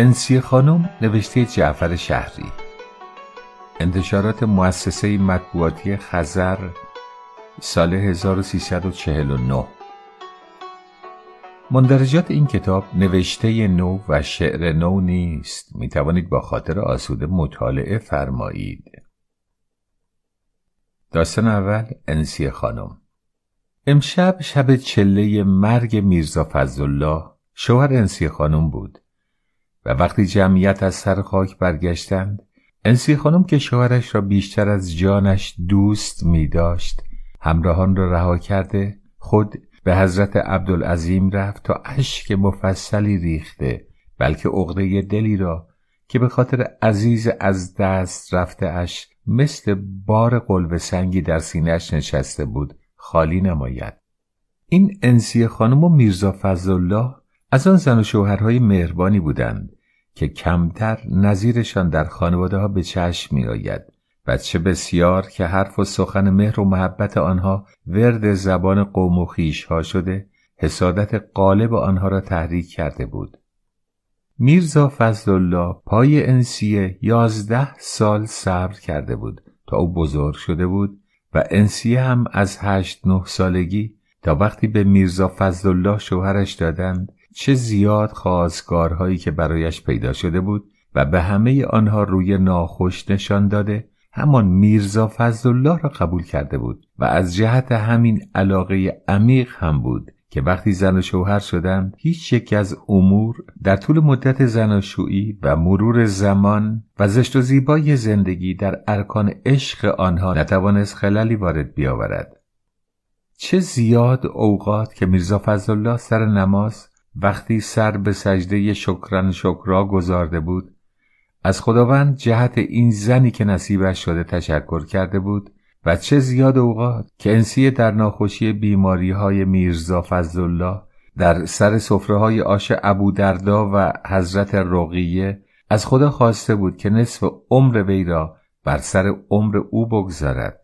انسی خانم نوشته جعفر شهری. انتشارات مؤسسه مطبوعاتی خزر سال 1349 مندرجات این کتاب نوشته نو و شعر نو نیست. می توانید با خاطر آسوده مطالعه فرمایید. داستان اول انسی خانم. امشب شب چله مرگ میرزا فضلالله شوهر انسی خانم بود. وقتی جمعیت از سر خاک برگشتند انسی خانم که شوهرش را بیشتر از جانش دوست می داشت همراهان را رها کرده خود به حضرت عبدالعظیم رفت تا اشک مفصلی ریخته بلکه عقده دلی را که به خاطر عزیز از دست رفته اش مثل بار قلب سنگی در سینهش نشسته بود خالی نماید. این انسی خانم و میرزا فضلالله از آن زن و شوهرهای مهربانی بودند. که کمتر نظیرشان در خانواده ها به چشم می آید و چه بسیار که حرف و سخن مهر و محبت آنها ورد زبان قوم و خیش ها شده حسادت قالب آنها را تحریک کرده بود. میرزا فضلالله پای انسیه یازده سال صبر کرده بود تا او بزرگ شده بود و انسیه هم از هشت نه سالگی تا وقتی به میرزا فضلالله شوهرش دادند چه زیاد خواستگارهایی که برایش پیدا شده بود و به همه آنها روی ناخوش نشان داده همان میرزا فضلالله را قبول کرده بود و از جهت همین علاقه عمیق هم بود که وقتی زن و شوهر شدند هیچ یک از امور در طول مدت زناشویی و مرور زمان و زشت و زیبای زندگی در ارکان عشق آنها نتوانست خلالی وارد بیاورد. چه زیاد اوقات که میرزا فضلالله سر نماز وقتی سر به سجده شکران شکرا گذارده بود از خداوند جهت این زنی که نصیبش شده تشکر کرده بود و چه زیاد اوقات که انسیه در ناخوشی بیماری های میرزا فضلالله در سر صفره های آش ابو دردا و حضرت رقیه از خدا خواسته بود که نصف عمر وی را بر سر عمر او بگذارد.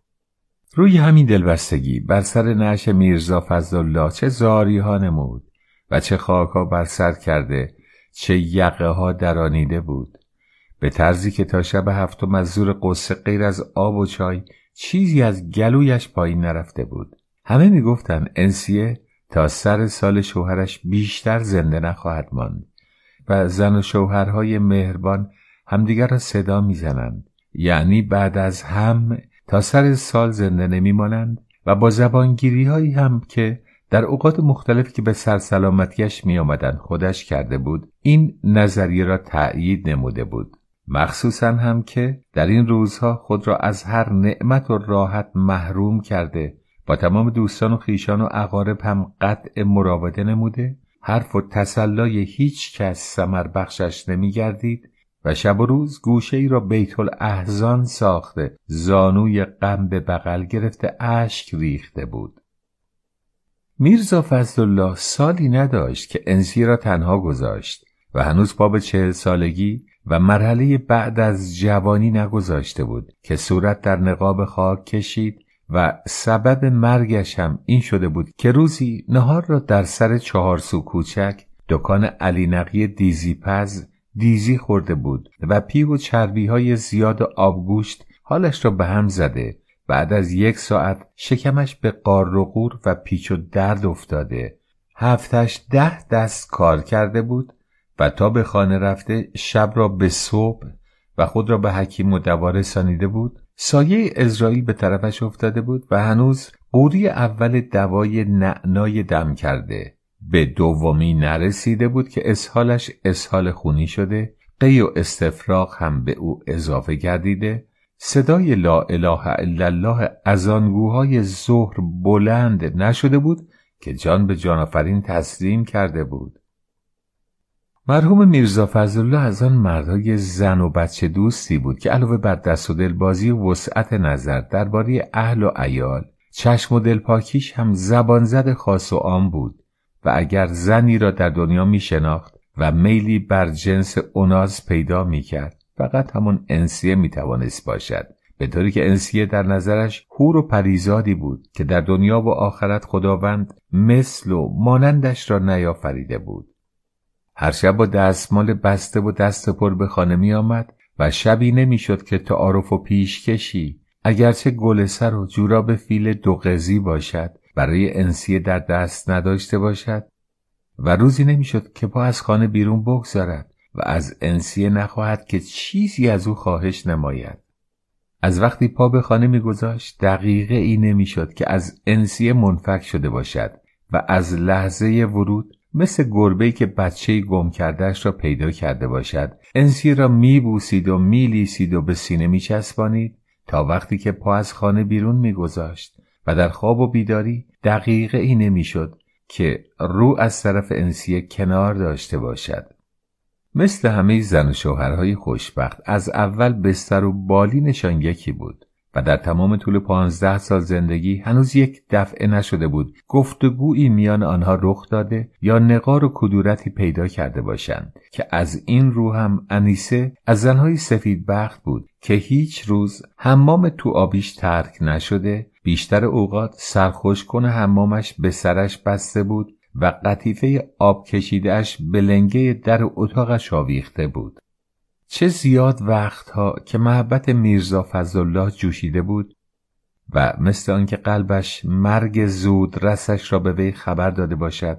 روی همین دلبستگی بر سر نعش میرزا فضلالله چه زاری ها نمود. و چه خاکها بر سر کرده چه یقه ها درانیده بود. به طرزی که تا شب هفتم از زور قصه غیر از آب و چای چیزی از گلویش پایین نرفته بود. همه می‌گفتند انسیه تا سر سال شوهرش بیشتر زنده نخواهد ماند و زن و شوهرهای مهربان همدیگر را صدا می‌زنند. یعنی بعد از هم تا سر سال زنده نمیمانند و با زبانگیری هایی هم که در اوقات مختلفی که به سرسلامتیش می آمدن خودش کرده بود این نظریه را تأیید نموده بود. مخصوصا هم که در این روزها خود را از هر نعمت و راحت محروم کرده با تمام دوستان و خیشان و اقارب هم قطع مراوده نموده حرف و تسلای هیچ کس سمر بخشش نمی گردید و شب و روز گوشه ای را بیت الاحزان ساخته زانوی غم به بغل گرفته اشک ریخته بود. میرزا فضلالله سالی نداشت که انسی را تنها گذاشت و هنوز پا به چهل سالگی و مرحله بعد از جوانی نگذاشته بود که صورت در نقاب خاک کشید و سبب مرگش هم این شده بود که روزی نهار را در سر چهارسو کوچک دکان علی نقی دیزی پز دیزی خورده بود و پیو و چربی های زیاد آبگوشت حالش را به هم زده بعد از یک ساعت شکمش به قار و قور و پیچ و درد افتاده. هفتش ده دست کار کرده بود و تا به خانه رفته شب را به صبح و خود را به حکیم و دواره سانیده بود. سایه اسرائیل به طرفش افتاده بود و هنوز قوری اول دوای نعنای دم کرده. به دومی نرسیده بود که اسحالش اسحال خونی شده. قی و استفراغ هم به او اضافه گردیده. صدای لا اله الا الله از آنگوهای ظهر بلند نشده بود که جان به جانافرین تسلیم کرده بود. مرحوم میرزا فضلالله از آن مردهای زن و بچه دوستی بود که علاوه بر دست و دلبازی و وسعت نظر درباره اهل و ایال چشم و دلپاکیش هم زبان زد خاص و عام بود و اگر زنی را در دنیا می شناخت و میلی بر جنس اوناز پیدا می کرد فقط همون انسیه می‌توانست باشد به طوری که انسیه در نظرش هور و پریزادی بود که در دنیا و آخرت خداوند مثل و مانندش را نیافریده بود. هر شب با دستمال بسته و دست پر به خانه می آمد و شبی نمی‌شد که تعارف و پیش کشی اگرچه گلسر و جوراب فیل دو قضی باشد برای انسیه در دست نداشته باشد و روزی نمی‌شد که پا از خانه بیرون بگذارد و از انسیه نخواهد که چیزی از او خواهش نماید. از وقتی پا به خانه میگذاشت دقیقه ای نمی‌شد که از انسیه منفک شده باشد و از لحظه ورود مثل گربه‌ای که بچه گم کردهش را پیدا کرده باشد انسیه را میبوسید و میلیسید و به سینه میچسبانید تا وقتی که پا از خانه بیرون میگذاشت و در خواب و بیداری دقیقه ای نمی‌شد که رو از طرف انسیه کنار داشته باشد. مثل همه زن و شوهرهای خوشبخت از اول بستر و بالینشان یکی بود و در تمام طول پانزده سال زندگی هنوز یک دفعه نشده بود گفتگویی میان آنها رخ داده یا نقار و کدورتی پیدا کرده باشند که از این رو هم انیسه از زنهای سفید بخت بود که هیچ روز حمام تو آبیش ترک نشده بیشتر اوقات سرخوش کنه حمامش به سرش بسته بود و قطیفه آب کشیدهش به لنگه در اتاقش آویخته بود. چه زیاد وقتها که محبت میرزا فضلالله جوشیده بود و مثل آنکه قلبش مرگ زود رسش را به وی خبر داده باشد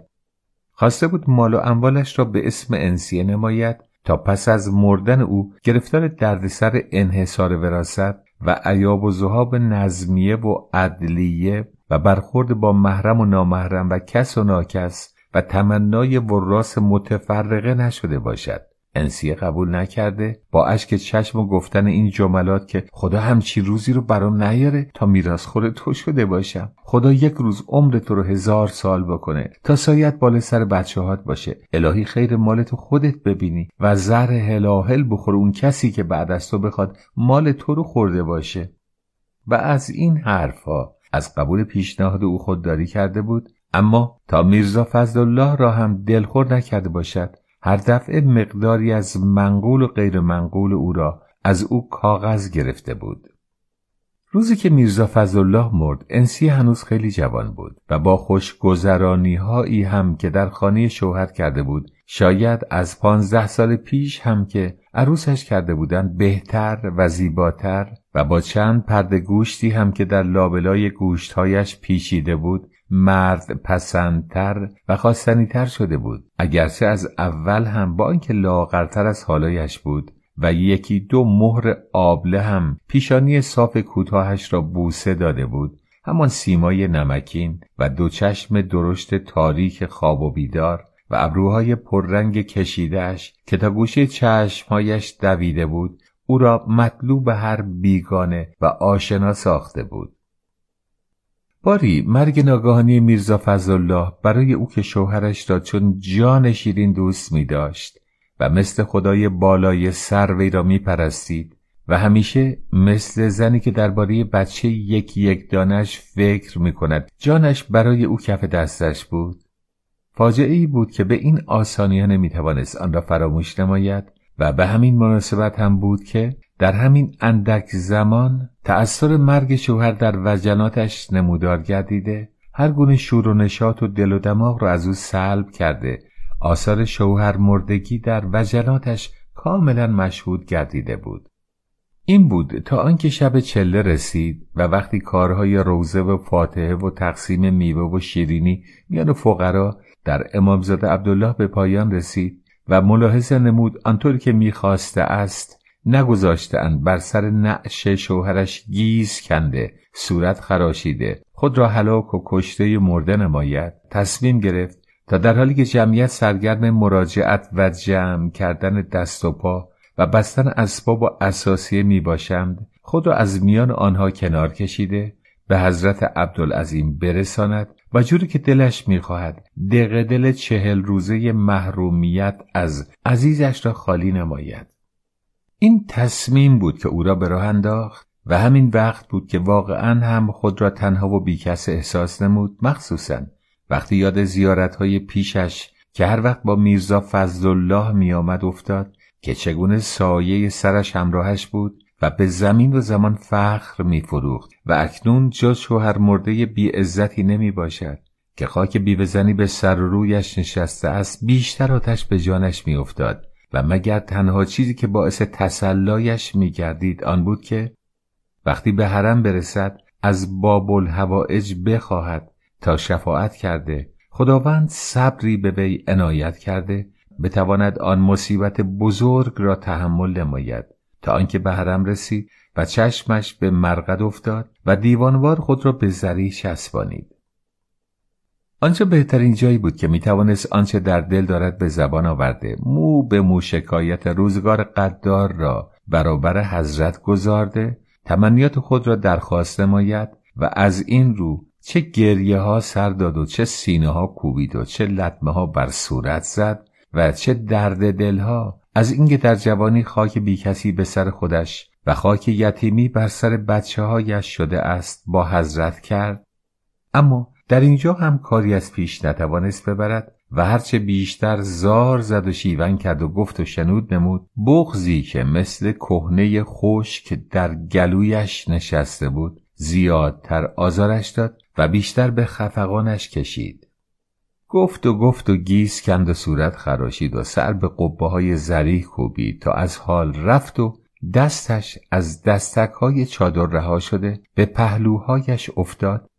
خواسته بود مال و اموالش را به اسم انسیه نماید تا پس از مردن او گرفتار دردسر انحصار وراست و عیاب و زهاب نظمیه و عدلیه و برخورد با محرم و نامحرم و کس و ناکس و تمنای وراس متفرقه نشده باشد. انسیه قبول نکرده با اشک چشم و گفتن این جملات که خدا همچی روزی رو برام نیاره تا خور تو شده باشم. خدا یک روز عمر تو رو هزار سال بکنه تا سایت بال سر بچه هات باشه. الهی خیر مال تو خودت ببینی و زر هلاهل بخور اون کسی که بعد از تو بخواد مال تو رو خورده باشه. و از این حرفها از قبول پیشنهاد او خودداری کرده بود اما تا میرزا فضل الله را هم دلخور نکرده باشد هر دفعه مقداری از منقول و غیر منقول او را از او کاغذ گرفته بود. روزی که میرزا فضلالله مرد انسی هنوز خیلی جوان بود و با خوشگذرانی هایی هم که در خانه شوهر کرده بود شاید از پانزده سال پیش هم که عروسش کرده بودند بهتر و زیباتر و با چند پرده گوشتی هم که در لابلای گوشتهایش پیچیده بود مرد پسندتر و خواستنیتر شده بود. اگرچه از اول هم با اینکه لاغرتر از حالایش بود و یکی دو مهر آبله هم پیشانی صاف کوتاهش را بوسه داده بود. همان سیمای نمکین و دو چشم درشت تاریک خواب و بیدار و ابروهای پررنگ کشیدهش که تا گوشه چشمهایش دویده بود او را مطلوب هر بیگانه و آشنا ساخته بود. باری مرگ ناگهانی میرزا فضلالله برای او که شوهرش را چون جان شیرین دوست می داشت و مثل خدای بالای سر وی را می پرستید و همیشه مثل زنی که درباره بچه یکی یک دانش فکر می کند جانش برای او کف دستش بود. فاجعه ای بود که به این آسانی ها نمی توانست آن را فراموش نماید و به همین مناسبت هم بود که در همین اندک زمان تأثیر مرگ شوهر در وجناتش نمودار گردیده هر گونه شور و نشاط و دل و دماغ را از او سلب کرده آثار شوهر مردگی در وجناتش کاملا مشهود گردیده بود. این بود تا آنکه شب چله رسید و وقتی کارهای روزه و فاتحه و تقسیم میوه و شیرینی میان فقرا در امامزاده عبدالله به پایان رسید و ملاحظه نمود آنطور که می‌خواسته است نگذاشتند بر سر نعش شوهرش گیز کنده صورت خراشیده خود را هلاک و کشته مرده نماید تصمیم گرفت تا در حالی که جمعیت سرگرم مراجعت و جمع کردن دست و پا و بستن اسباب و اساسیه می باشند خود را از میان آنها کنار کشیده به حضرت عبدالعظیم برساند و جوری که دلش می‌خواهد دق دل چهل روزه محرومیت از عزیزش را خالی نماید. این تصمیم بود که او را به راه انداخت و همین وقت بود که واقعا هم خود را تنها و بیکس احساس نمود مخصوصا وقتی یاد زیارتهای پیشش که هر وقت با میرزا فضلالله می آمد افتاد که چگونه سایه سرش همراهش بود و به زمین و زمان فخر می فروخت و اکنون جز شوهر مرده بی عزتی نمی باشد که خاک بیوهزنی به سر و رویش نشسته است بیشتر آتش به جانش میافتاد و مگر تنها چیزی که باعث تسلایش میگردید آن بود که وقتی به حرم برسد از باب الهوائج بخواهد تا شفاعت کرده. خداوند صبری به وی عنایت کرده. بتواند آن مصیبت بزرگ را تحمل نماید. تا آنکه به حرم رسید و چشمش به مرقد افتاد و دیوانوار خود را به زری چسبانید. آنچه بهترین جایی بود که می‌توانست آنچه در دل دارد به زبان آورده. مو به مو شکایت روزگار قدار را برابر حضرت گذارده تمنیات خود را درخواست نماید و از این رو چه گریه ها سر داد و چه سینه ها کوبید و چه لطمه ها بر صورت زد و چه درد دلها. از اینکه در جوانی خاک بی کسی به سر خودش و خاک یتیمی بر سر بچه هایش شده است با حضرت کرد. اما در اینجا هم کاری از پیش نتوانست ببرد و هرچه بیشتر زار زد و شیون کرد و گفت و شنود نمود بغزی که مثل کهنه که در گلویش نشسته بود زیادتر آزارش داد و بیشتر به خفقانش کشید. گفت و گفت و گیس کند و صورت خراشید و سر به قبه های زریح کوبید تا از حال رفت و دستش از دستک های چادر رها شده به پهلوهایش افتاد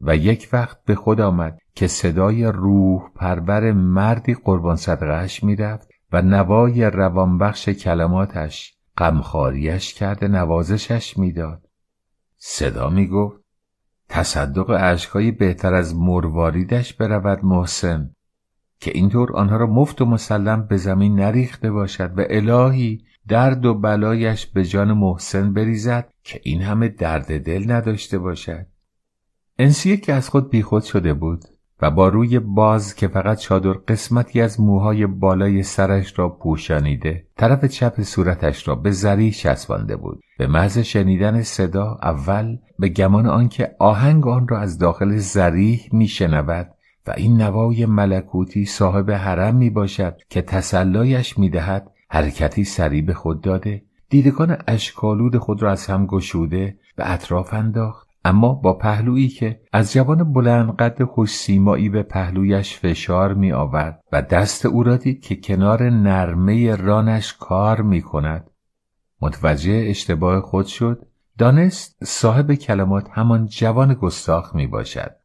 و یک وقت به خود آمد که صدای روح پربر مردی قربان صدقهش می‌رفت و نوای روانبخش کلماتش غمخواریش کرده نوازشش می‌داد. صدا می‌گفت تصدق عشقایی بهتر از مرواریدش برود محسن که اینطور آنها را مفت و مسلم به زمین نریخته باشد و الهی درد و بلایش به جان محسن بریزد که این همه درد دل نداشته باشد. انسیه که از خود بیخود شده بود. و با روی باز که فقط چادر قسمتی از موهای بالای سرش را پوشانیده طرف چپ صورتش را به زری چسبانده بود. به محض شنیدن صدا اول به گمان آنکه آهنگ آن را از داخل زریح میشنود و این نوای ملکوتی صاحب حرم می باشد که تسلایش می دهد حرکتی سریع به خود داده دیدگان اشکالود خود را از هم گشوده به اطراف انداخت اما با پهلویی که از جوان بلند قد خوش سیمایی به پهلویش فشار می آورد و دست او را دید که کنار نرمه رانش کار می کند متوجه اشتباه خود شد. دانست صاحب کلمات همان جوان گستاخ می باشد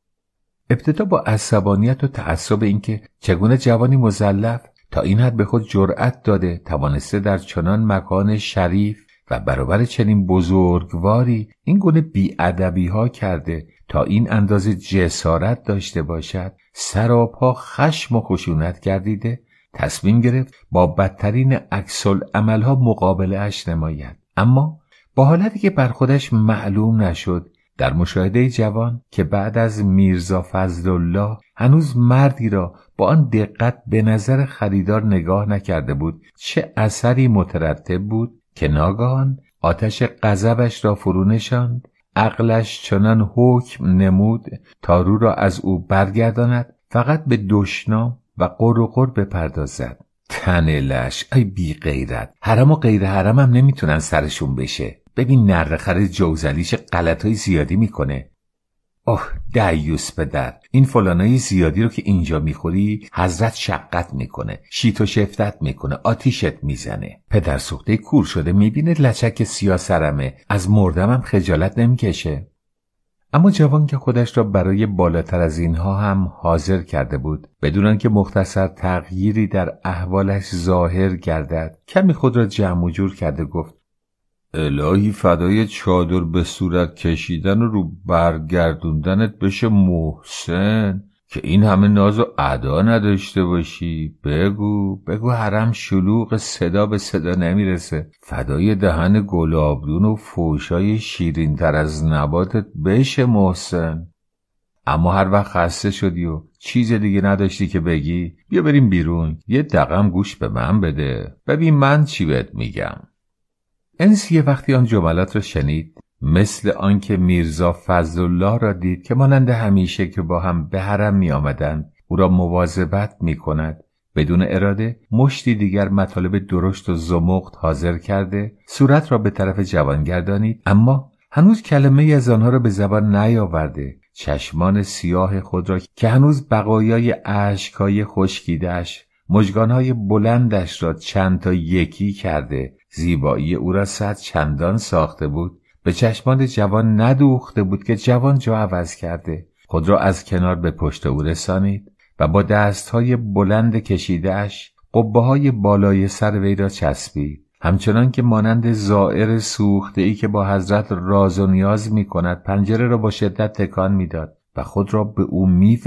ابتدا با عصبانیت و تعصب اینکه چگونه جوانی مزلف تا این حد به خود جرأت داده توانسته در چنان مکان شریف و برابر چنین بزرگواری این گونه بیادبی ها کرده تا این اندازه جسارت داشته باشد سراپا خشم و خشونت گردیده تصمیم گرفت با بدترین عکسل عملها مقابله اش نماید. اما با حالتی که بر خودش معلوم نشد در مشاهده جوان که بعد از میرزا فضلالله هنوز مردی را با آن دقت به نظر خریدار نگاه نکرده بود چه اثری مترتب بود؟ که ناگهان آتش غضبش را فرو نشاند. عقلش چنان حکم نمود تا رو را از او برگرداند. فقط به دشنام و قر بپردازد. تنلش ای بی غیرت. حرم و غیر حرم هم نمی‌تونن سرشون بشه. ببین نرخر جوزلیش غلط های زیادی می‌کنه. اوه دیوس پدر. این فلانای زیادی رو که اینجا می‌خوری حضرت شقت می‌کنه شیت و شفتت می‌کنه آتیشت می‌زنه. پدر سوخته کور شده می‌بینه لچک سیاه سرمه از مردمم خجالت نمی‌کشه. اما جوان که خودش را برای بالاتر از اینها هم حاضر کرده بود بدون که مختصر تغییری در احوالش ظاهر گردد کمی خود را جمع و جور کرده گفت الهی فدای چادر به صورت کشیدن و رو برگردوندنت بشه محسن که این همه ناز و ادا نداشته باشی. بگو بگو حرم شلوغ صدا به صدا نمی‌رسه. فدای دهن گلابدون و فوشای شیرین تر از نباتت بشه محسن. اما هر وقت خسته شدی و چیز دیگه نداشتی که بگی بیا بریم بیرون. یه دقم گوش به من بده. ببین من چی بهت میگم. انسیه وقتی آن جملات را شنید مثل آنکه میرزا فضلالله را دید که مانند همیشه که با هم به حرم می آمدند او را مواظبت می کند بدون اراده مشتی دیگر مطالب درشت و زمخت حاضر کرده صورت را به طرف جوان گردانید. اما هنوز کلمه از آنها را به زبان نیاورده. چشمان سیاه خود را که هنوز بقایای اشکهای خشکیدش مجگانهای بلندش را چند تا یکی کرده. زیبایی او را صد چندان ساخته بود. به چشمان جوان ندوخته بود که جوان جا عوض کرده. خود را از کنار به پشت او رسانید و با دستهای بلند کشیدهش قبه های بالای سر وی را چسبید. همچنان که مانند زائر سوخته ای که با حضرت راز و نیاز می کند پنجره را با شدت تکان می‌داد و خود را به او می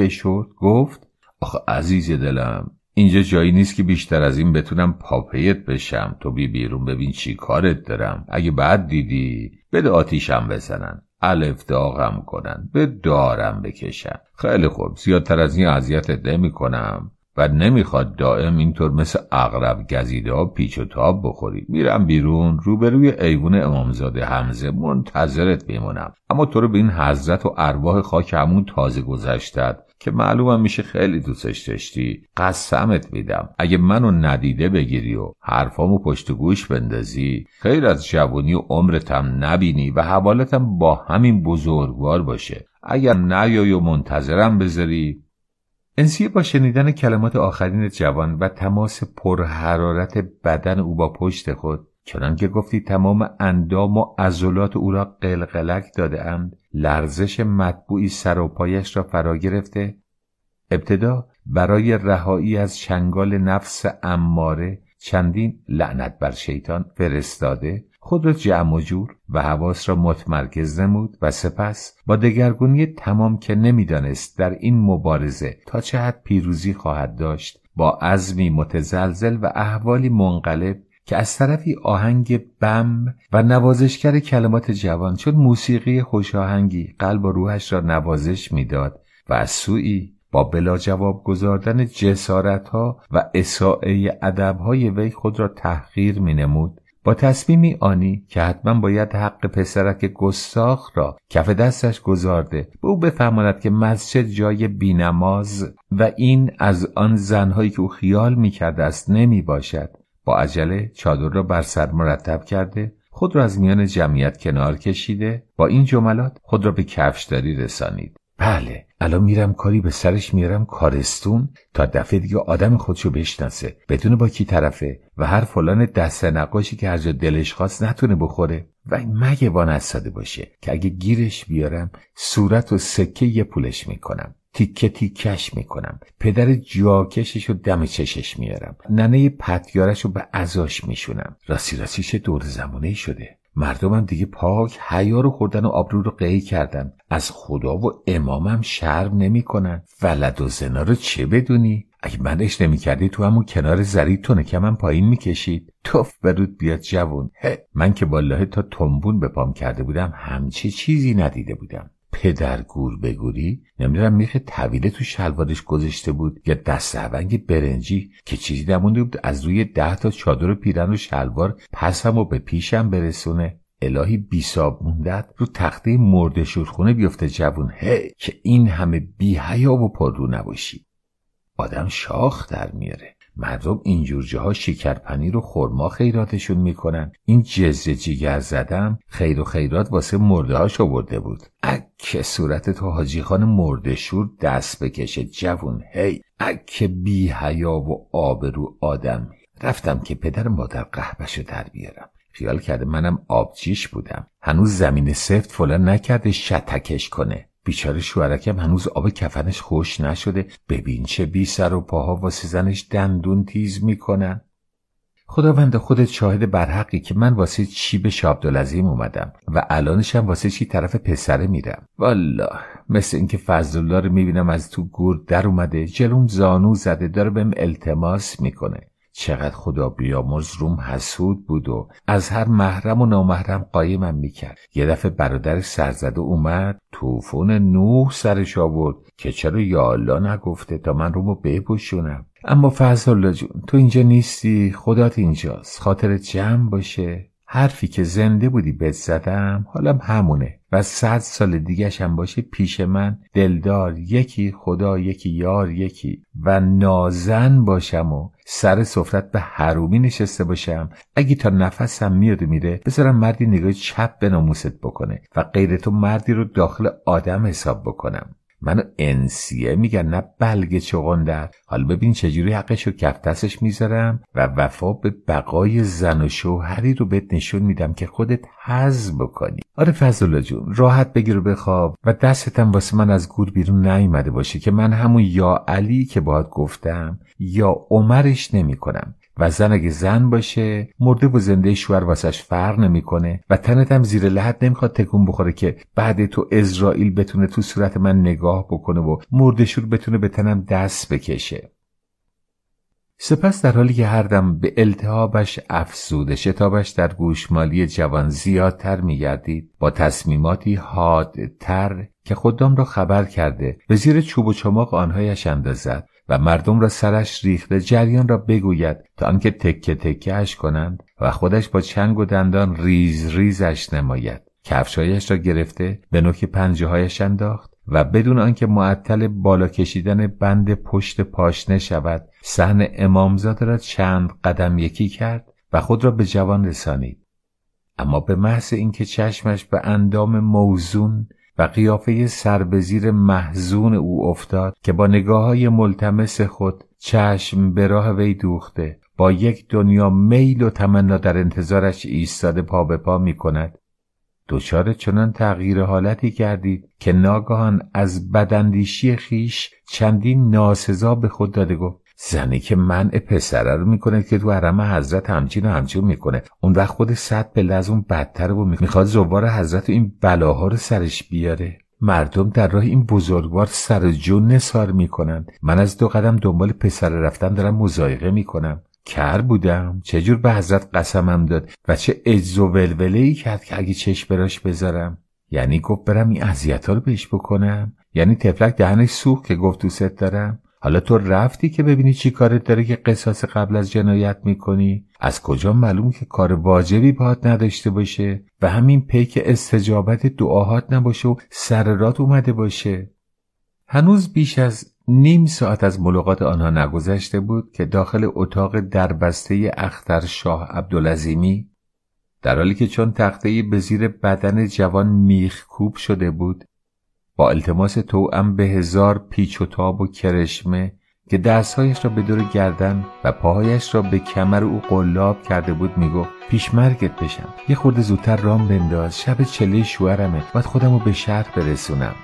گفت آخه عزیز دلم اینجا جایی نیست که بیشتر از این بتونم پاپیت بشم. تو بی بیرون ببین چی کارت دارم. اگه بعد دیدی بده آتیشم بزنن. الف داغم کنن. به دارم بکشن. خیلی خوب. زیادتر از این اذیتت نمی کنم و نمی‌خواد دائم اینطور مثل اغرب گزیده ها پیچ و تاب بخوری. میرم بیرون روبروی ایوون امامزاده همزه منتظرت میمونم. اما تو رو به این حضرت و ارواح خاک همون تازه گذشتد که معلومم میشه خیلی دوستش داشتی. قسمت میدم. اگه منو ندیده بگیری و حرفامو پشت گوش بندازی خیر از جوانی و عمرتم نبینی و حوالتم با همین بزرگوار باشه. اگر نیای و منتظرم بذاری. انسیه با شنیدن کلمات آخرین جوان و تماس پرحرارت بدن او با پشت خود چنان که گفتی تمام اندام و عضلات او را قلقلک داده اند لرزش مطبوعی سر و پایش را فرا گرفته. ابتدا برای رهایی از چنگال نفس اماره چندین لعنت بر شیطان فرستاده خود را جمع و جور و حواس را متمرکز نمود و سپس با دگرگونی تمام که نمی‌دانست در این مبارزه تا چه حد پیروزی خواهد داشت با عزمی متزلزل و احوالی منقلب که از طرفی آهنگ بم و نوازشگر کلمات جوان چون موسیقی خوشاهنگی قلب و روحش را نوازش می‌داد و از سوی با بلا جواب گذاردن جسارت ها و اساعه ادب های وی خود را تحقیر می نمود با تصمیمی آنی که حتما باید حق پسرک گستاخ را کف دستش گذارده به او بفهماند که مسجد جای بینماز و این از آن زنهایی که او خیال می‌کرده است نمی باشد با عجله چادر را بر سر مرتب کرده خود را از میان جمعیت کنار کشیده با این جملات خود را به کفشداری رسانید. بله الان میرم کاری به سرش میرم کارستون تا دفعه دیگه آدم خودشو بشناسه بدون با کی طرفه و هر فلان دست نقاشی که هر جا دلش خواست نتونه بخوره. و مگه وان باشه که اگه گیرش بیارم صورت و سکه یه پولش می‌کنم. تیکه تیکش می‌کنم. پدر جاکشش رو دم چشش میارم. ننه پتیارش رو به ازاش میشونم. راستی راستیش دور زمانه شده. مردمم دیگه پاک حیا رو خوردن و آبرو رو قی کردن. از خدا و امامم شرم نمی‌کنن. ولد و زنا رو چه بدونی؟ اگه منش نمی‌کردی تو همون کنار زری تو نکمم پایین می‌کشید توف برود بیاد جوون. من که بالله تا تنبون به پام کرده بودم همچی چیزی ندیده بودم. پدر گور بگوری. نمی‌دونم میخه طویله تو شلوارش گذاشته بود یا دست هونگ برنجی که چیزی نمونده بود. از روی ده تا چادر پیرن و شلوار پسم و به پیشم برسونه. الهی بیساب موندت. رو تخته مرده شورخونه بیفته جوون. هی که این همه بی و پررو نباشی. آدم شاخ در میاره. مردم اینجور جاها شکرپنیر و خورما خیراتشون می‌کنن. این جزه جیگر زدم خیر و خیرات واسه مرده هاش آورده بود. اکه صورت تو حاجی خان مرده شور دست بکشه جوون هی. اکه بی حیا و آبرو آدم. رفتم که پدر مادر قهبشو در بیارم. خیال کرده منم آبچیش بودم. هنوز زمین سفت فلان نکرده شتکش کنه. بیچاره شوهرکم هنوز آب کفنش خوش نشده. ببین چه بی سر و پاها واسه زنش دندون تیز می‌کنن. خداوند خودت شاهد برحقی که من واسه چی به شابدالعظیم اومدم و الانشم واسه چی طرف پسره میرم. والا مثل اینکه فضل رو می‌بینم از تو گور در اومده جلوم زانو زده داره بهم التماس می‌کنه. چقدر خدا بیامرز روم حسود بود و از هر محرم و نامحرم قایمم می‌کرد. یه دفعه برادر سرزده اومد توفون نوح سرش آورد که چرا یا نگفته تا من رومو بپوشونم؟ اما فضل جون تو اینجا نیستی؟ خدات اینجاست. خاطر جمع باشه؟ حرفی که زنده بودی بهت زدم حالم همونه. و صد سال دیگهش هم باشه پیش من. دلدار یکی خدا یکی یار یکی. و نازن باشم و سر سفرت به حرومی نشسته باشم. اگه تا نفسم میاد میره بذارم مردی نگاه چپ به ناموست بکنه و غیر تو مردی رو داخل آدم حساب بکنم. منو انسیه میگن نه بلگ چغندر حالا ببین چجوری حقش رو کفتسش می‌ذارم و وفا به بقای زن و شوهری رو بهت نشون میدم که خودت حز بکنی. آره فضل جون راحت بگیر و بخواب و دستتم واسه من از گور بیرون نیومده باشه که من همون یا علی که باید گفتم یا عمرش نمی‌کنم. و زن اگه زن باشه مرده و زنده شوهر واسش فرق نمی‌کنه و تنت هم زیر لحد نمی‌خواد تکون بخوره که بعد تو اسرائیل بتونه تو صورت من نگاه بکنه و مرده شور بتونه به تنم دست بکشه. سپس در حالی که هر دم به التهابش افزوده شتابش در گوشمالی جوان زیادتر میگردید با تصمیماتی حادتر که خودم را خبر کرده به زیر چوب و چماق آنهایش اندازد. و مردم را سرش ریخته جریان را بگوید تا آنکه تکه تکه اش کنند و خودش با چنگ و دندان ریز ریزش نماید. کفشایش را گرفته به نوک پنجه هایش انداخت و بدون آنکه معطل بالا کشیدن بند پشت پاشنه شود صحن امامزاده را چند قدم یکی کرد و خود را به جوان رسانید. اما به محض اینکه چشمش به اندام موزون و قیافه سر به زیر محزون او افتاد که با نگاه های ملتمس خود چشم به راه وی دوخته با یک دنیا میل و تمنا در انتظارش ایستاده پا به پا می کند دچار چنان تغییر حالتی کردید که ناگهان از بدندیشی خیش چندین ناسزا به خود داده گفت. زنی که منع پسره رو می‌کنه که تو حرم حضرت همچین و همچین می‌کنه. اون وقت خود صد به از اون بدتر و می‌خواد زوار حضرت این بلاها رو سرش بیاره. مردم در راه این بزرگوار سر جون نسار می‌کنن. من از دو قدم دنبال پسر رفتن دارم مزایقه می‌کنم. کر بودم. چجور به حضرت قسمم داد و چه اجز و ولوله ای کرد که اگه چشم براش بذارم. یعنی گفت برم این اذیت رو بهش بکنم. یعنی تفلک دهنش سوخت که گفت دوست دارم. حالا تو رفتی که ببینی چی کارت داره که قصاص قبل از جنایت می‌کنی؟ از کجا معلوم که کار واجبی باهات نداشته باشه و همین پیک استجابت دعاهات نباشه و سررات اومده باشه؟ هنوز بیش از نیم ساعت از ملاقات آنها نگذشته بود که داخل اتاق دربسته اختر شاه عبدالعظیمی در حالی که چون تخته به زیر بدن جوان میخکوب شده بود با التماس توأم به هزار پیچ و تاب و کرشمه که دستهایش را به دور گردن و پاهایش را به کمر او قلاب کرده بود می‌گفت پیش مرگت بشم. یه خورده زودتر رام بنداز. شب چله شوهرمه. باید خودم رو به شهر برسونم.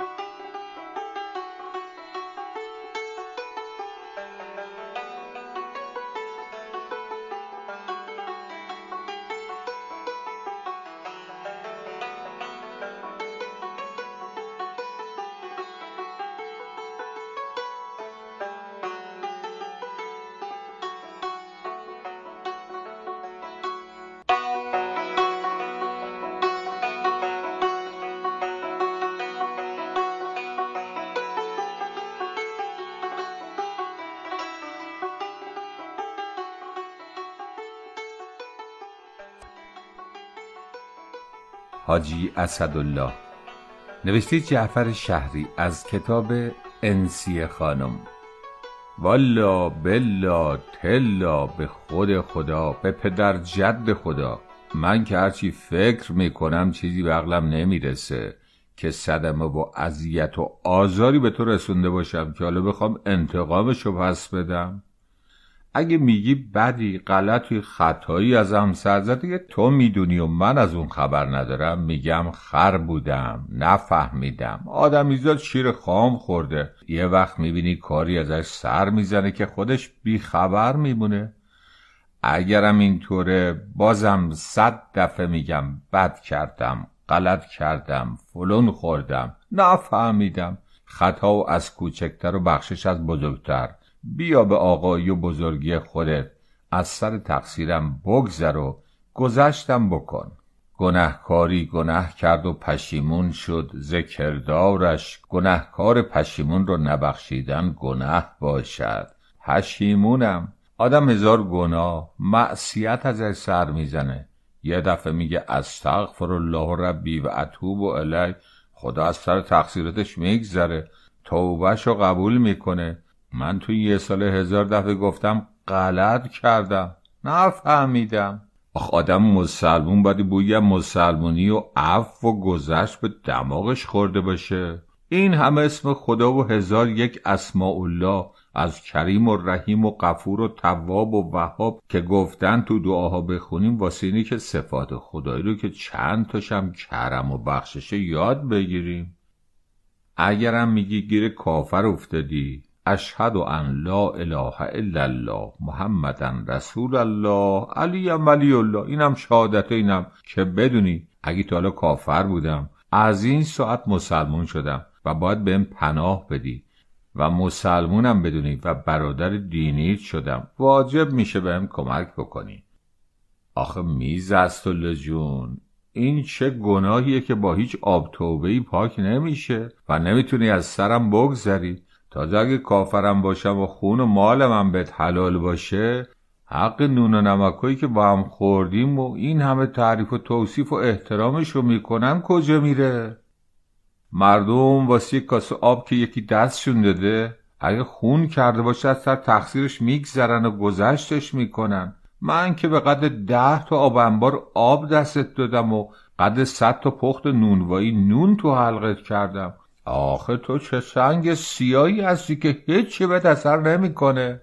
اسدالله نوشته جعفر شهری از کتاب انسی خانم. والا بلا تلا به خود خدا به پدر جد خدا. من که هرچی فکر می‌کنم چیزی به عقلم نمی‌رسه که صدمه و اذیت و آزاری به تو رسونده باشم که حالا بخوام انتقامشو پس بدم. اگه میگی بدی غلطی خطایی ازم سر که تو می‌دونی و من از اون خبر ندارم. میگم خر بودم نفهمیدم. آدمیزاد شیر خام خورده. یه وقت می‌بینی کاری ازش سر می‌زنه که خودش بیخبر میمونه. اگرم اینطوره بازم صد دفعه میگم بد کردم غلط کردم فلون خوردم نفهمیدم. خطا و از کوچکتر و بخشش از بزرگتر. بیا به آقایی و بزرگی خودت از سر تقصیرم بگذر و گذشتم بکن. گنهکاری گنه کرد و پشیمون شد ذکردارش گنهکار پشیمون رو نبخشیدن گنه باشد. پشیمونم. آدم هزار گناه معصیت ازش سر می‌زنه. یه دفعه میگه استغفر الله ربی و اتوب و الی خدا از سر تقصیراتش میگذره. توبهش رو قبول می‌کنه. من تو یه سال هزار دفعه گفتم غلط کردم. نفهمیدم. آخ آدم مسلمون باید بوی مسلمونی و عفو و گذشت به دماغش خورده باشه. این همه اسم خدا و هزار یک اسماء الله از کریم و رحیم و قفور و تواب و وهاب که گفتن تو دعاها بخونیم واسه اینی که صفات خدایی رو که چند تاشم کرم و بخششه یاد بگیریم. اگرم میگی گیر کافر افتادی اشهد ان لا اله الا الله محمدن رسول الله علی ولی الله. اینم شهادت اینم که بدونی اگه تا حالا کافر بودم از این ساعت مسلمون شدم و باید بهم پناه بدی. و مسلمونم بدونی و برادر دینیت شدم. واجب میشه بهم کمک بکنی. آخه میز است جون این چه گناهیه که با هیچ آب توبهی پاک نمیشه و نمی‌تونی از سرم بگذری. تازه اگه کافرم باشم و خون و مال من بهت حلال باشه حق نون و نمکایی که با هم خوردیم و این همه تعریف و توصیف و احترامش رو می‌کنن کجا میره؟ مردم واسه یک کاسه آب که یکی دستشون داده اگه خون کرده باشه از سر تقصیرش میگذرن و گذشتش می‌کنن. من که به قدر ده تا آب انبار آب دستت دادم و قدر صد تا پخت نونوایی نون تو حلقت کردم. آخه تو چه سنگ سیایی هستی که هیچی به اثر نمی‌کنه.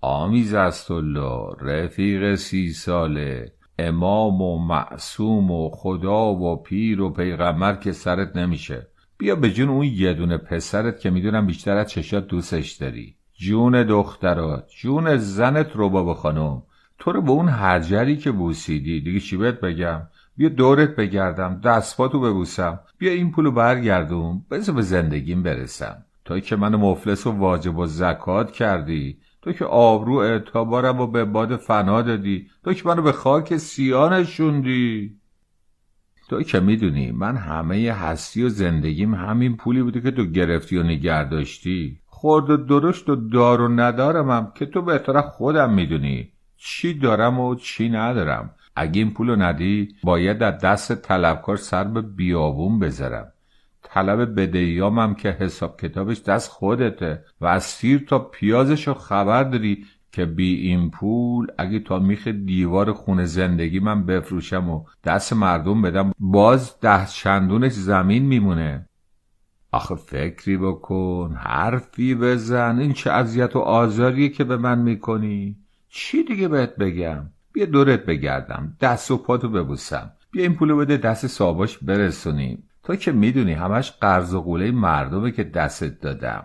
آمیز است الله رفیق سی ساله. امام و معصوم و خدا و پیر و پیغمبر که سرت نمیشه. بیا به جون اون یه دونه پسرت که می‌دونم بیشتر از چشات دوستش داری. جون دخترات جون زنت رو بابا خانم. تو رو به اون حجری که بوسیدی دیگه چی بهت بگم؟ بیا دورت بگردم دستپاتو ببوسم. بیا این پولو برگردون بذار به زندگیم برسم. تا که منو مفلس و واجب و زکات کردی تو که آبرو اعتبارم و به باد فنا دادی تو که منو به خاک سیاه نشوندی. تو که می‌دونی من همه هستی و زندگیم همین پولی بوده که تو گرفتی و نگر داشتی خورد و درشت و دار و ندارمم که تو بهتر خودم می‌دونی. چی دارم و چی ندارم. اگه این پولو ندی باید در دست طلبکار سر به بیابون بذارم. طلب بدهیامم که حساب کتابش دست خودته و از سیر تا پیازشو خبر داری که بی این پول اگه تا میخ دیوار خونه زندگی من بفروشم و دست مردم بدم باز ده چندونش زمین میمونه. آخه فکری بکن حرفی بزن این چه اذیت و آزاریه که به من می‌کنی؟ چی دیگه بهت بگم؟ بیا دورت بگردم دست و پاتو ببوسم. بیا این پولو بده دست صاباش برسونیم. تو که می‌دونی همش قرض و قوله مردمه که دستت دادم.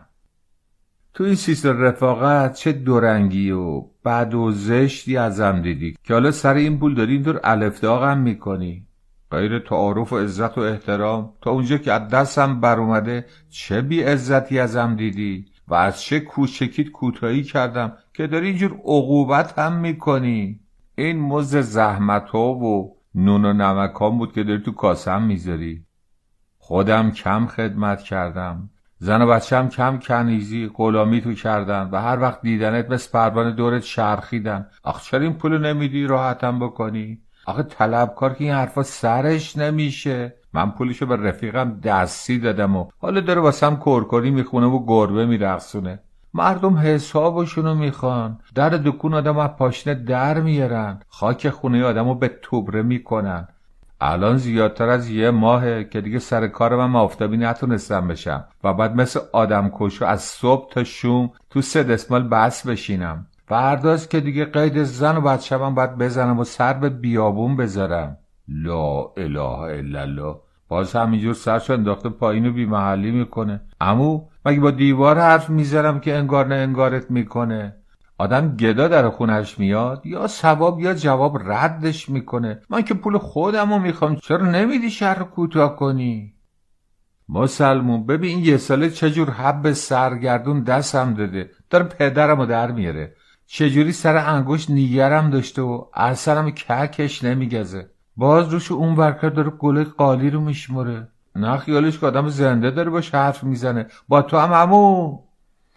تو این سیستم رفاقت چه دورنگی و بد و زشتی ازم دیدی. که حالا سر این پول داری اینطور الفداغم می‌کنی. غیر تعارف و عزت و احترام. تا اونجا که از دستم بر اومده چه بی عزتی ازم دیدی؟ و از چه کوچکیت کوتاهی کردم که داری اینجور عقوبت هم می‌کنی؟ این مزد زحمت ها و نون و نمک بود که داری تو کاسم می‌ذاری. خودم کم خدمت کردم. زن و بچم کم کنیزی غلامی تو کردن و هر وقت دیدنت مثل پروانه دورت شرخیدن. آخ چرا این پولو نمیدی راحتم بکنی؟ آخه طلبکار که این حرفا سرش نمیشه. من پولشو به رفیقم دستی دادم و حالا داره واسم کرکری می‌خونه و گربه میرقصونه. مردم حسابشونو می‌خوان. در دکون آدم از پاشنه در میارن. خاک خونه آدمو به توبره می‌کنن. الان زیادتر از یه ماهه که دیگه سر کار من آفتابی نتونستم بشم. و بعد مثل آدم کشو از صبح تا شوم تو سه دسمال بس بشینم. فرداست که دیگه قید زن و بچه من باید بزنم و سر به بیابون بذارم. لا اله الا الله. باز همینجور سرشو انداخته پایین و بیمحلی می‌کنه. امو مگه با دیوار حرف می‌ذارم که انگار نه انگارت می‌کنه؟ آدم گدا در خونش میاد یا ثواب یا جواب ردش می‌کنه. من که پول خودمو می‌خوام چرا نمیدی شهر کوتاه کنی؟ مسلمون ببین یه ساله چجور حب سرگردون دستم داده. داره پدرمو در میاره. چجوری سر انگوش نیگرم داشته و اثرم ککش نمیگزه. باز روش اون ورکر داره گله قالی رو میشمره نه خیالش که آدم زنده داره باش حرف می‌زنه. با تو هم همون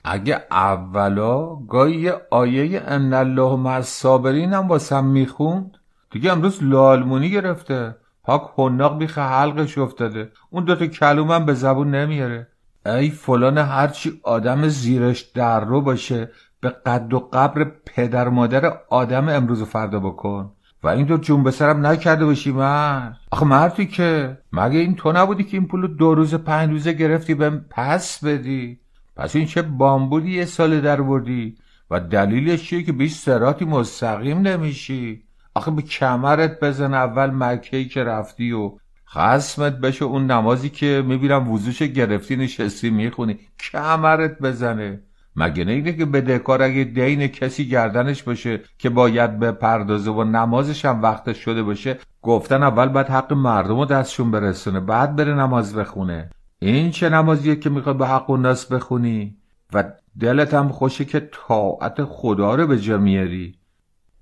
اگه اولا گاهی یه آیه ان الله مع الصابرین هم واسم می‌خوند دیگه امروز لالمونی گرفته. پاک حناق بیخ حلقش افتاده. اون دوتا کلومم به زبون نمیاره. ای فلان هرچی آدم زیرش در رو باشه به قد و قبر پدر مادر آدم امروز و فردا بکن. و این تو جون به سرم نکرده باشی مرد. آخه مردی که مگه این تو نبودی که این پولو دو روز پنج روزه گرفتی بهم پس بدی؟ پس این چه بامبودی یه سال در وردی؟ و دلیلش چیه که بیش سراتی مستقیم نمیشی؟ آخه به کمرت بزن اول مکهی که رفتی و خسمت بشه. اون نمازی که می‌بینم وضوش گرفتی نشستی می‌خونی. کمرت بزنه. مگه نه که بدهکار اگه دین کسی گردنش باشه که باید به پردازه و نمازش هم وقتش شده باشه گفتن اول باید حق مردم رو دستشون برسونه بعد بره نماز بخونه. این چه نمازیه که می‌خواد به حق و ناس بخونی؟ و دلت هم خوشه که طاعت خدا رو به جا میاری.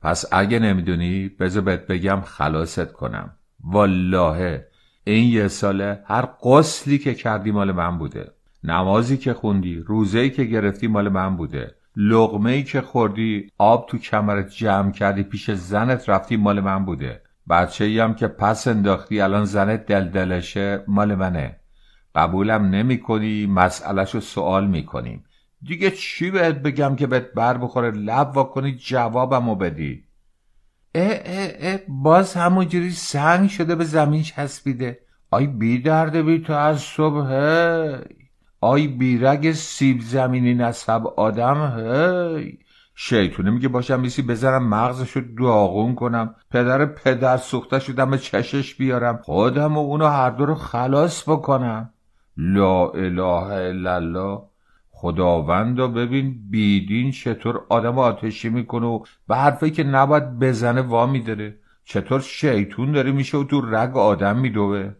پس اگه نمی‌دونی بذار بهت بگم خلاصت کنم. والله این یه ساله هر قسلی که کردی مال من بوده. نمازی که خوندی روزهی که گرفتی مال من بوده. لغمه ای که خوردی آب تو کمرت جمع کردی پیش زنت رفتی مال من بوده. بچه ای هم که پس انداختی الان زنت دلدلشه مال منه. قبولم نمی کنی رو سوال می کنیم دیگه چی بهت بگم که بهت بر بخوره؟ لب واکنی جوابمو بدی. اه اه اه باز همونجوری سنگ شده به زمین چسبیده. آی بی درده بی تو از صبح آی بیرگ سیب زمینی نصب آدم هی. شیطونه میگه باشم میسی بزنم مغزشو داغون کنم پدر پدر سوخته شدم به چشش بیارم خودم و اونو هر دو رو خلاص بکنم. لا اله الا الله. خداوند و ببین بیدین چطور آدم آتشی می‌کنه و به حرفی که نباید بزنه وا میداره. چطور شیطون داره میشه و تو رگ آدم میدوه.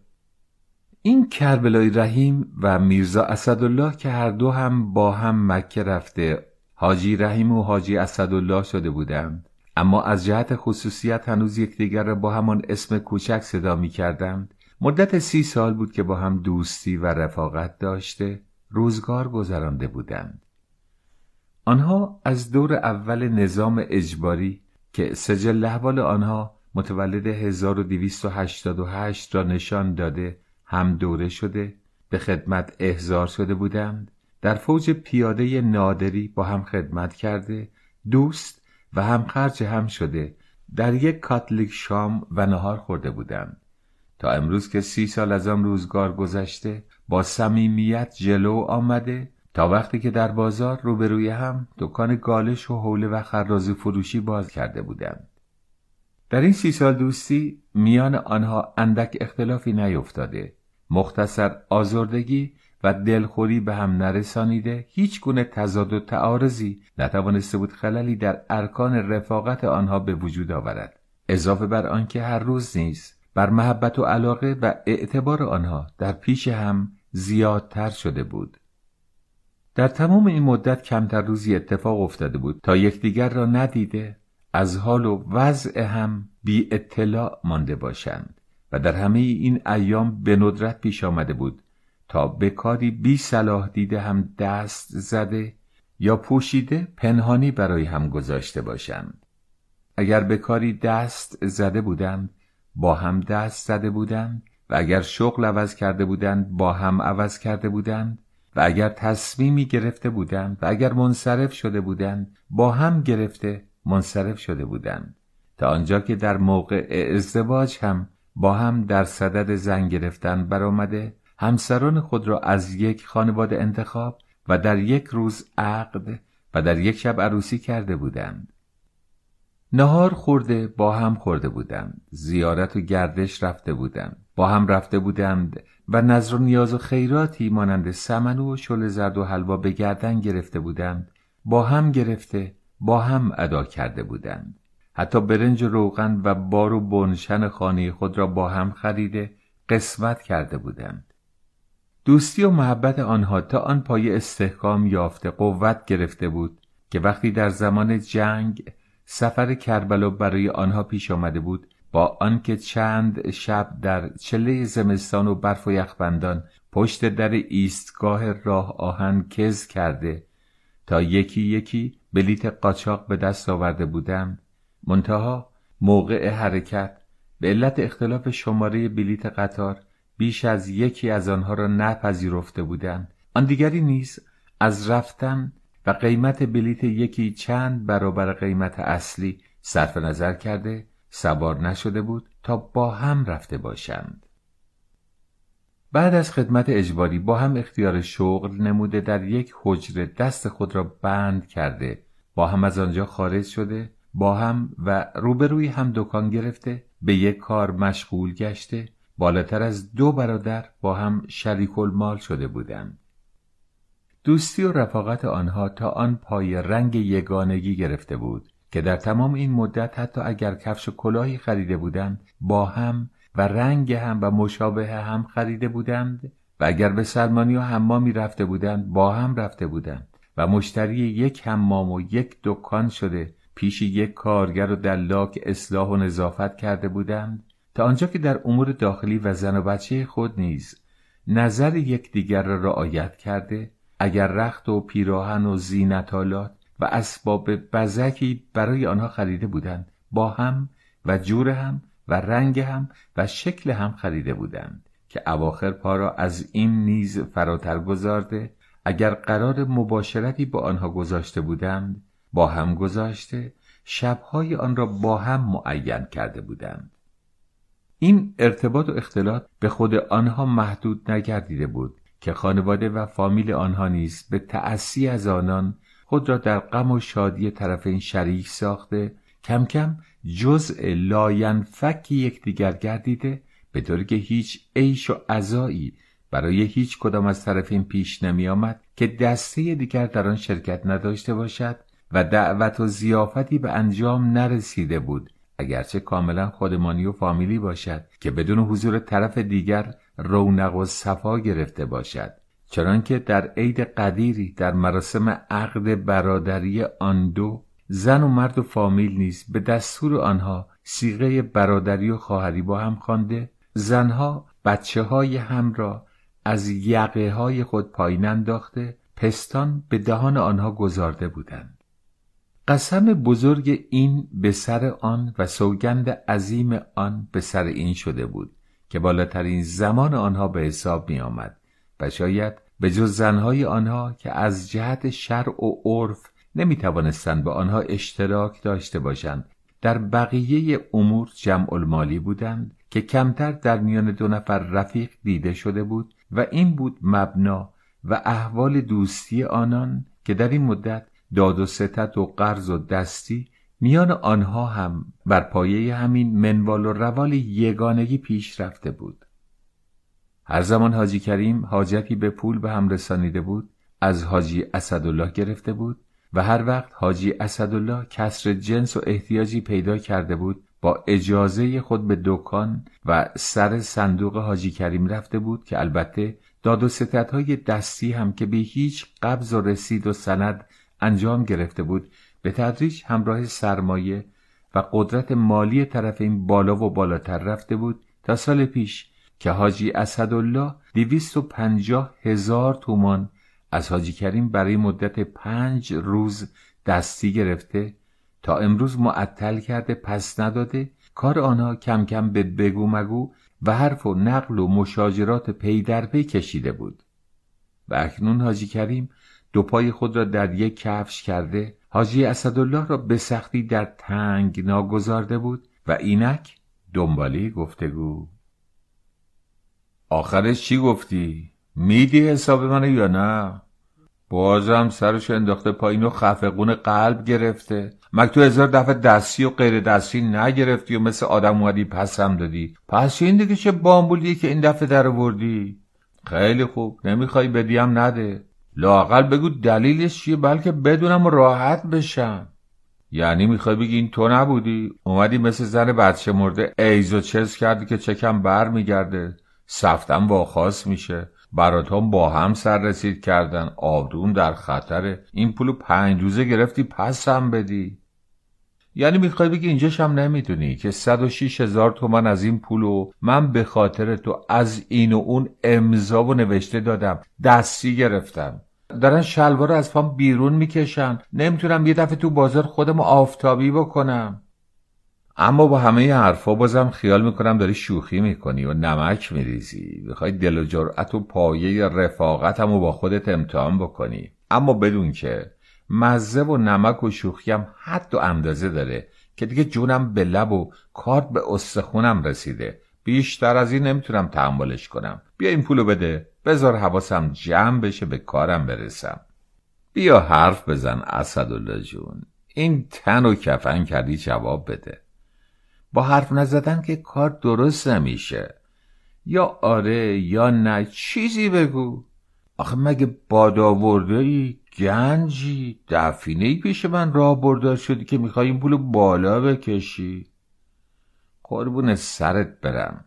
این کربلای رحیم و میرزا اسدالله که هر دو هم با هم مکه رفته حاجی رحیم و حاجی اسدالله شده بودند. اما از جهت خصوصیت هنوز یکدیگر را با همان اسم کوچک صدا می کردند مدت سی سال بود که با هم دوستی و رفاقت داشته روزگار گذرانده بودند. آنها از دور اول نظام اجباری که سجل احوال آنها متولد 1288 را نشان داده هم دوره شده به خدمت احضار شده بودند. در فوج پیاده نادری با هم خدمت کرده دوست و هم خرج هم شده. در یک کاتلیک شام و نهار خورده بودند. تا امروز که سی سال از آن روزگار گذشته با صمیمیت جلو آمده. تا وقتی که در بازار روبروی هم دکان گالش و حوله و خرازی فروشی باز کرده بودند. در این سی سال دوستی میان آنها اندک اختلافی نیفتاده مختصر آزردگی و دلخوری به هم نرسانیده هیچ گونه تضاد و تعارضی نتوانسته بود خللی در ارکان رفاقت آنها به وجود آورد. اضافه بر آنکه هر روز نیز بر محبت و علاقه و اعتبار آنها در پیش هم زیادتر شده بود. در تمام این مدت کمتر روزی اتفاق افتاده بود تا یکدیگر را ندیده از حال و وضع هم بی اطلاع مانده باشند. و در همه این ایام به ندرت پیش آمده بود تا به کاری بی صلاح دیده هم دست زده یا پوشیده پنهانی برای هم گذاشته باشند. اگر به کاری دست زده بودند با هم دست زده بودند و اگر شغل عوض کرده بودند با هم عوض کرده بودند و اگر تصمیمی گرفته بودند و اگر منصرف شده بودند با هم گرفته منصرف شده بودند. تا آنجا که در موقع ازدواج هم با هم در صدد زن گرفتن برآمده همسران خود را از یک خانواده انتخاب و در یک روز عقد و در یک شب عروسی کرده بودند. نهار خورده با هم خورده بودند زیارت و گردش رفته بودند. با هم رفته بودند و نظر و نیاز و خیراتی مانند سمنو و شل زرد و حلوا به گردن گرفته بودند. با هم گرفته با هم ادا کرده بودند. حتی برنج و روغن و بار و بنشن خانه خود را با هم خریده قسمت کرده بودند. دوستی و محبت آنها تا آن پای استحکام یافته قوت گرفته بود که وقتی در زمان جنگ سفر کربلا برای آنها پیش آمده بود با آنکه چند شب در چله زمستان و برف و یخبندان پشت در ایستگاه راه آهن کز کرده تا یکی یکی بلیت قاچاق به دست آورده بودند منتها موقع حرکت به علت اختلاف شماره بلیت قطار بیش از یکی از آنها را نپذیرفته بودند. آن دیگری نیز از رفتن و قیمت بلیت یکی چند برابر قیمت اصلی صرف نظر کرده سوار نشده بود تا با هم رفته باشند. بعد از خدمت اجباری با هم اختیار شغل نموده در یک حجره دست خود را بند کرده با هم از آنجا خارج شده با هم و روبروی هم دکان گرفته به یک کار مشغول گشته. بالاتر از دو برادر با هم شریک المال شده بودند. دوستی و رفاقت آنها تا آن پای رنگ یگانگی گرفته بود که در تمام این مدت حتی اگر کفش و کلاهی خریده بودند با هم و رنگ هم و مشابه هم خریده بودند و اگر به سلمانی و حمامی رفته بودند با هم رفته بودند و مشتری یک حمام و یک دکان شده پیش یک کارگر و دلاک اصلاح و نظافت کرده بودند تا آنجا که در امور داخلی و زن و بچه خود نیز نظر یکدیگر را رعایت کرده اگر رخت و پیراهن و زینتالات و اسباب بزکی برای آنها خریده بودند با هم و جور هم و رنگ هم و شکل هم خریده بودند که اواخر پا را از این نیز فراتر گذارده اگر قرار مباشرتی با آنها گذاشته بودند با هم گذاشته شبهای آن را با هم معین کرده بودند. این ارتباط و اختلاط به خود آنها محدود نگردیده بود که خانواده و فامیل آنها نیز به تأسی از آنان خود را در غم و شادی طرفین شریک ساخته کم کم جزء لاینفک یکدیگر گردیده به طوری که هیچ عیش و عزایی برای هیچ کدام از طرفین پیش نمی آمد که دسته دیگر در آن شرکت نداشته باشد و دعوت و ضیافتی به انجام نرسیده بود. اگرچه کاملا خودمانی و فامیلی باشد که بدون حضور طرف دیگر رونق و صفا گرفته باشد. چنانکه در عید قدیری در مراسم عقد برادری آن دو زن و مرد و فامیل نیز به دستور آنها سیغه برادری و خواهری با هم خوانده زنها بچه های هم را از یقه های خود پایین انداخته پستان به دهان آنها گذارده بودند. قسم بزرگ این به سر آن و سوگند عظیم آن به سر این شده بود که بالاترین زمان آنها به حساب می آمد و شاید به جز زنهای آنها که از جهت شرع و عرف نمی توانستند به آنها اشتراک داشته باشند در بقیه امور جمع المالی بودند که کمتر در میان دو نفر رفیق دیده شده بود و این بود مبنا و احوال دوستی آنان که در این مدت داد و ستت و قرض و دستی میان آنها هم بر پایه همین منوال و روال یگانگی پیش رفته بود. هر زمان حاجی کریم حاجتی به پول به هم رسانیده بود از حاجی اسدالله گرفته بود و هر وقت حاجی اسدالله کسر جنس و احتیاجی پیدا کرده بود با اجازه خود به دکان و سر صندوق حاجی کریم رفته بود که البته داد و های دستی هم که به هیچ قبض و رسید و سند انجام گرفته بود به تدریج همراه سرمایه و قدرت مالی طرف این بالا و بالاتر رفته بود تا سال پیش که حاجی اسدالله دویست و پنجاه هزار تومان از حاجی کریم برای مدت پنج روز دستی گرفته تا امروز معطل کرده پس نداده. کار آنها کم کم به بگو مگو و حرف و نقل و مشاجرات پی در پی کشیده بود. و اکنون حاجی کریم دو پای خود را در یک کفش کرده حاجی اسدالله را به سختی در تنگ ناگذارده بود و اینک دنبالی گفتگو آخرش چی گفتی؟ میدی حساب منو یا نه؟ بازم سرش انداخته پایین و خفقون قلب گرفته. مگه تو هزار دفعه دستی و غیر دستی نگرفتی و مثل آدم اومدی پسم دادی؟ پس این دیگه چه بامبولیه که این دفعه در وردی خیلی خوب. نمی‌خوای بدیم نده. لاقل بگو دلیلش چیه بلکه بدونم راحت بشم. یعنی می‌خوای بگی این تو نبودی؟ اومدی مثل زن بچه مرده ایز و چز کردی که چکم بر میگرده سفتم واخواست میشه. براتون با هم سر رسید کردن. آبدون در خطره. این پولو پنج روزه گرفتی پس هم بدی. یعنی می‌خوای بگی اینجاش هم نمی‌دونی که 106 هزار تومن از این پولو من به خاطر تو از این و اون امضا و نوشته دادم. دستی گرفتم. دارن شلوار از پام بیرون می‌کشن. نمی‌تونم یه دفعه تو بازار خودم آفتابی بکنم. اما با همه حرفا بازم خیال می‌کنم داری شوخی می‌کنی و نمک میریزی. می‌خوای دل و جرأت و پایه رفاقتم و با خودت امتحان بکنی. اما بدون که مزه و نمک و شوخیم حد و اندازه داره که دیگه جونم به لب و کارت به استخونم رسیده. بیشتر از این نمی‌تونم تحملش کنم. بیا این پولو بده. بذار حواسم جمع بشه به کارم برسم. بیا حرف بزن اسدالله جون. این تن و کفن کردی جواب بده. با حرف نزدن که کار درست نمیشه. یا آره یا نه چیزی بگو. آخه مگه باد گنجی دفینه ای پیش من راه بردار شدی که می‌خوای این پول بالا بکشی. قربون سرت برم.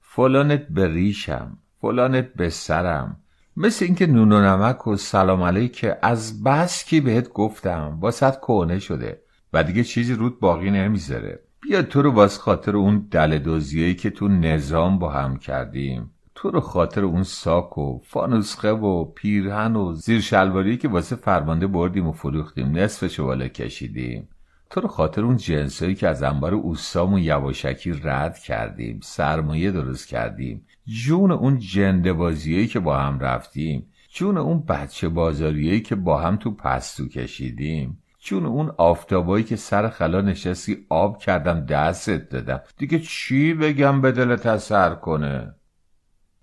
فلانت به ریشم فلانت به سرم. مثل اینکه نون و نمک و سلام علیک از بس کی بهت گفتم واسط کهنه شده و دیگه چیزی رود باقی نمی‌ذاره. بیا تو رو باز خاطر اون دل دوزیایی که تو نظام با هم کردیم. تو رو خاطر اون ساک و فانوسخه و پیرهن و زیر شلواری که واسه فرمانده بردیم و فروختیم نصفش بالا کشیدیم. تو رو خاطر اون جنسایی که از انبار اوسامون یواشکی رد کردیم سرمایه درست کردیم. جون اون جنده بازیایی که با هم رفتیم جون اون بچه بازاریایی که با هم تو پستو کشیدیم. جون اون آفتابایی که سر خلا نشستی آب کردم دستت دادم. دیگه چی بگم به دلت اثر کنه؟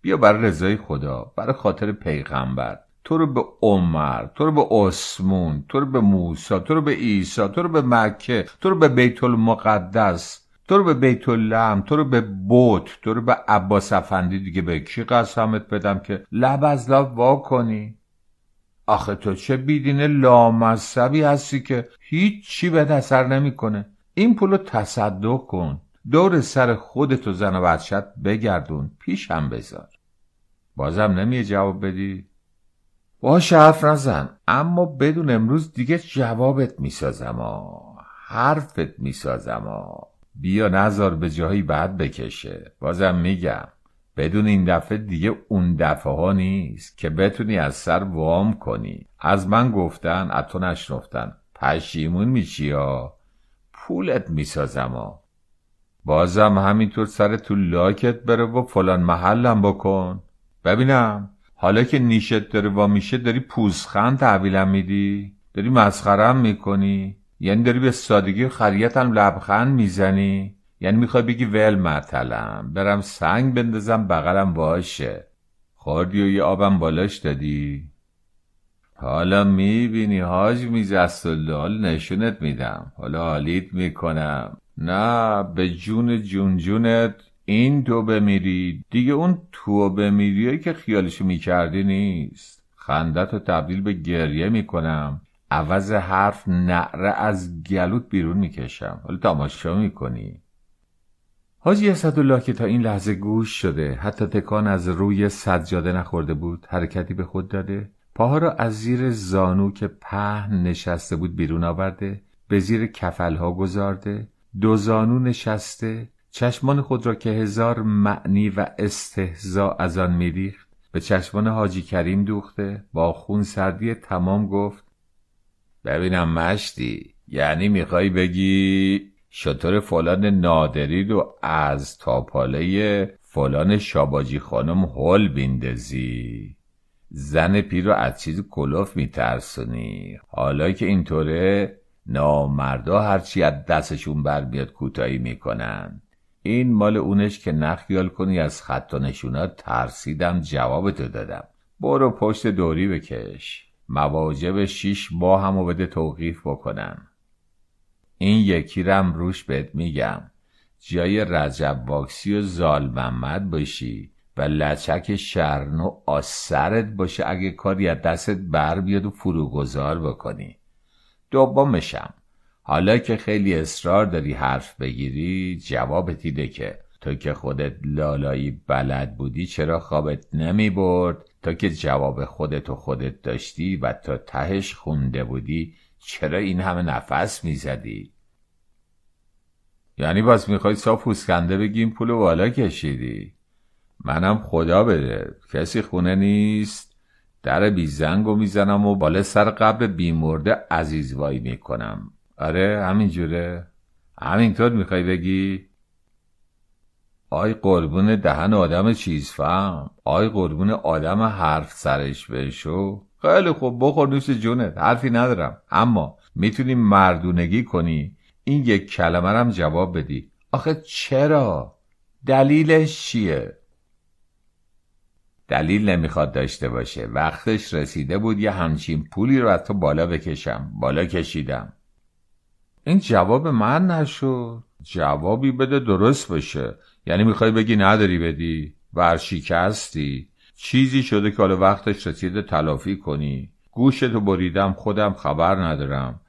بیا برای رضای خدا برای خاطر پیغمبر. تو رو به عمر تو رو به عثمون تو رو به موسی تو رو به عیسی تو رو به مکه تو رو به بیت المقدس تو رو به بیت اللحم تو رو به بوت تو رو به عباس افندی دیگه به کی قسمت بدم که لب از لب وا کنی؟ آخه تو چه بیدین لامذهبی هستی که هیچی به اثر نمی‌کنه. این پولو تصدق کن. دور سر خودتو زن و بچت بگردون. پیشم بذار. بازم نمیه جواب بدی؟ باش حرف نزن. اما بدون امروز دیگه جوابت می‌سازم آ حرفت می‌سازم آ بیا نظر به جایی بعد بکشه. بازم میگم بدون این دفعه دیگه اون دفعه ها نیست که بتونی از سر وام کنی. از من گفتن از تو نشنفتن. پشیمون میشی یا پولت می‌سازم ها بازم همینطور سر تو لاکت بره و فلان محلم بکن. ببینم. حالا که نیشت داره وا میشه داری پوزخند تحویلم میدی؟ داری مسخرم می‌کنی؟ یعنی داری به سادگی خریتم لبخند می‌زنی؟ یعنی می‌خوای بگی ول مطلم برم سنگ بندازم بغلم باشه. خوردی و یه آبم بالاش دادی؟ حالا می‌بینی حاج میزست و نشونت میدم. حالا حالیت می‌کنم. نه به جون جون جونت این تو بمیری دیگه اون تو بمیری که خیالشو می‌کردی نیست. خندت رو تبدیل به گریه می‌کنم. عوض حرف نعره از گلوت بیرون می‌کشم. حالا تماشا می‌کنی. حاجی اسدالله که تا این لحظه گوش شده حتی تکان از روی سجاده نخورده بود حرکتی به خود داده. پاها را از زیر زانو که پهن نشسته بود بیرون آورده به زیر کفلها گذارده. دو زانو نشسته. چشمان خود را که هزار معنی و استهزا از آن میریخت به چشمان حاجی کریم دوخته با خون سردی تمام گفت ببینم مشتی یعنی می‌خوای بگی شطور فلان نادری رو از تاپاله فلان شاباجی خانم هل بیندزی زن پیر رو از چیز کلوف میترسونی؟ حالا که اینطوره نامردا هرچی از دستشون برمیاد کوتاهی می‌کنن. این مال اونش که نخیال کنی از خط و نشونات ترسیدم جوابتو دادم. برو پشت دوری بکش. مواجب شیش ماه همو بده توقیف بکنم. این یکی رم روش بهت میگم. جای رجب واکسی و زال محمد باشی و لچک شرنو آسرت باشه اگه کاری از دستت بر بیاد و فروگذار بکنی. دومشم. حالا که خیلی اصرار داری حرف بگیری جوابت ایده که. تو که خودت لالایی بلد بودی چرا خوابت نمی برد؟ تا که جواب خودت و خودت داشتی و تا تهش خونده بودی چرا این همه نفس می‌زدی یعنی باز می‌خوای صاف پوسکنده بگیم پول والا کشیدی؟ منم خدا بده کسی خونه نیست. در بی زنگ و می‌زنم و بالا سر قبر بیمرده عزیز وای می‌کنم. آره همینجوره. همینطور می‌خوای بگی؟ آی قربون دهن آدم چیز فهم. آی قربون آدم حرف سرش بشو خیلی خوب بخور نوش جونت. حرفی ندارم. اما می‌تونی مردونگی کنی. این یک کلمه رم جواب بدی. آخه چرا؟ دلیلش چیه؟ دلیل نمی‌خواد داشته باشه. وقتش رسیده بود یه همچین پولی رو از تو بالا بکشم. بالا کشیدم. این جواب من نشد. جوابی بده درست بشه. یعنی می‌خوای بگی نداری بدی؟ ورشیکستی چیزی شده که حالا وقتش رسیده تلافی کنی. گوشتو بریدم خودم خبر ندارم.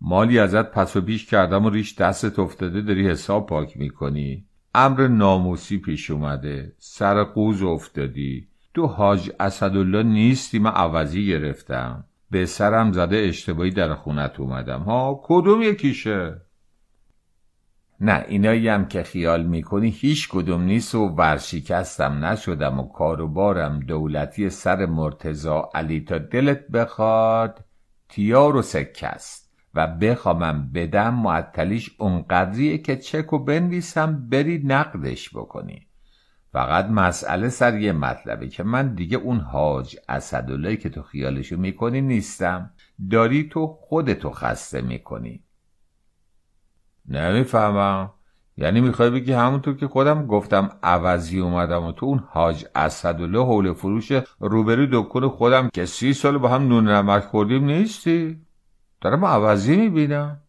مالی ازت پس و پیش کردم و ریش دستت افتاده داری حساب پاک می‌کنی. امر ناموسی پیش اومده. سر قوز افتادی. تو حاج اسدالله نیستی من عوضی گرفتم. به سرم زده اشتباهی در خونت اومدم. ها کدوم یکیشه؟ نه اینایی هم که خیال می‌کنی هیچ کدوم نیست و ورشکستم نشدم و کاروبارم دولتی سر مرتزا علی تا دلت بخواد تیار و سکست و بخوامم بدم معطلیش اونقدریه که چک و بنویسم بری نقدش بکنی. فقط مسئله سر یه مطلبه که من دیگه اون حاج اسدالله که تو خیالشو می‌کنی نیستم. داری تو خودتو خسته می‌کنی. نمی‌فهمم. یعنی می‌خوای بگی همونطور که خودم گفتم عوضی اومدم و تو اون حاج اسدالله حول فروش روبروی دکون خودم که سی سال با هم نون نمک خوردیم نیستی؟ دارم عوضی می‌بینم.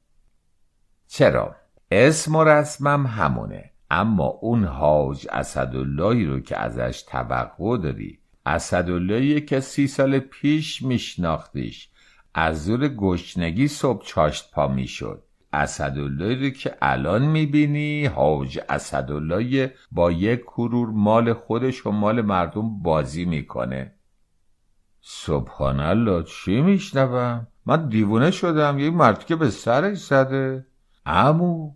چرا؟ اسم و رسمم همونه. اما اون حاج اسداللهی رو که ازش توقع داری اسداللهی که سی سال پیش میشناختیش. از زور گشنگی صبح چاشت پا می‌شد. اسدالله رو که الان می‌بینی حاج اسدالله با یک کرور مال خودش و مال مردم بازی می‌کنه. سبحان الله چی میشنوم؟ من دیوونه شدم یه مرد که به سرش زده. امو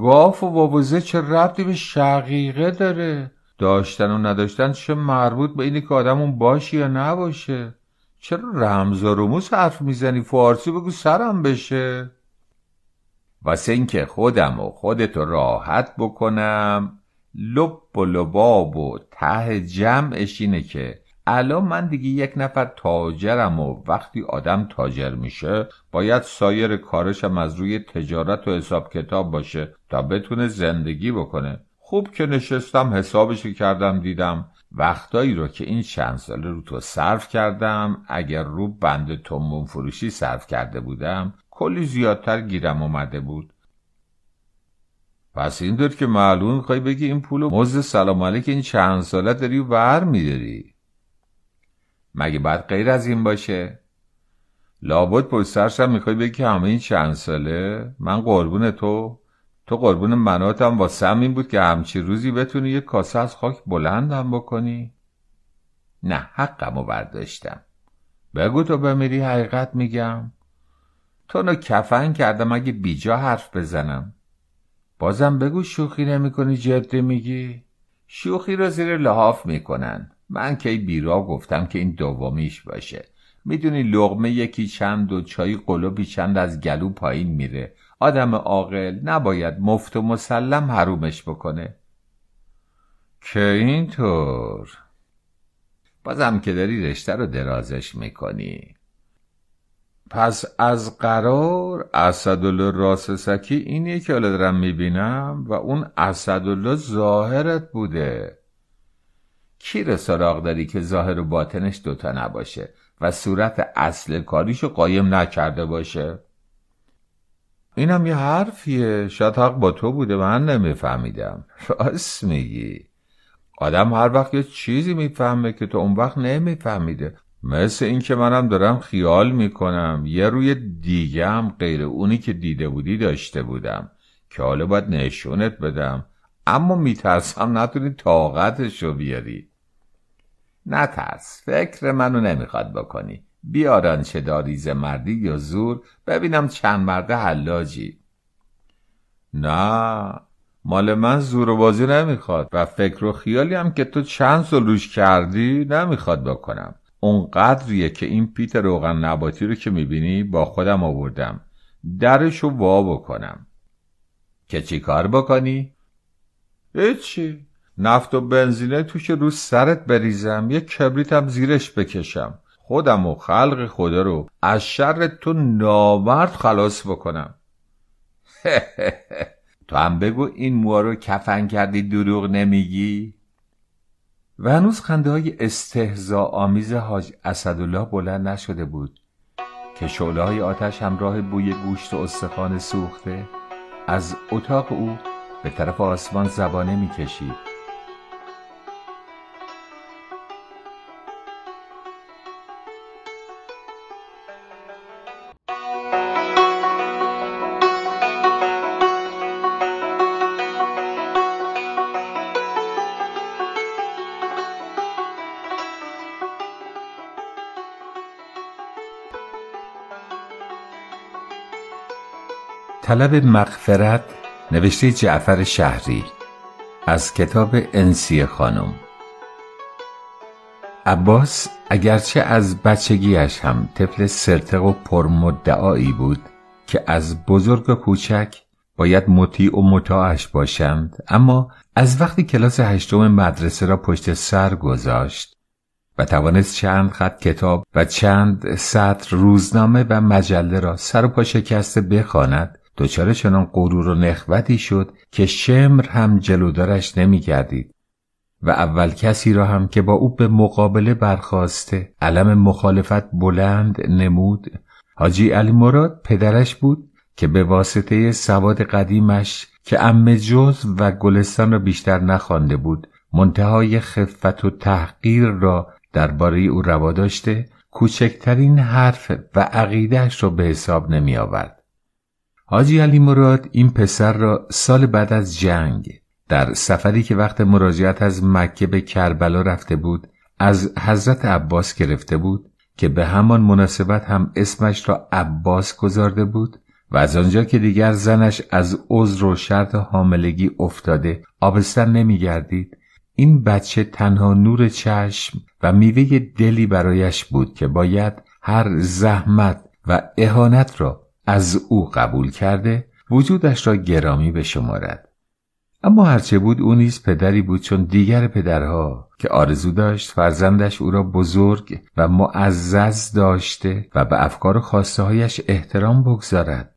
گاف و وابوزه چه ربطی به شقیقه داره؟ داشتن و نداشتن چه مربوط به اینی که آدمون باشی یا نباشه؟ چرا رمز و رموز حرف می‌زنی؟ فارسی بگو سرم بشه. واسه اینکه خودم و خودتو راحت بکنم لب و لباب و ته جمعش اینه که الان من دیگه یک نفر تاجرم و وقتی آدم تاجر میشه باید سایر کارشم از روی تجارت و حساب کتاب باشه تا بتونه زندگی بکنه. خوب که نشستم حسابش کردم دیدم وقتایی رو که این چند ساله رو تو صرف کردم اگر رو بند تومون فروشی صرف کرده بودم کلی زیادتر گیرم اومده بود. پس این دار که معلوم می‌خوای بگی این پولو مزد سلام علیک این چند ساله داری و بر میداری مگه باید غیر از این باشه؟ لابد پشت می‌خوای بگی همه این چند ساله من قربون تو تو قربون مناتم واسم این بود که همچی روزی بتونی یه کاسه از خاک بلندم بکنی. نه حقمو برداشتم. بگو تو بمیری حقیقت میگم. تو نو کفن کردم اگه بیجا حرف بزنم. بازم بگو شوخی نمی کنی جدی میگی؟ شوخی رو زیر لحاف می‌کنن. من کی بیرا گفتم که این دومیش باشه. می‌دونی لغمه یکی چند و چای قلوبی چند از گلو پایین میره. آدم عاقل نباید مفت و مسلم حرومش بکنه. که اینطور؟ بازم که داری رشته رو درازش می‌کنی. پس از قرار اسدالله راسسکی اینیه که حالا دارم می‌بینم و اون اسدالله ظاهرت بوده. کی رو سراغ داری که ظاهر و باطنش دوتا نباشه و صورت اصل کاریشو قایم نکرده باشه؟ اینم یه حرفیه. شاید حق با تو بوده. من نمیفهمیدم. راست میگی. آدم هر وقت یه چیزی می‌فهمه که تو اون وقت نمیفهمیده. مثل اینکه منم دارم خیال می‌کنم. یه روی دیگه هم غیر اونی که دیده بودی داشته بودم. که حالا باید نشونت بدم. اما میترسم نتونی طاقتشو بیاری. نترس فکر منو نمی‌خواد بکنی. بیاران چه داریز مردی یا زور ببینم چند مرده حلاجی. نه مال من زور و بازی نمی‌خواد و فکر و خیالی هم که تو چند سال روش کردی نمی‌خواد بکنم. اونقدریه که این پیت روغن نباتی رو که می‌بینی با خودم آوردم. درشو وا بکنم. که چی کار بکنی؟ هیچی نفت و بنزینه توش رو سرت بریزم یه کبریتم زیرش بکشم. خودم و خلق خدا رو از شر تو نامرد خلاص بکنم. تو هم بگو این موها رو کفن کردی دروغ نمیگی؟ و هنوز خنده های استهزا آمیز حاج اسدالله بلند نشده بود. که شعله های آتش همراه بوی گوشت و استخوان سوخته از اتاق او به طرف آسمان زبانه می‌کشید طلب مغفرت نوشته جعفر شهری از کتاب انسی خانم. عباس اگرچه از بچگیش هم طفل سرتق و پرمدعایی بود که از بزرگ و کوچک باید مطیع و مطاعش باشند اما از وقتی کلاس هشتم مدرسه را پشت سر گذاشت و توانست چند خط کتاب و چند سطر روزنامه و مجله را سر و پا شکسته بخواند دچار چنان غرور و نخوتی شد که شمر هم جلودارش نمیگردید و اول کسی را هم که با او به مقابله برخواسته علم مخالفت بلند نمود حاجی علی مراد پدرش بود که به واسطه سواد قدیمش که ام جز و گلستان را بیشتر نخوانده بود منتهای خفت و تحقیر را درباره او روا داشته کوچکترین حرف و عقیدهش را به حساب نمی آورد. حاجی علی مراد این پسر را سال بعد از جنگ در سفری که وقت مراجعت از مکه به کربلا رفته بود از حضرت عباس گرفته بود که به همان مناسبت هم اسمش را عباس گذارده بود و از آنجا که دیگر زنش از عذر و شرط حاملگی افتاده آبستن نمیگردید این بچه تنها نور چشم و میوه دلی برایش بود که باید هر زحمت و اهانت را از او قبول کرده وجودش را گرامی بشمارد اما هرچه بود او نیز پدری بود چون دیگر پدرها که آرزو داشت فرزندش او را بزرگ و معزز داشته و به افکار و هایش احترام بگذارد.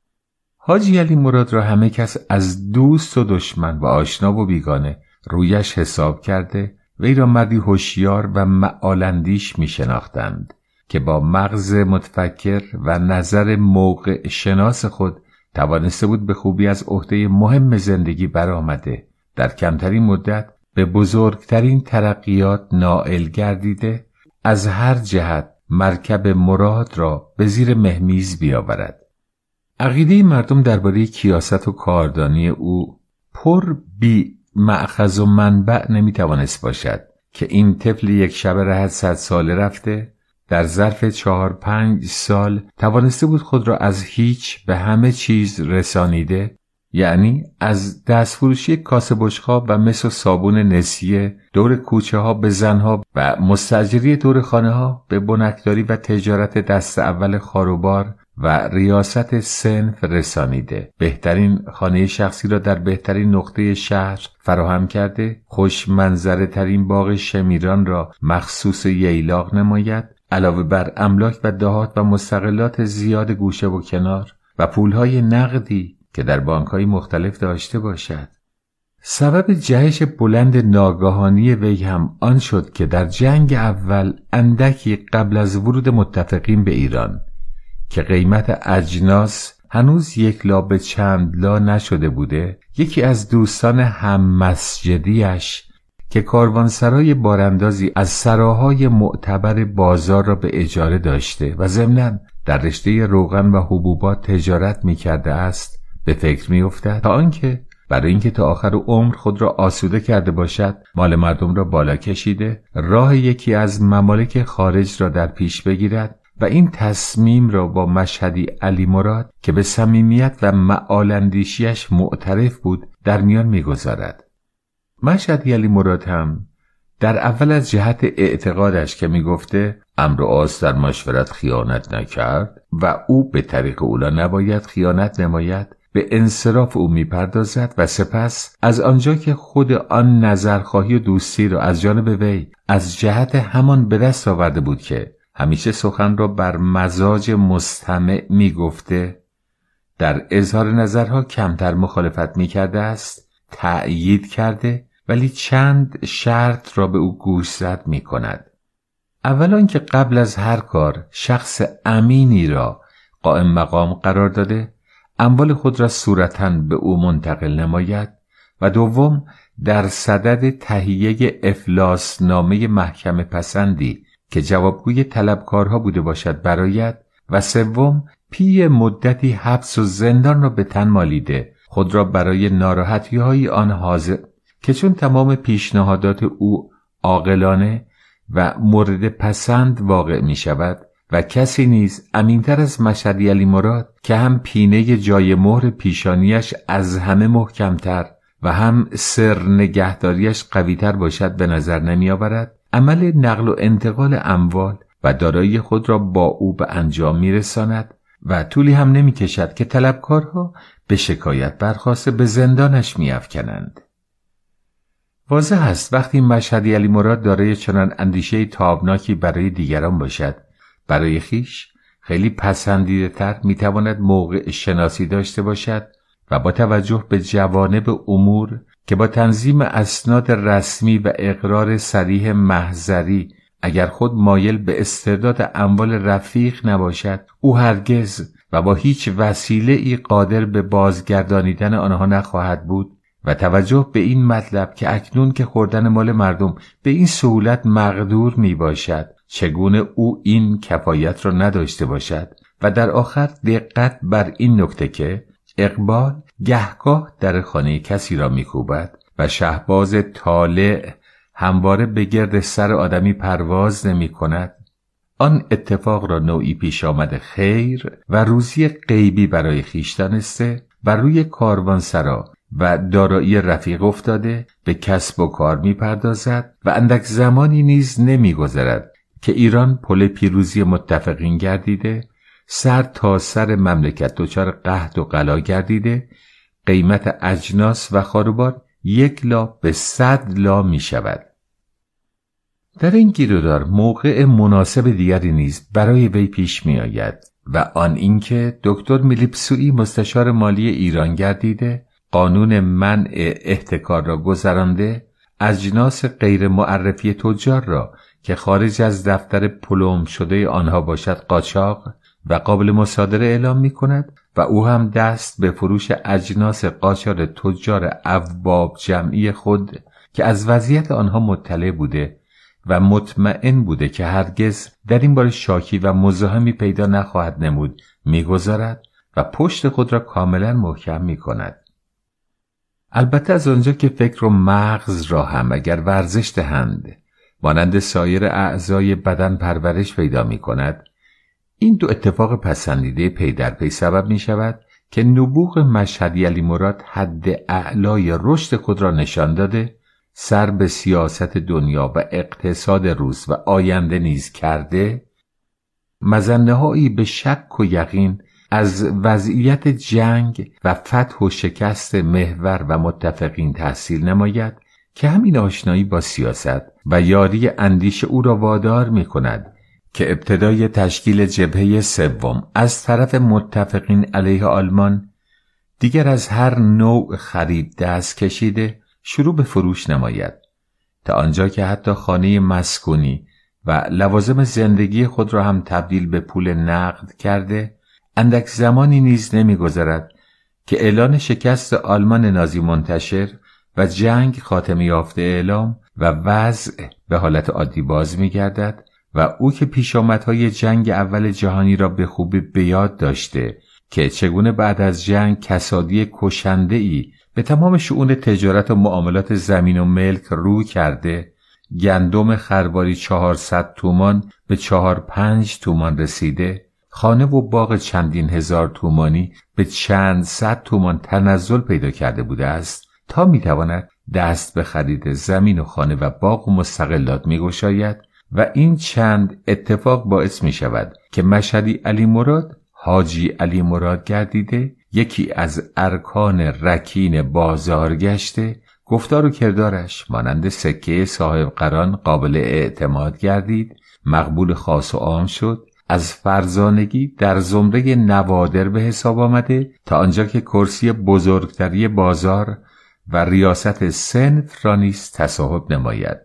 حاجی علی مراد را همه کس از دوست و دشمن و آشنا و بیگانه رویش حساب کرده وی را مردی هوشیار و معالندیش می شناختند که با مغز متفکر و نظر موقع شناس خود توانسته بود به خوبی از عهده مهم زندگی برآمده. در کمترین مدت به بزرگترین ترقیات نائل گردیده از هر جهت مرکب مراد را به زیر مهمیز بیاورد. عقیده مردم درباره کیاست و کاردانی او پر بی معخذ و منبع نمی‌توانست باشد که این طفل یک شب رهت صد ساله رفته در ظرف چهار پنج سال توانسته بود خود را از هیچ به همه چیز رسانیده یعنی از دستفروشی کاسه بشخاب و مس و صابون نسیه دور کوچه ها به زنها و مستجری دور خانه ها به بنکداری و تجارت دست اول خاروبار و ریاست سنف رسانیده. بهترین خانه شخصی را در بهترین نقطه شهر فراهم کرده خوش منظره ترین باغ شمیران را مخصوص ییلاق نماید علاوه بر املاک و دهات و مستقلات زیاد گوشه و کنار و پولهای نقدی که در بانکهای مختلف داشته باشد. سبب جهش بلند ناگاهانی وی هم آن شد که در جنگ اول اندکی قبل از ورود متفقین به ایران که قیمت اجناس هنوز یک لا به چند لا نشده بوده یکی از دوستان هم مسجدیش که کاروانسرای باراندازی از سراهای معتبر بازار را به اجاره داشته و ضمنا در رشته روغن و حبوبات تجارت می کرده است به فکر می افتد تا آنکه برای اینکه تا آخر عمر خود را آسوده کرده باشد مال مردم را بالا کشیده راه یکی از ممالک خارج را در پیش بگیرد و این تصمیم را با مشهدی علی مراد که به صمیمیت و معالندیشیش معترف بود در میان می‌گذارد. مشهد مراد هم در اول از جهت اعتقادش که می‌گفته امر آس در مشورت خیانت نکرد و او به طریق اولا نباید خیانت نماید به انصراف او می‌پردازد و سپس از آنجا که خود آن نظرخواهی و دوستی را از جانب وی از جهت همان به دست آورده بود که همیشه سخن را بر مزاج مستمع می گفته در اظهار نظرها کمتر مخالفت می کرده است تأیید کرده ولی چند شرط را به او گوش زد می کند اولا که قبل از هر کار شخص امینی را قائم مقام قرار داده اموال خود را صورتا به او منتقل نماید و دوم در صدد تهیه افلاس نامه محکم پسندی که جوابگوی طلبکارها بوده باشد برایت و سوم پی مدتی حبس و زندان را به تن مالیده خود را برای ناراحتی های آن حاضر که چون تمام پیشنهادات او عاقلانه و مورد پسند واقع می شود و کسی نیز امینتر از مشهدی علی مراد که هم پینه جای مهر پیشانیش از همه محکمتر و هم سر نگهداریش قویتر باشد به نظر نمی آورد عمل نقل و انتقال اموال و دارایی خود را با او به انجام می رساند و طولی هم نمی کشد که طلبکارها به شکایت برخواسته به زندانش می افکنند. واضح است وقتی مشهدی علی مراد دارای چنان اندیشه تابناکی برای دیگران باشد. برای خیش خیلی پسندیده تر می تواند موقع شناسی داشته باشد و با توجه به جوانب امور که با تنظیم اسناد رسمی و اقرار سریح محضری اگر خود مایل به استرداد اموال رفیق نباشد او هرگز و با هیچ وسیله ای قادر به بازگردانیدن آنها نخواهد بود. و توجه به این مطلب که اکنون که خوردن مال مردم به این سهولت مقدور می باشد چگونه او این کفایت را نداشته باشد؟ و در آخر دقت بر این نکته که اقبال گهگاه در خانه کسی را میکوبد و شهباز طالع همواره به گرد سر آدمی پرواز نمی کند آن اتفاق را نوعی پیش آمده خیر و روزی غیبی برای خیش دانسته و روی سرا و دارایی رفیق افتاده به کسب و کار می پردازد و اندک زمانی نیز نمیگذرد که ایران پل پیروزی متفقین گردیده سر تا سر مملکت دچار قهد و قلا گردیده قیمت اجناس و خاروبار یک لا به صد لا می شود در این گیرودار موقع مناسب دیگری نیز برای وی پیش می آید و آن اینکه دکتر میلیپسوی مستشار مالی ایران گردیده قانون منع احتکار را گذرانده اجناس غیر معرفی تجار را که خارج از دفتر پلوم شده آنها باشد قاچاق و قابل مصادره اعلام می کند و او هم دست به فروش اجناس قاچار تجار اوباب جمعی خود که از وضعیت آنها مطلع بوده و مطمئن بوده که هرگز در این بار شاکی و مزاحمی پیدا نخواهد نمود می‌گذارد و پشت خود را کاملا محکم می کند. البته از آنجا که فکر و مغز را هم اگر ورزش دهند مانند سایر اعضای بدن پرورش پیدا می کند این دو اتفاق پسندیده پی در پی سبب می شود که نبوغ مشهدی علی مراد حد اعلای رشد خود را نشان داده سر به سیاست دنیا و اقتصاد روز و آینده نیز کرده مزنه به شک و یقین از وضعیت جنگ و فتح و شکست محور و متفقین تحصیل نماید که همین آشنایی با سیاست و یاری اندیش او را وادار می کند که ابتدای تشکیل جبهه سوم از طرف متفقین علیه آلمان دیگر از هر نوع خرید دست کشیده شروع به فروش نماید تا آنجا که حتی خانه مسکونی و لوازم زندگی خود را هم تبدیل به پول نقد کرده اندک زمانی نیز نمیگذرد که اعلان شکست آلمان نازی منتشر و جنگ خاتمه یافته اعلام و وضع به حالت عادی باز میگردد و او که پیشامدهای جنگ اول جهانی را به خوبی به یاد داشته که چگونه بعد از جنگ کسادی کشنده ای به تمام شعون تجارت و معاملات زمین و ملک رو کرده گندم خرباری چهارصد تومان به چهار پنج تومان رسیده خانه و باغ چندین هزار تومانی به چند صد تومان تنزل پیدا کرده بوده است تا می‌تواند دست به خرید زمین و خانه و باغ و مستقلات میگشاید و این چند اتفاق باعث می شود که مشهدی علی مراد حاجی علی مراد گردیده یکی از ارکان رکین بازار گشته گفتار و کردارش مانند سکه صاحب قران قابل اعتماد گردید مقبول خاص و عام شد از فرزانگی در زمره نوادر به حساب آمده تا آنجا که کرسی بزرگتری بازار و ریاست سنف را نیز تصاحب نماید.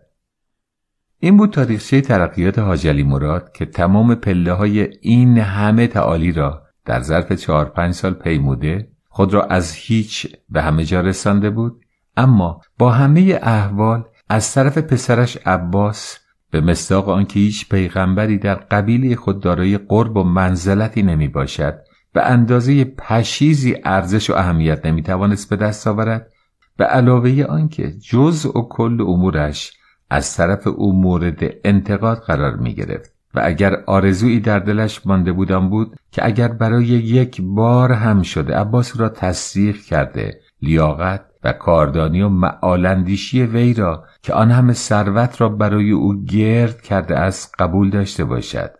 این بود تاریخچه ترقیات حاجلی مراد که تمام پله های این همه تعالی را در ظرف چهار پنج سال پیموده خود را از هیچ به همه جا رسانده بود اما با همه احوال از طرف پسرش عباس به مصداق آنکه هیچ پیغمبری در قبیله خود دارای قرب و منزلتی نمی باشد به اندازه پشیزی ارزش و اهمیت نمی توانست به دست آورد به علاوه آنکه جزء و کل امورش از طرف او مورد انتقاد قرار می گرفت و اگر آرزویی در دلش مانده بودم بود که اگر برای یک بار هم شده عباس را تصدیق کرده لیاقت و کاردانی و معالندیشی وی را که آن همه ثروت را برای او گرد کرده است قبول داشته باشد.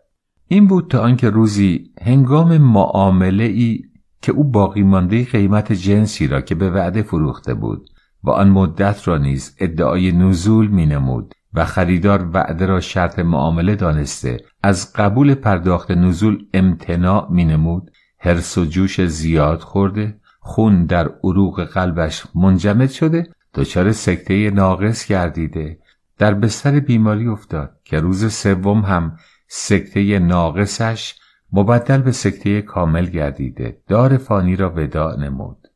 این بود تا آنکه روزی هنگام معامله ای که او باقی مانده قیمت جنسی را که به وعده فروخته بود و آن مدت را نیز ادعای نزول می نمود و خریدار وعده را شرط معامله دانسته از قبول پرداخت نزول امتناع می نمود حرس و جوش زیاد خورده خون در عروق قلبش منجمد شده دچار سکته ناقص گردیده. در بستر بیماری افتاد که روز سوم هم سکته ناقصش مبدل به سکته کامل گردیده. دار فانی را وداع نمود.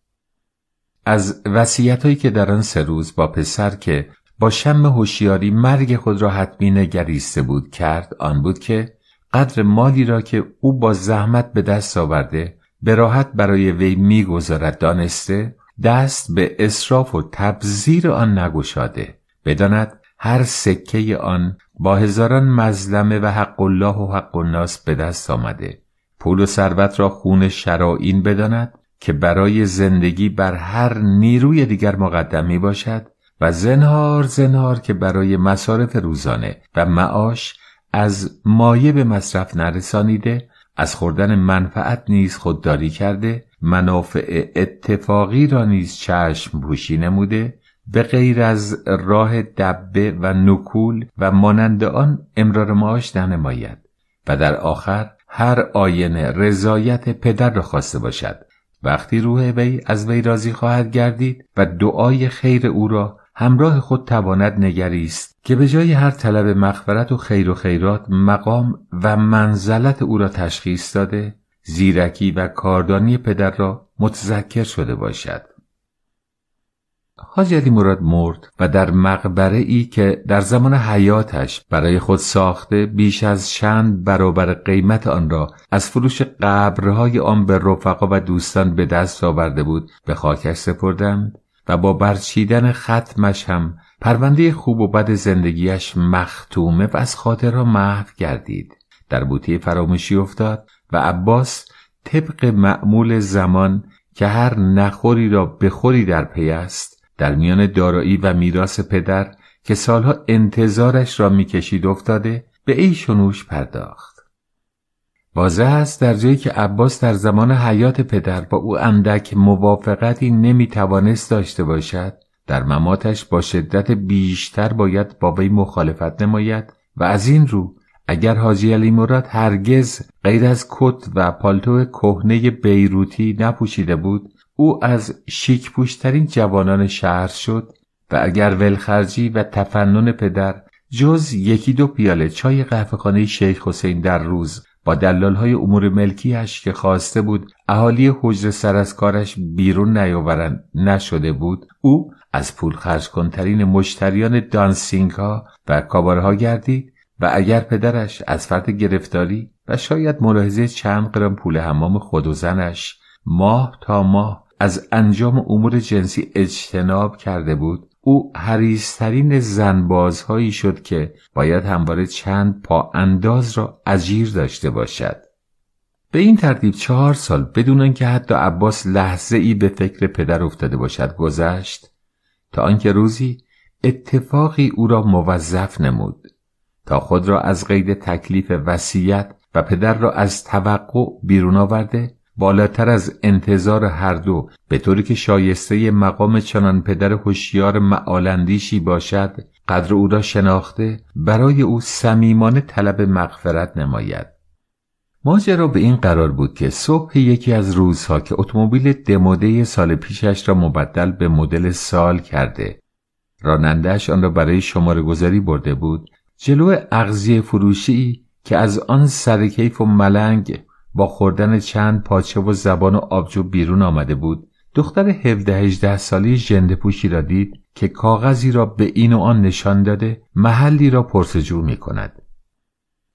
از وسیعتهایی که در آن سه روز با پسر که با شم هوشیاری مرگ خود را حتمی نگریسته بود کرد آن بود که قدر مالی را که او با زحمت به دست آورده به راحت برای وی می‌گذارد دانسته دست به اصراف و تبذیر آن نگشاده. بداند هر سکه آن با هزاران مظلمه و حق الله و حق الناس به دست آمده. پول و ثروت را خون شرائین بداند که برای زندگی بر هر نیروی دیگر مقدم می باشد و زنهار زنهار که برای مصارف روزانه و معاش از مایه به مصرف نرسانیده از خوردن منفعت نیز خودداری کرده منافع اتفاقی را نیز چشم پوشی نموده به غیر از راه دبه و نکول و مانند آن امرار معاش ننماید و در آخر هر آینه رضایت پدر را خواسته باشد. وقتی روح وی از وی راضی خواهد گردید و دعای خیر او را همراه خود تواند نگریست که به جای هر طلب مغفرت و خیر و خیرات مقام و منزلت او را تشخیص داده زیرکی و کاردانی پدر را متذکر شده باشد. حاج علی مراد مرد و در مقبره ای که در زمان حیاتش برای خود ساخته بیش از چند برابر قیمت آن را از فروش قبرهای آن به رفقا و دوستان به دست آورده بود به خاکش سپردند و با برچیدن ختمش هم پرونده خوب و بد زندگیش مختومه و از خاطرها محو گردید. در بوتی فراموشی افتاد و عباس طبق معمول زمان که هر نخوری را بخوری در پی است در میان دارایی و میراث پدر که سالها انتظارش را می‌کشید افتاده به ای شنوش پرداخت. واضح است در جایی که عباس در زمان حیات پدر با او اندک موافقتی نمی‌توانست داشته باشد در مماتش با شدت بیشتر باید با وی مخالفت نماید و از این رو اگر حاجی علی مراد هرگز غیر از کت و پالتو کهنه بیروتی نپوشیده بود او از شیک پوشترین جوانان شهر شد و اگر ولخرجی و تفنن پدر جز یکی دو پیاله چای قهوهخانه شیخ حسین در روز با های امور ملکیش که خواسته بود اهالی حجر سر از کارش بیرون نیاورند نشده بود او از پول خرج کنترین مشتریان دانسینگ ها و کاباره ها گردید و اگر پدرش از فرد گرفتاری و شاید ملاحظه چند گرم پول حمام خود و زنش ماه تا ماه از انجام امور جنسی اجتناب کرده بود او حریسترین زنبازهایی شد که باید همواره چند پا انداز را اجیر داشته باشد. به این ترتیب چهار سال بدون آنکه حتی عباس لحظه ای به فکر پدر افتاده باشد گذشت تا آنکه روزی اتفاقی او را موظف نمود. تا خود را از قید تکلیف وصیت و پدر را از توقع بیرون آورده بالاتر از انتظار هر دو به طوری که شایسته مقام چنان پدر هوشیار معالندیشی باشد قدر او را شناخته برای او صمیمانه طلب مغفرت نماید. ماجرا به این قرار بود که صبح یکی از روزها که اتومبیل دموده سال پیشش را مبدل به مدل سال کرده رانندهش آن را برای شماره گذاری برده بود. جلو اغزی فروشی که از آن سرکیف و ملنگ با خوردن چند پاچه و زبان و آبجو بیرون آمده بود دختر 17 18 سالی ژنده پوشی را دید که کاغذی را به این و آن نشان داده محلی را پرسجو می کند.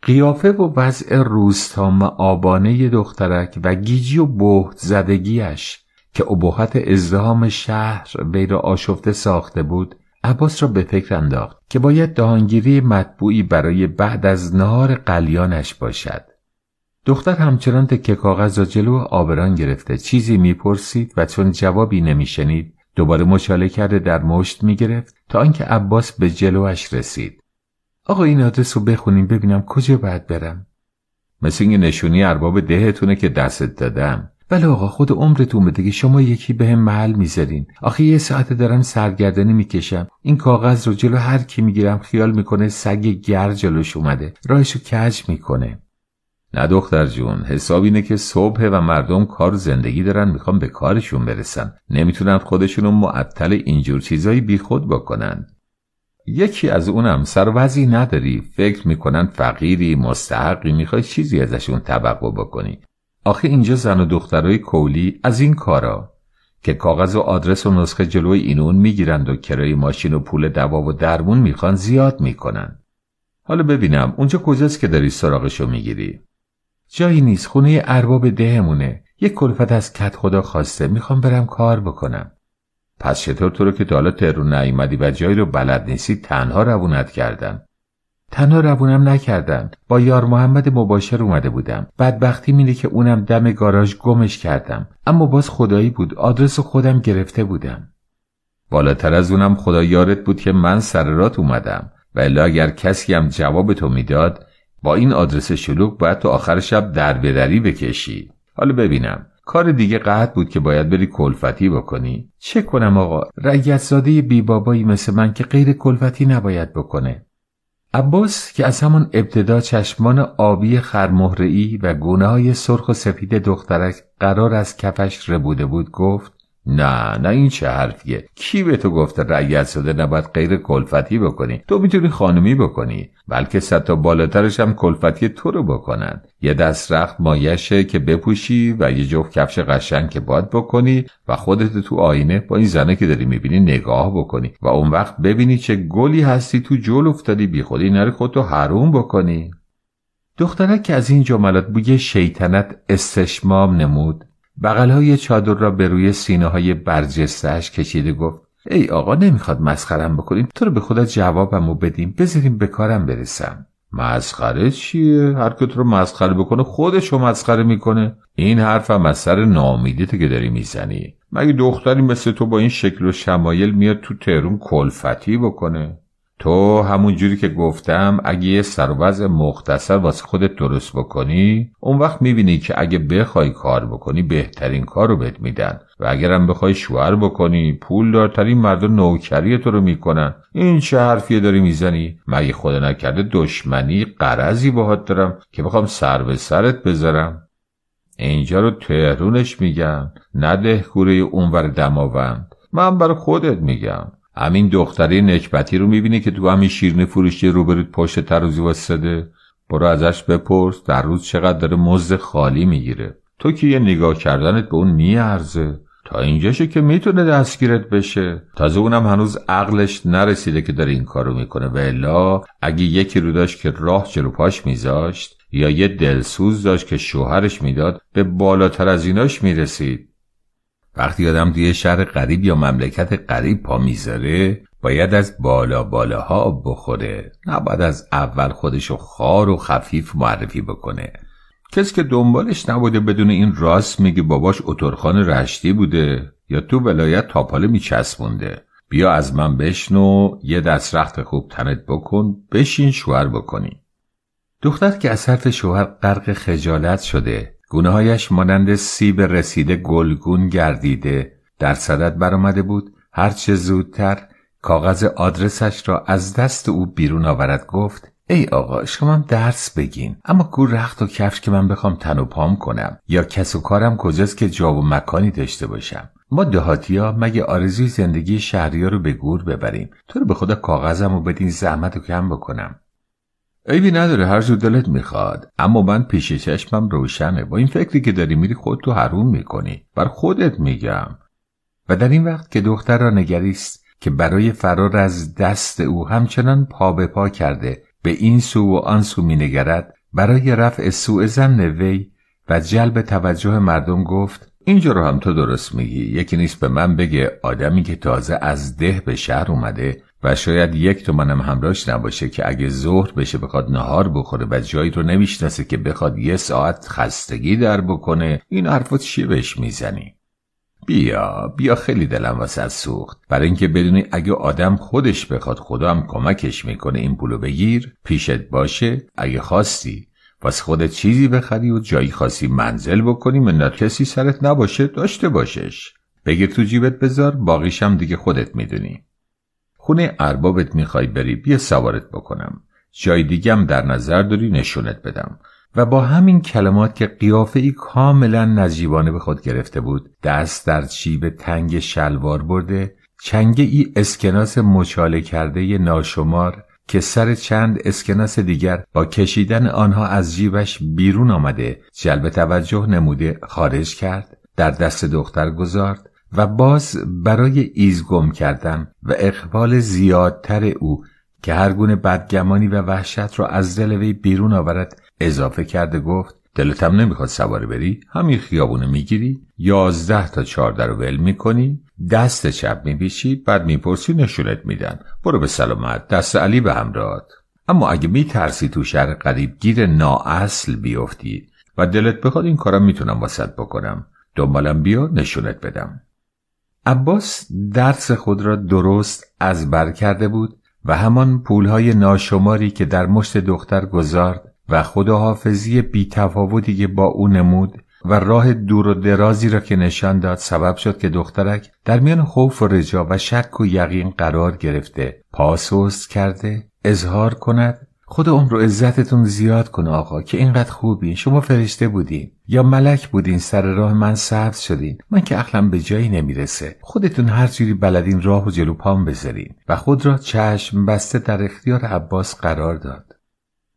قیافه و وضع روستا آبانه دخترک و گیجی و بهت زدگیش که ابهت ازدهام شهر وی را آشفته ساخته بود عباس را به فکر انداخت که باید دهانگیری مطبوعی برای بعد از نهار قلیانش باشد. دختر همچنان تکه کاغذ را جلو آبران گرفته چیزی می‌پرسید و چون جوابی نمیشنید دوباره مچاله کرده در مشت می‌گرفت تا آنکه عباس به جلوش رسید. آقا این آدرس رو بخونیم ببینم کجا باید برم. مثل این نشونی ارباب دهتونه که دستت دادم. بله آقا خود عمرتون بده که شما یکی به هم محل می‌ذارین. آخه یه ساعت دارم سرگردانی می‌کشم. این کاغذ رو جلو هر کی می‌گیرم خیال می‌کنه سگ گر جلوش اومده. راهشو کج می‌کنه. نه دختر جون حساب اینه که صبح و مردم کار زندگی دارن می‌خوام به کارشون برسن. نمی‌تونن خودشونو معطل اینجور چیزایی بیخود بکنن. یکی از اونم سروزی نداری. فکر می‌کنن فقیری مستحقی می‌خوای چیزی ازشون توقع بکنی. آخه اینجا زن و دخترای کولی از این کارا که کاغذ و آدرس و نسخه جلوی اینون می‌گیرند و کرای ماشین و پول دوا و درمون می‌خوان زیاد می‌کنن. حالا ببینم اونجا کجاست که داری سراغشو می‌گیری؟ جایی نیست خونه ارباب دهمونه. یک کلفت از کت خدا خواسته می‌خوام برم کار بکنم. پس چطور تو رو که تا حالا تهرون نیومدی و جایی رو بلد نیستی تنها روونت کردن تنها روونم نکردن. با یار محمد مباشر اومده بودم. بدبختی میده که اونم دم گاراژ گمش کردم. اما باز خدایی بود. آدرس خودم گرفته بودم. بالاتر از اونم خدا یارت بود که من سررات اومدم. و الا اگر کسی هم جواب تو می‌داد با این آدرس شلوک باید تو آخر شب در بدری بکشی. حالا ببینم. کار دیگه قطع بود که باید بری کلفتی بکنی. چه کنم آقا؟ رگت زاده بی بابایی مثل من که غیر کلفتی نباید بکنه. عباس که از همان ابتدا چشمان آبی خرمهرعی و های سرخ و سفید دخترک قرار از کفش ربوده بود گفت نه نه این چه حرفیه. کی به تو گفته رعیت شده نباید غیر کلفتی بکنی؟ تو می‌تونی خانمی بکنی. بلکه صد تا بالاترش هم کلفتی تو رو بکنن. یه دست رخت مایشه که بپوشی و یه جفت کفش قشنگ که باد بکنی و خودت تو آینه با این زنه که داری می‌بینی نگاه بکنی و اون وقت ببینی چه گلی هستی تو جل افتادی. بی خودی نری خودتو حروم بکنی. دخترک که از این جملات بوی شیطنت استشمام نمود. های چادر را به روی سینه های برجستهش کشیده گفت ای آقا نمی‌خواد مسخرم بکنیم. تو رو به خدا جوابمو بدیم. بذاریم به کارم برسم. مسخره چیه؟ هر که تو رو مسخره بکنه خودشو مسخره می‌کنه. این حرفم از سر نامیدیت که داری می‌زنی. مگه دختری مثل تو با این شکل و شمایل میاد تو تهرون کلفتی بکنه؟ تو همون جوری که گفتم اگه یه سروز مختصر واسه خودت درست بکنی اون وقت می‌بینی که اگه بخوای کار بکنی بهترین کار رو بهت میدن. و اگرم بخوای شوهر بکنی پول دارترین مردم نوکری تو رو می‌کنن. این چه حرفیه داری می‌زنی؟ مگه خدا نکرده دشمنی قرضی باهات دارم که بخوام سر به سرت بذارم؟ اینجا رو تهرونش میگن نده کوره اونور دماوند. من برای خودت میگم. همین دختری نکبتی رو می‌بینی که تو همین شیرنی فروشی روبروت پشت ترازی واسده برو ازش بپرس در روز چقدر داره مزد خالی می‌گیره. تو که یه نگاه کردنت به اون میارزه. تا اینجاشه که می‌تونه دستگیرت بشه. تازه اونم هنوز عقلش نرسیده که داره این کارو می‌کنه. و الا اگه یکی رو داشت که راه جلو پاش میذاشت یا یه دلسوز داشت که شوهرش می‌داد به بالاتر از ایناش می‌رسید. وقتی آدم توی شهر غریب یا مملکت غریب پا می‌ذاره باید از بالا بالاها بخوره. نباید از اول خودشو خار و خفیف معرفی بکنه. کسی که دنبالش نبوده بدون این راست میگه باباش اترخان رشتی بوده یا تو ولایت تاپاله میچسبونده. بیا از من بشنو یه دست رخت خوب تنت بکن بشین شوهر بکنی. دختر که از حرف شوهر غرق خجالت شده گونههایش مانند سیب رسیده گلگون گردیده در صدت برآمده بود. هرچه زودتر کاغذ آدرسش را از دست او بیرون آورد گفت ای آقا شما درس بگین اما گور رخت و کفش که من بخوام تن و پام کنم یا کس و کارم کجاست که جا و مکانی داشته باشم؟ ما ها مگه آرزوی زندگی شهری رو به گور ببریم؟ تو رو به خدا کاغذم و بدین زحمت و کم بکنم. عیبی نداره هر جور دلت می‌خواد. اما من پیش چشمم روشنه. با این فکری که داری میری خود تو حروم می‌کنی. بر خودت میگم. و در این وقت که دختر را نگریست که برای فرار از دست او همچنان پا به پا کرده به این سو و آن سو مینگرد برای رفع سوء زن وی و جلب توجه مردم گفت اینجا رو هم تو درست میگی. یکی نیست به من بگه آدمی که تازه از ده به شهر اومده و شاید یک تومنم همراهش نباشه که اگه ظهر بشه بخواد نهار بخوره و جایی رو نمی‌شناسه که بخواد یه ساعت خستگی در بکنه این حرفات چی بهش می‌زنی؟ بیا بیا خیلی دلم واسه سوخت. برای اینکه بدونی اگه آدم خودش بخواد خدا هم کمکش می‌کنه این پولو بگیر پیشت باشه. اگه خواستی واسه خودت چیزی بخری و جایی خاصی منزل بکنی منت کسی سرت نباشه داشته باشش. بگیر تو جیبت بذار باقیشم دیگه خودت می‌دونی. خونه اربابت می‌خوای بری بیا سوارت بکنم. جای دیگم در نظر داری نشونت بدم. و با همین کلمات که قیافه ای کاملا نجیبانه به خود گرفته بود دست در چیب تنگ شلوار برده چنگه ای اسکناس مچاله کرده ناشمار که سر چند اسکناس دیگر با کشیدن آنها از جیبش بیرون آمده جلب توجه نموده خارج کرد در دست دختر گذارد و باز برای ایزگم کردن و اقبال زیادتر او که هر گونه بدگمانی و وحشت را از دل وی بیرون آورد اضافه کرده گفت دلتم نمی‌خواد سواره بری همین خیابونه می‌گیری یازده تا چهارده رو ول می‌کنی دست چپ میبیشی بعد می‌پرسی نشونت میدن. برو به سلامت دست علی به همراهت اما اگه میترسی تو شهر قریب گیر نااصل بیفتی و دلت بخواد این کارم می‌تونم واسط بکنم. دنبالم بیا نشونت بدم. عباس درس خود را درست از بر کرده بود و همان پولهای ناشماری که در مشت دختر گذارد و خداحافظی بیتفاوتی که با او نمود و راه دور و درازی را که نشان داد سبب شد که دخترک در میان خوف و رجا و شک و یقین قرار گرفته پاسوست کرده اظهار کند خدا عمر و عزتتون زیاد کنه آقا که اینقدر خوبین. شما فرشته بودین. یا ملک بودین. سر راه من سبز شدین. من که عقلم به جایی نمی‌رسه. خودتون هر جوری بلدین راه و جلو پام بذارین. و خود را چشم بسته در اختیار عباس قرار داد.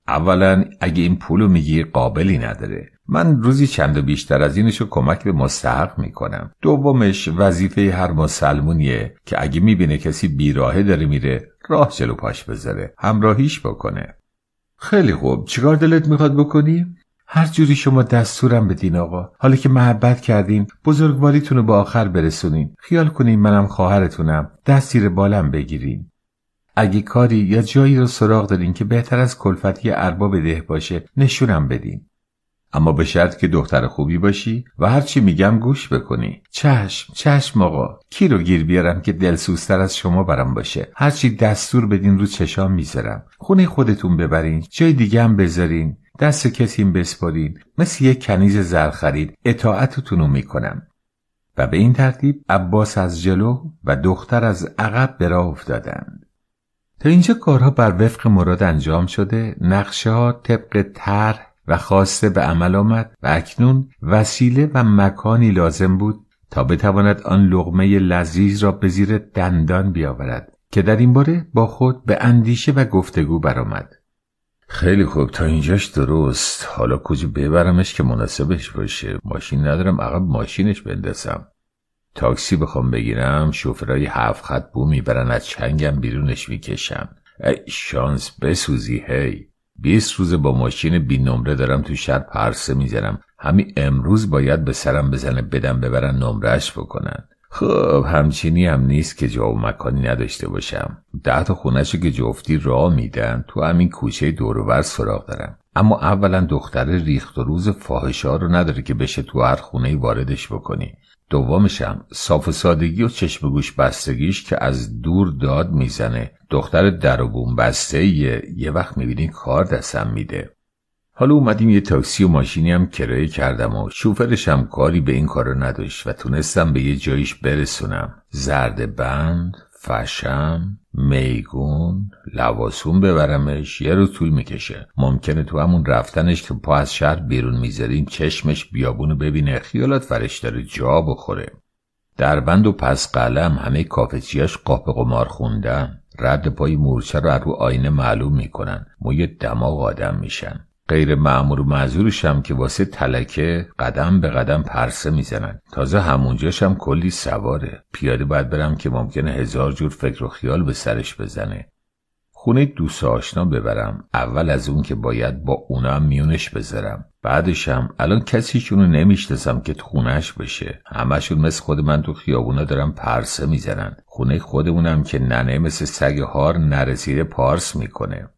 اولا اگه این پولو میگی قابلی نداره. من روزی چند و بیشتر از اینشو کمک به مستحق می‌کنم. دومش وظیفه هر مسلمونیه که اگه می‌بینه کسی بیراهه داره میره راه جلو پاش بذاره. همراهیش بکنه. خیلی خوب. چیکار دلت می‌خواد بکنی؟ هر جوری شما دستورم بدین آقا. حالا که محبت کردین بزرگواریتون رو به آخر برسونین. خیال کنین منم خواهرتونم. دست زیر بالم بگیرین. اگه کاری یا جایی رو سراغ دارین که بهتر از کلفتی ارباب ده باشه نشونم بدین. اما به شرط که دختر خوبی باشی و هرچی میگم گوش بکنی. چشم چشم آقا. کی رو گیر بیارم که دلسوزتر از شما برم باشه؟ هرچی دستور بدین رو چشام می‌ذارم. خونه خودتون ببرین جای دیگه هم بذارین. دست کسیم بسپارین. مثل یک کنیز زر خرید اطاعتتون رو می‌کنم. و به این ترتیب عباس از جلو و دختر از عقب به راه افتادند تا اینجا کارها بر وفق مراد انجام شده نقشه ها طبق طرح و خواسته به عمل آمد و اکنون وسیله و مکانی لازم بود تا بتواند آن لغمه لذیذ را به زیر دندان بیاورد که در این باره با خود به اندیشه و گفتگو برآمد. خیلی خوب تا اینجاش درست. حالا کجا ببرمش که مناسبش باشه؟ ماشین ندارم عقب ماشینش بندازم. تاکسی بخوام بگیرم شوفرای هفت خط بو می‌برن از چنگم بیرونش می‌کشن. ای شانس بسوزی هی. بیست روز با ماشین بی نمره دارم تو شهر پرسه می‌زنم. همین امروز باید به سرم بزنه بدم ببرن نمرهش بکنن. خب همچینی هم نیست که جا و مکانی نداشته باشم. ده تا خونهشو که جفتی راه میدن تو همین کوچه دوروبر سراغ دارم. اما اولا دختر ریخت و روز فاحشا رو نداره که بشه تو هر خونه واردش بکنی. دومشم صاف و سادگی و چشم گوش بستگیش که از دور داد می‌زنه. دختر در و بوم بسته یه, یه وقت می‌بینی کار دستم میده. حالا اومدیم یه تاکسی و ماشینی هم کرایه کردم و شوفرش هم کاری به این کارا نداشت و تونستم به یه جاییش برسونم. زرد بند فشم میگون لواسون ببرمش یه روز طول می‌کشه. ممکنه تو همون رفتنش که پا از شهر بیرون می‌ذاریم چشمش بیابونو ببینه. خیالات فرش داره جا بخوره. در بند و پس قلم همه کافچیاش قاپ قمار خوندن. رد پای مورچه رو رو آینه معلوم می‌کنن. موی دماغ آدم میشن. غیر معمور و معذورش هم که واسه تلکه قدم به قدم پرسه می‌زنن. تازه همونجاش هم کلی سواره. پیاده باید برم که ممکنه هزار جور فکر و خیال به سرش بزنه. خونه دوست آشنا ببرم. اول از اون که باید با اونا هم میونش بذارم. بعدشم الان کسیشونو نمی‌شناسم که تو خونهش بشه. همشون مثل خود من تو خیابونا دارم پرسه می‌زنن. خونه خودمونم که ننه مثل سگ هار نرسیده پارس می‌کنه.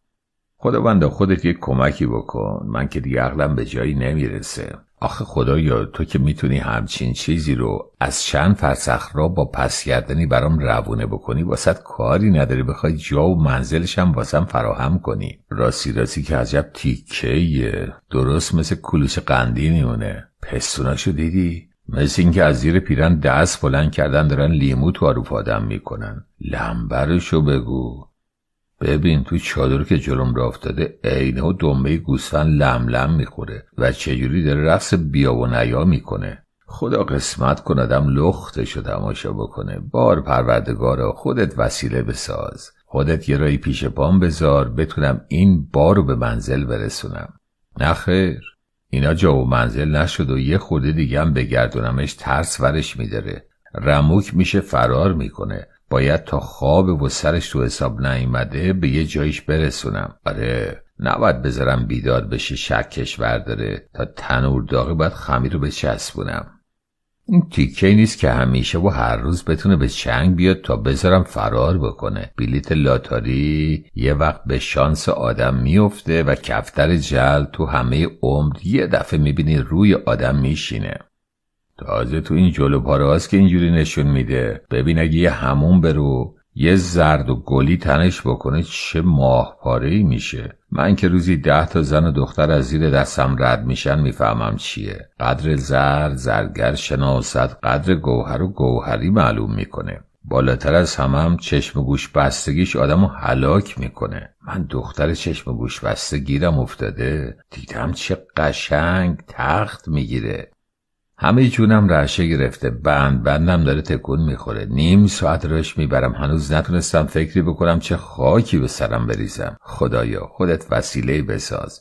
خداوندا خودت یک کمکی بکن. من که دیگه عقلم به جایی نمی‌رسه. آخه خدایا تو که می‌تونی همچین چیزی رو از چند فرسخ را با پسگردنی برام روونه بکنی واسط کاری نداری. بخوای جا و منزلش هم واسم فراهم کنی. راستی راستی که عجب تیکه درست مثل کلوش قندی میمونه. پستوناشو دیدی؟ مثل اینکه از زیر پیرن دست بلند کردن دارن لیمو تو آروف آدم می‌کنن. لمبرشو بگو. ببین تو چادر که جلوم را افتاده عینه و دنبه گوسفند لم می‌خوره و چجوری داره رقص بیا و نیا می‌کنه. خدا قسمت کندم لخته و تماشا بکنه. بار پروردگارا خودت وسیله بساز. خودت یه رایی پیش پام بذار بتونم این بار رو به منزل برسونم. نخیر اینا جا و منزل نشد و یه خورده دیگه هم بگردونمش ترس ورش میداره. رموک میشه فرار می‌کنه. باید تا خواب و سرش تو حساب نیامده به یه جایش برسونم. آره نباید بذارم بیدار بشه شکش برداره تا تنور داغی باید خمیر رو بچسبونم. این تیکه نیست که همیشه و هر روز بتونه به چنگ بیاد تا بذارم فرار بکنه. بلیت لاتاری یه وقت به شانس آدم میفته و کفتر جل تو همه عمر یه دفعه می‌بینی روی آدم میشینه. تازه تو این جلو پاره که اینجوری نشون میده. ببین اگه یه همون برو یه زرد و گلی تنش بکنه چه ماه پاره ای میشه. من که روزی ده تا زن و دختر از زیر دستم رد میشن می‌فهمم چیه. قدر زرد زرگر شناست قدر گوهر و گوهری معلوم می‌کنه. بالاتر از همم هم چشم گوش بستگیش آدمو هلاک می‌کنه. من دختر چشم گوش بسته گیرم افتاده. دیدم چه قشنگ تخت می‌گیره. همه جونم رعشه گرفته بند بندم داره تکون می‌خوره. نیم ساعت رش می‌برم هنوز نتونستم فکری بکنم چه خاکی به سرم بریزم. خدایا خودت وسیله بساز.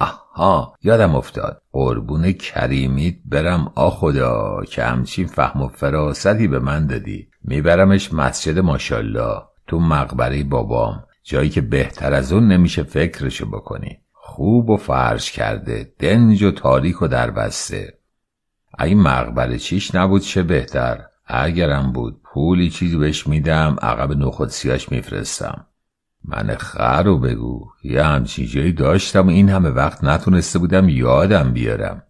آها یادم افتاد. قربون کریمیت برم. آ خدا که همچین فهم و فراستی به من دادی. میبرمش مسجد ماشالله تو مقبره بابام. جایی که بهتر از اون نمیشه فکرشو بکنی. خوب و فرش کرده دنج و تاریک و دربسته. اگه مقبره چیش نبود چه بهتر؟ اگرم بود پولی چیزی بهش میدم عقب نخود سیاش میفرستم. من خر رو بگو. یه همچین جایی داشتم و این همه وقت نتونسته بودم یادم بیارم.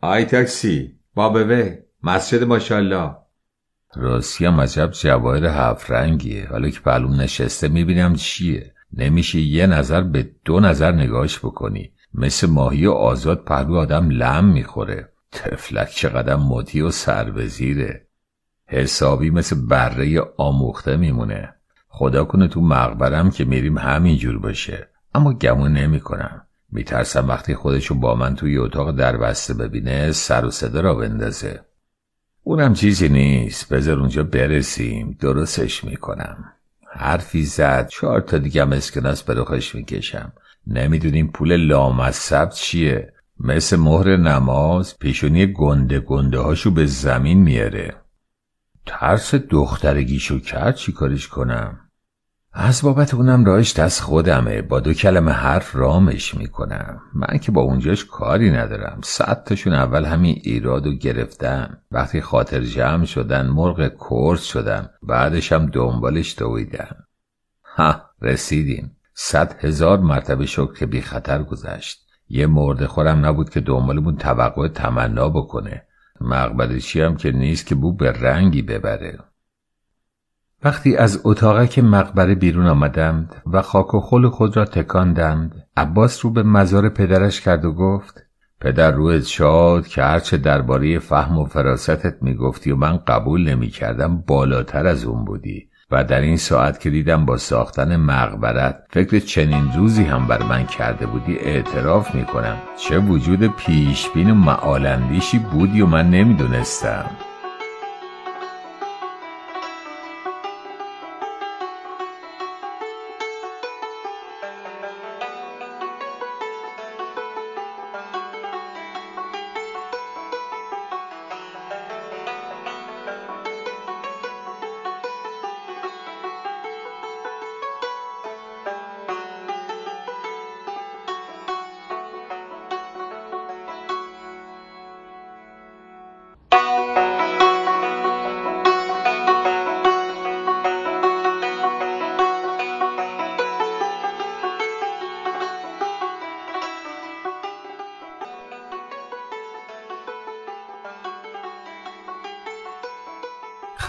آی تاکسی بابوه مسجد ماشالله راستی هم عجب جواهر هفت رنگیه. حالا که پلوم نشسته می‌بینم چیه. نمیشه یه نظر به دو نظر نگاش بکنی. مثل ماهی آزاد پهلو آدم لم می‌خوره. تفلک چقدر مدی و سربزیره. حسابی مثل بره آموخته میمونه. خدا کنه تو مقبرم که میریم همینجور باشه. اما گمون نمی‌کنم. میترسم وقتی خودشو با من توی اتاق دربسته ببینه سر و صدا را بندازه. اونم چیزی نیست. بذار اونجا برسیم. درستش می‌کنم. حرفی زد. چهار تا دیگه اسکناس به رخش می‌کشم. نمی‌دونیم پول لامصب چیه. مثل مهر نماز پیشونی گنده گنده هاشو به زمین میاره. ترس دخترگیشو کرد چی کارش کنم؟ از بابت اونم راهش دست خودمه. با دو کلمه حرف رامش می‌کنم. من که با اونجاش کاری ندارم. صد تاشون اول همین ایرادو گرفتن. وقتی خاطر جمع شدن مرغ کورس شدن. بعدش هم دنبالش دویدن. ها رسیدیم. صد هزار مرتبه شکر که بی خطر گذشت. یه مرده خورم نبود که دنبالمون توقع تمنا بکنه. مقبرشی هم که نیست که بو به رنگی ببره. وقتی از اتاقک مقبره بیرون آمدند و خاک و خل خود را تکاندند عباس رو به مزار پدرش کرد و گفت پدر رویت شاد که هرچه درباره فهم و فراستت می‌گفتی و من قبول نمی‌کردم بالاتر از اون بودی. و در این ساعت که دیدم با ساختن مقبرت فکر چنین روزی هم بر من کرده بودی اعتراف می‌کنم. چه وجود پیشبین و معالندیشی بودی و من نمی‌دونستم.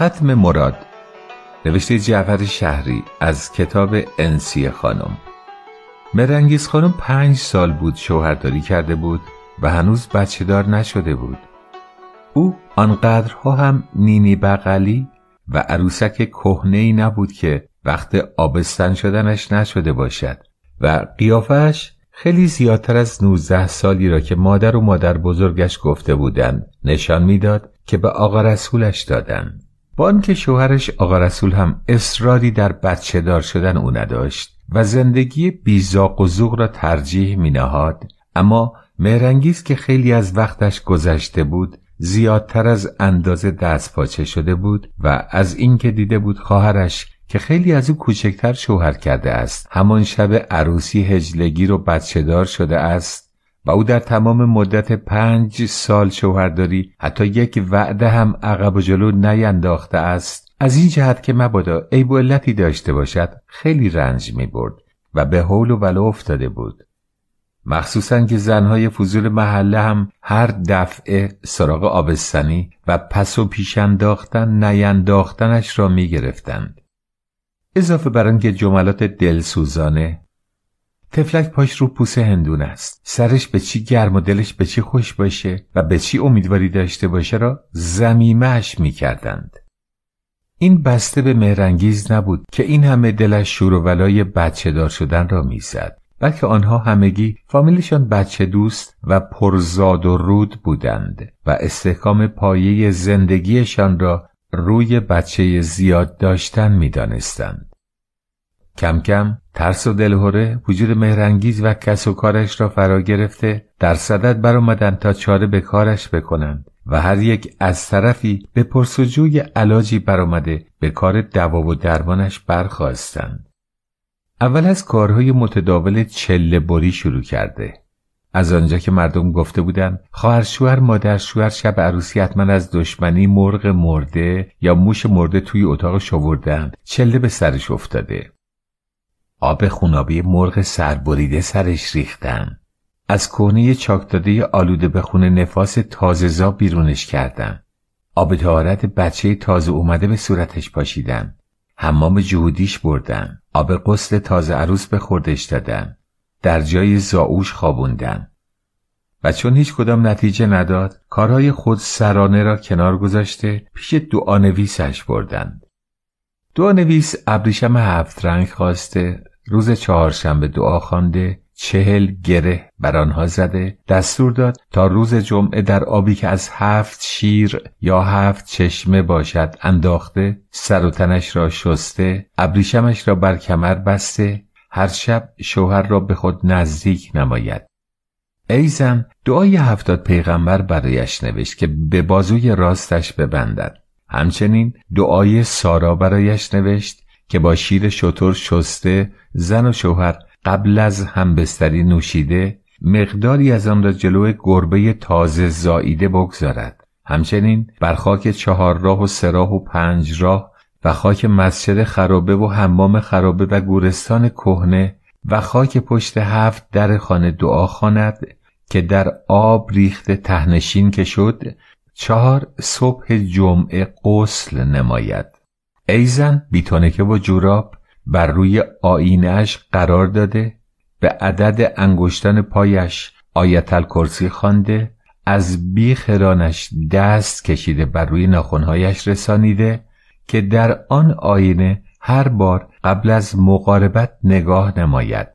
ختم مراد. نوشته جعفر شهری از کتاب انسی خانم. مرنگیز خانم پنج سال بود شوهرداری کرده بود و هنوز بچه دار نشده بود. او آنقدرها هم نینی بغلی و عروسک کهنه نبود که وقت آبستن شدنش نشده باشد و قیافش خیلی زیادتر از 19 سالی را که مادر و مادر بزرگش گفته بودند نشان می‌داد که به آقا رسولش دادند. با آنکه شوهرش آقا رسول هم اصراری در بچه دار شدن او نداشت و زندگی بیزاق و زوغ را ترجیح می نهاد اما مهرنگیز که خیلی از وقتش گذشته بود زیادتر از اندازه دست پاچه شده بود و از اینکه دیده بود خواهرش که خیلی از او کوچکتر شوهر کرده است همان شب عروسی هجلگی رو بچه دار شده است و او در تمام مدت پنج سال شوهرداری حتی یک وعده هم عقب و جلو نینداخته است از این جهت که مبادا عیب و علتی داشته باشد خیلی رنج می برد و به حول و ولو افتاده بود مخصوصا که زنهای فضول محله هم هر دفعه سراغ آبستنی و پس و پیش انداختن نینداختنش را می گرفتند. اضافه بر آنکه جملات دلسوزانه تفلک پاش رو پوس هندون است سرش به چی گرم و دلش به چی خوش باشه و به چی امیدواری داشته باشه را زمیمهش می کردند. این بسته به مهرنگیز نبود که این همه دلش شور و ولای بچه دار شدن را می‌زد بلکه آنها همگی فامیلشان بچه دوست و پرزاد و رود بودند و استحکام پایه زندگیشان را روی بچه زیاد داشتن می‌دانستند. کم کم ترس و دلهوره وجود مهرنگیز و کس و کارش را فرا گرفته در صدد برآمدند تا چاره به کارش بکنند و هر یک از طرفی به پرسجوی علاجی برآمده به کار دوا و درمانش برخواستند. اول از کارهای متداول چله بری شروع کرده. از آنجا که مردم گفته بودند خواهر شوهر مادر شوهر شب عروسی حتما از دشمنی مرغ مرده یا موش مرده توی اتاق شوردند چله به سرش افتاده. آب خونابی مرغ سربریده سرش ریختن از کهنه چاکداده آلوده به خونه نفاس تازهزا بیرونش کردن آب تهارت بچه تازه اومده به صورتش پاشیدن حمام جهودیش بردن آب قسل تازه عروس به خوردش دادن در جای زاوش خوابوندن و چون هیچ کدام نتیجه نداد کارهای خود سرانه را کنار گذاشته پیش دعانویسش بردن دعانویس ابریشم هفت رنگ خواسته روز چهارشنبه دعا خوانده چهل گره بر آنها زده دستور داد تا روز جمعه در آبی که از هفت شیر یا هفت چشمه باشد انداخته سر و تنش را شسته ابریشمش را بر کمر بسته هر شب شوهر را به خود نزدیک نماید. ای زن دعای هفتاد پیغمبر برایش نوشت که به بازوی راستش ببندد. همچنین دعای سارا برایش نوشت که با شیر شطور شسته زن و شوهر قبل از همبستری نوشیده مقداری از آن را جلو گربه تازه زاییده بگذارد. همچنین بر خاک چهار راه و سراح و پنج راه و خاک مسجد خرابه و حمام خرابه و گورستان کهنه و خاک پشت هفت در خانه دعا خواند که در آب ریخته تهنشین که شد چهار صبح جمعه قسل نماید. ایزن بیتانکه و جوراب بر روی آینش قرار داده به عدد انگشتان پایش آیت الکرسی خوانده از بیخرانش دست کشیده بر روی ناخونهایش رسانیده که در آن آینه هر بار قبل از مقاربت نگاه نماید.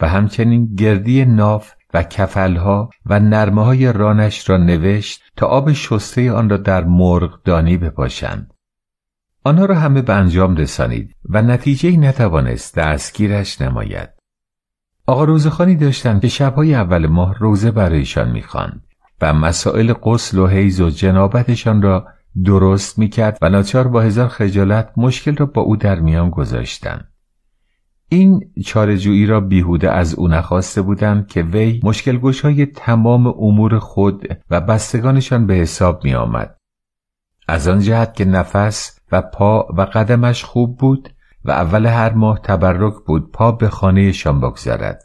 و همچنین گردی ناف و کفلها و نرمه های رانش را نوشت تا آب شسته آن را در مرغدانی بپاشند. آنها را همه به انجام رسانید و نتیجه نتوانست دستگیرش نماید آقا روزخانی داشتند که شبهای اول ماه روزه برایشان می‌خواند و مسائل قسل و حیز و جنابتشان را درست می‌کرد و ناچار با هزار خجالت مشکل را با او در میان گذاشتند این چارجویی را بیهوده از او نخواسته بودند که وی مشکل های تمام امور خود و بستگانشان به حساب می آمد. از آن جهت که نفس و پا و قدمش خوب بود و اول هر ماه تبرک بود پا به خانهشان بگذارد.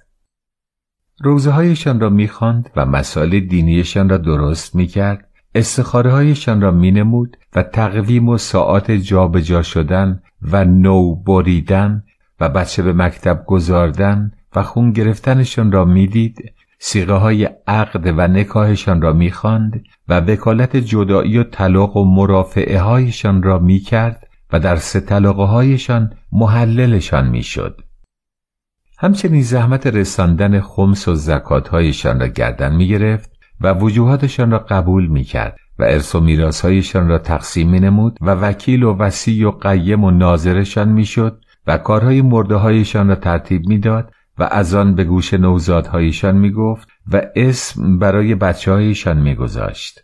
روزه هایشان را می‌خواند و مسائل دینیشان را درست می‌کرد استخاره هایشان را مینمود و تقویم و ساعات جابجا شدن و نو بریدن و بچه به مکتب گذاردن و خون گرفتنشان را می‌دید سیغه های عقد و نکاهشان را می‌خواند و وکالت جدایی و طلاق و مرافعه هایشان را می‌کرد و در سه طلاقه هایشان محللشان می‌شد. همچنین زحمت رساندن خمس و زکات هایشان را گردن می گرفت و وجوهاتشان را قبول می کرد و ارث و میراث هایشان را تقسیم می نمود و وکیل و وسیع و قیم و ناظرشان می شد و کارهای مرده هایشان را ترتیب می‌داد و از آن به گوش نوزادهایشان می گفت و اسم برای بچه هایشان می گذاشت.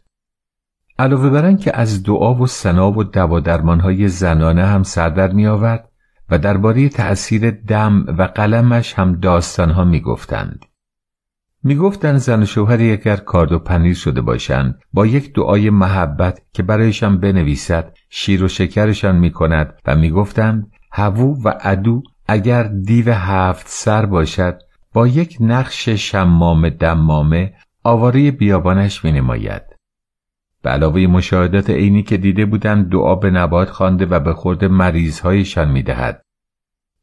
علاوه بر که از دعا و سنا و دوا های زنانه هم سردر می آورد و درباره تأثیر دم و قلمش هم داستانها می گفتند. می گفتند زن و شوهری اگر کارد و پنیر شده باشند با یک دعای محبت که برایشان بنویسد شیر و شکرشان می کند و می گفتند هوو و عدو اگر دیو هفت سر باشد با یک نقش شمام دمامه آواره بیابانش می نماید. علاوه مشاهدات عینی که دیده بودند دعا به نبات خوانده و به خورد مریضهایشان می دهد.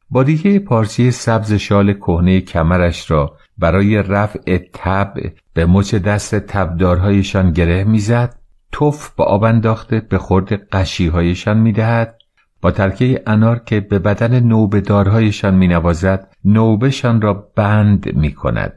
با دیگه پارچه سبز شال کهنه کمرش را برای رفع تب به مچ دست تبدارهایشان گره می‌زد توف با آب انداخته به خورد قشیهایشان می‌دهد با ترکه انار که به بدن نوبدارهایشان می نوازد نوبشان را بند می کند.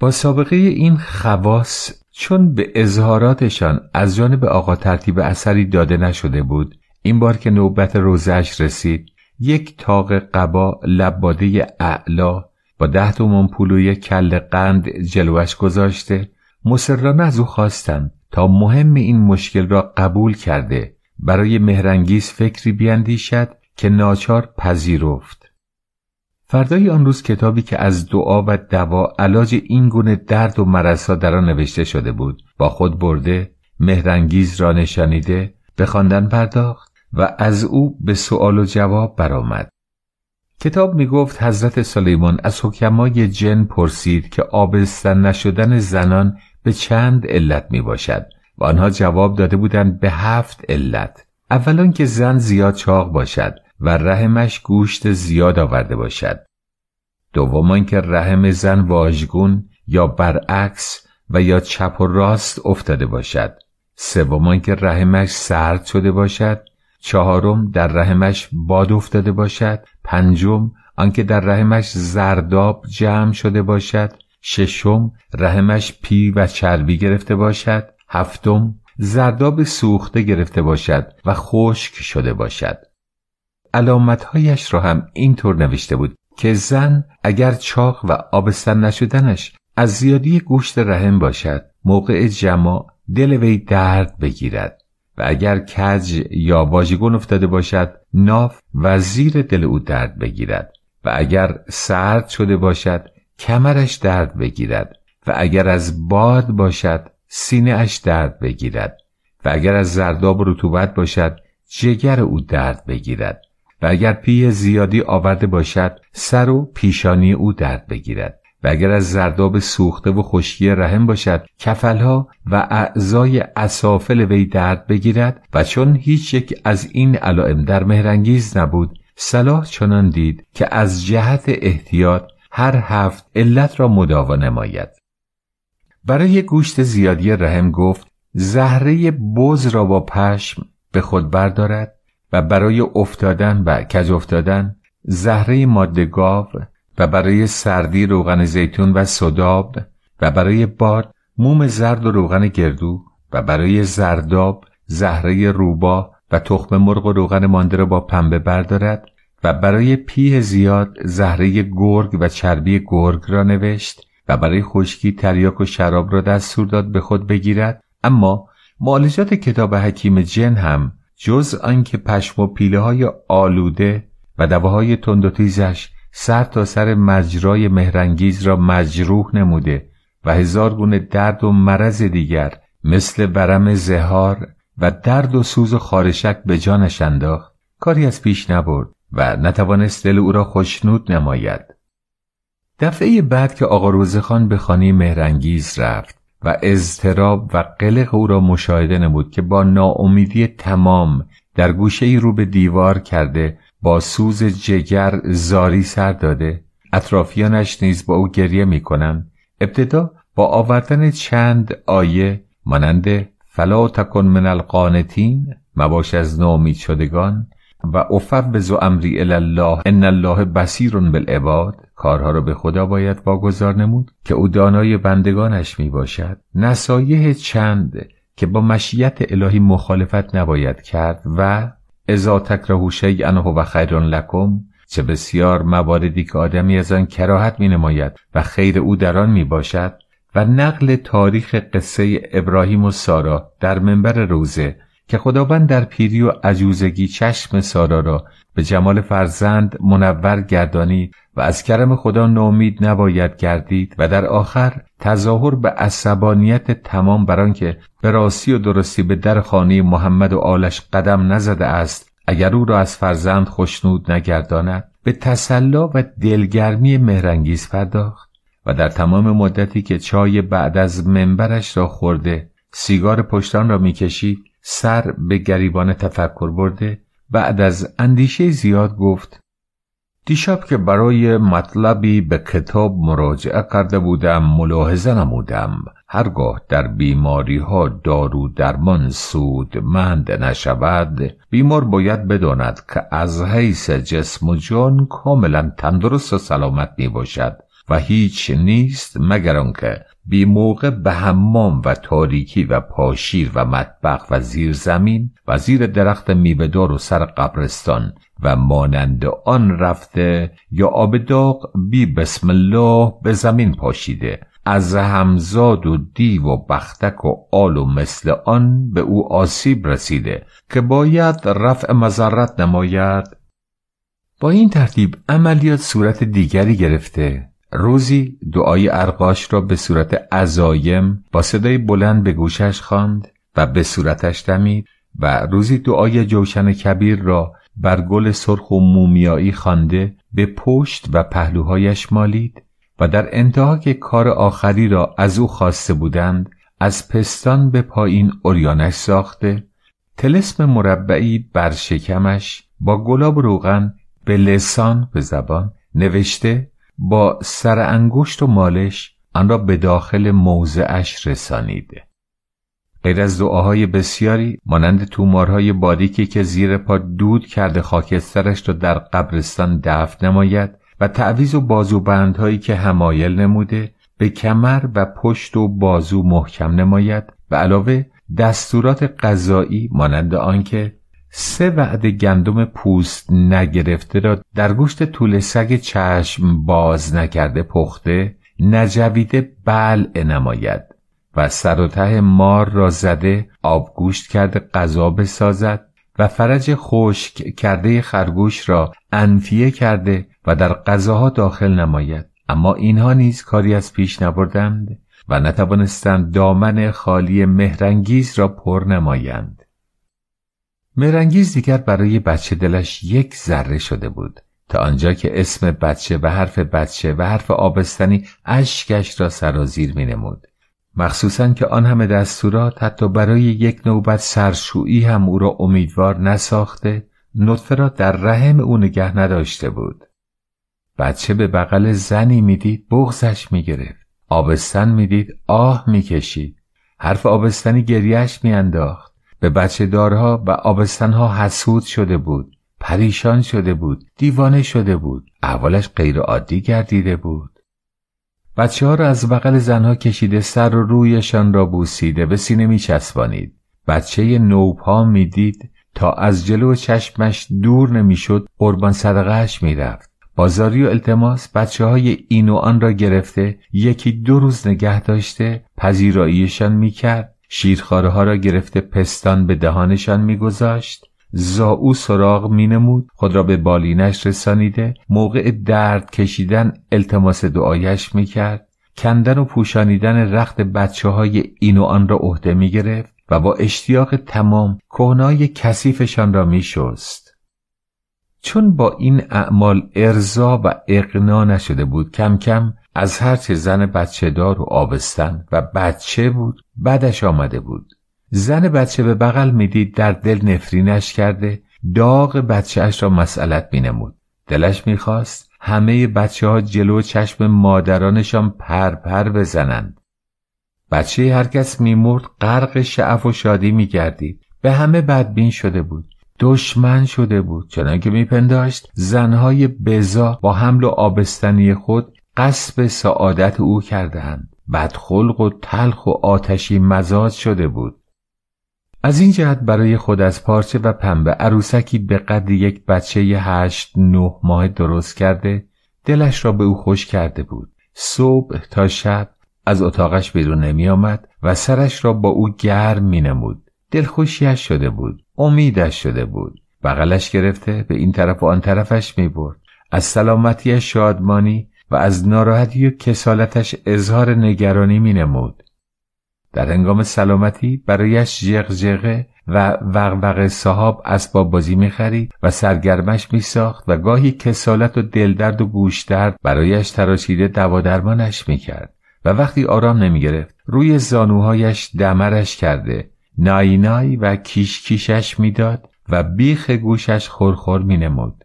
با سابقه این خواص چون به اظهاراتشان از جانب آقا ترتیب اثری داده نشده بود این بار که نوبت روزش رسید یک تاق قبا لباده اعلا با ده تومان پولوی کل قند جلوش گذاشته مسررانه از او خواستم تا مهم این مشکل را قبول کرده برای مهرنگیز فکری بیندیشد که ناچار پذیرفت. فردای آن روز کتابی که از دعا و دوا علاج این گونه درد و مرضها در آن نوشته شده بود با خود برده مهرنگیز را نشانیده به خواندن پرداخت و از او به سؤال و جواب برآمد. کتاب می گفت حضرت سلیمان از حکمای جن پرسید که آبستن نشدن زنان به چند علت می باشد و آنها جواب داده بودند به هفت علت. اولان که زن زیاد چاق باشد و رحمش گوشت زیاد آورده باشد. دومان که رحم زن واژگون یا برعکس و یا چپ و راست افتاده باشد. سومان که رحمش سرد شده باشد. چهارم در رحمش باد افتاده باشد. پنجم آنکه در رحمش زرداب جمع شده باشد. ششم رحمش پی و چربی گرفته باشد. هفتم زرداب سوخته گرفته باشد و خشک شده باشد. علامتهایش را هم اینطور نوشته بود که زن اگر چاق و آبستن نشدنش از زیادی گوشت رحم باشد موقع جماع دل وی درد بگیرد و اگر کج یا واژگون افتاده باشد ناف و زیر دل او درد بگیرد و اگر سرد شده باشد کمرش درد بگیرد و اگر از باد باشد سینه اش درد بگیرد و اگر از زرداب رطوبت باشد جگر او درد بگیرد و اگر پی زیادی آورده باشد سر و پیشانی او درد بگیرد و اگر از زرداب سوخته و خشکی رحم باشد کفلها و اعضای اسافل وی درد بگیرد و چون هیچ یک از این علائم در مهرنگیز نبود صلاح چنان دید که از جهت احتیاط هر هفت علت را مداوا نماید. برای گوشت زیادی رحم گفت زهره بز را با پشم به خود بردارد و برای افتادن و کج افتادن زهره ماده گاو و برای سردی روغن زیتون و صداب و برای باد موم زرد و روغن گردو و برای زرداب زهره روبا و تخم مرغ و روغن مانده را با پنبه بردارد و برای پیه زیاد زهره گرگ و چربی گرگ را نوشت و برای خشکی تریاک و شراب را دستور داد به خود بگیرد. اما معالجات کتاب حکیم جن هم جز آنکه پشم و پیله های آلوده و دواهای تند و تیزش سر تا سر مجرای مهرنگیز را مجروح نموده و هزار گونه درد و مرض دیگر مثل ورم زهار و درد و سوز و خارشک به جانش انداخت. کاری از پیش نبرد و نتوانست دل او را خوشنود نماید. دفعه بعد که آقا روزخان به خانه مهرنگیز رفت و اضطراب و قلق او را مشاهده نمود که با ناامیدی تمام در گوشه ای رو به دیوار کرده با سوز جگر زاری سر داده اطرافیانش نیز با او گریه می‌کنند. ابتدا با آوردن چند آیه مانند فلا تکن من القانتین مباش از نامید شدگان و افوض امری الله ان الله بصیر بالعباد. کارها را به خدا باید واگذار نمود که او دانای بندگانش می باشد نصایح چند که با مشیت الهی مخالفت نباید کرد و ازا تکرهو شیئا و خیر لکم چه بسیار مواردی که آدمی از آن کراهت می نماید و خیر او در آن می باشد و نقل تاریخ قصه ابراهیم و سارا در منبر روزه که خداوند در پیری و عجوزگی چشم سارا را به جمال فرزند منور گردانی و از کرم خدا نومید نباید گردید و در آخر تظاهر به عصبانیت تمام بر آنکه به راستی و درستی به در خانه محمد و آلش قدم نزده است اگر او را از فرزند خوشنود نگرداند به تسلا و دلگرمی مهرنگیز پرداخت و در تمام مدتی که چای بعد از منبرش را خورده سیگار پشتان را می‌کشید سر به گریبان تفکر برده. بعد از اندیشه زیاد گفت دیشب که برای مطلبی به کتاب مراجعه کرده بودم ملاحظه نمودم. هرگاه در بیماری ها دارو درمان سود مند نشود بیمار باید بداند که از حیث جسم و جان کاملا تندرست و سلامت می باشد و هیچ نیست مگر آنکه بی موقع به حمام و تاریکی و پاشیر و مطبخ و زیر زمین و زیر درخت میوهدار و سر قبرستان و مانند آن رفته یا آب داغ بی بسم الله به زمین پاشیده. از همزاد و دیو و بختک و آل و مثل آن به او آسیب رسیده که باید رفع مذرت نماید. با این ترتیب عملیات صورت دیگری گرفته. روزی دعای ارقاش را به صورت عزایم با صدای بلند به گوشش خواند و به صورتش دمید و روزی دعای جوشن کبیر را بر گل سرخ و مومیایی خوانده به پشت و پهلوهایش مالید و در انتها که کار آخری را از او خواسته بودند از پستان به پایین اوریانش ساخته تلسم مربعی بر شکمش با گلاب روغن به لسان به زبان نوشته با سر انگشت و مالش آن را به داخل موضعش رسانیده. غیر از دعاهای بسیاری مانند تومارهای باریکی که زیر پا دود کرده خاکسترش را در قبرستان دفن نماید و تعویز و بازوبندهایی که همایل نموده به کمر و پشت و بازو محکم نماید و علاوه دستورات غذایی مانند آنکه سه وعده گندم پوست نگرفته را در گوشت طول سگ چشم باز نکرده پخته نجویده بلع نماید و سر و ته مار را زده آبگوشت کرده غذا بسازد و فرج خشک کرده خرگوش را انفیه کرده و در غذاها داخل نماید. اما اینها نیز کاری از پیش نبردند و نتوانستند دامن خالی مهرنگیز را پر نمایند. مهرنگیز دیگر برای بچه دلش یک ذره شده بود تا آنجا که اسم بچه و حرف بچه و حرف آبستنی اشکش را سرازیر می نمود. مخصوصا که آن همه دستورات حتی برای یک نوبت سرشویی هم او را امیدوار نساخته نطفه را در رحم او نگه نداشته بود. بچه به بغل زنی می‌دید بغزش می‌گرفت. آبستن می‌دید آه می‌کشید. حرف آبستنی گریهش میانداخت. به بچه دارها و آبستنها حسود شده بود پریشان شده بود دیوانه شده بود. احوالش غیر عادی گردیده بود. بچه ها را از بغل زنها کشیده سر و رویشان را بوسیده به سینه می چسبانید. بچه نوپا می‌دید تا از جلو چشمش دور نمی‌شد قربان صدقهش می‌رفت. بازاری و التماس بچه های این و آن را گرفته یکی دو روز نگه داشته پذیراییشان می‌کرد. شیرخاره ها را گرفته پستان به دهانشان میگذاشت. زاو سراغ مینمود خود را به بالینش رسانیده. موقع درد کشیدن التماس دعایش می‌کرد. کندن و پوشانیدن رخت بچه های این و آن را عهده می‌گرفت و با اشتیاق تمام کهنای کثیفشان را میشست. چون با این اعمال ارزا و اقنا نشده بود کم کم از هرچه زن بچه دار و آبستن و بچه بود بدش آمده بود. زن بچه به بغل می‌دید در دل نفرینش کرده داغ بچهش را مسئلت مینمود. دلش می‌خواست همه بچه ها جلو چشم مادرانشان پر پر بزنند. بچه هرکس میمرد غرق شعف و شادی میگردید. به همه بدبین شده بود. دشمن شده بود. چنانکه میپنداشت زنهای بزا با حمل و آبستنی خود قصب سعادت او کردهاند. بدخلق و تلخ و آتشی مزاج شده بود. از این جهت برای خود از پارچه و پنبه عروسکی به قد یک بچه هشت نه ماه درست کرده دلش را به او خوش کرده بود. صبح تا شب از اتاقش بیرون نمی آمد و سرش را با او گرم می نمود. دلخوشیش شده بود امیدش شده بود. بغلش گرفته به این طرف و آن طرفش می برد. از سلامتیش شادمانی و از ناراحتی و کسالتش اظهار نگرانی می نمود در هنگام سلامتی برایش جغجغه و وقوق صحاب اسباب بازی می‌خرید و سرگرمش میساخت و گاهی کسالت و دلدرد و گوشدرد برایش تراشیده دوا درمانش می‌کرد و وقتی آرام نمی‌گرفت روی زانوهایش دمرش کرده نای نای و کیش کیشش می‌داد و بیخ گوشش خورخور مینمود.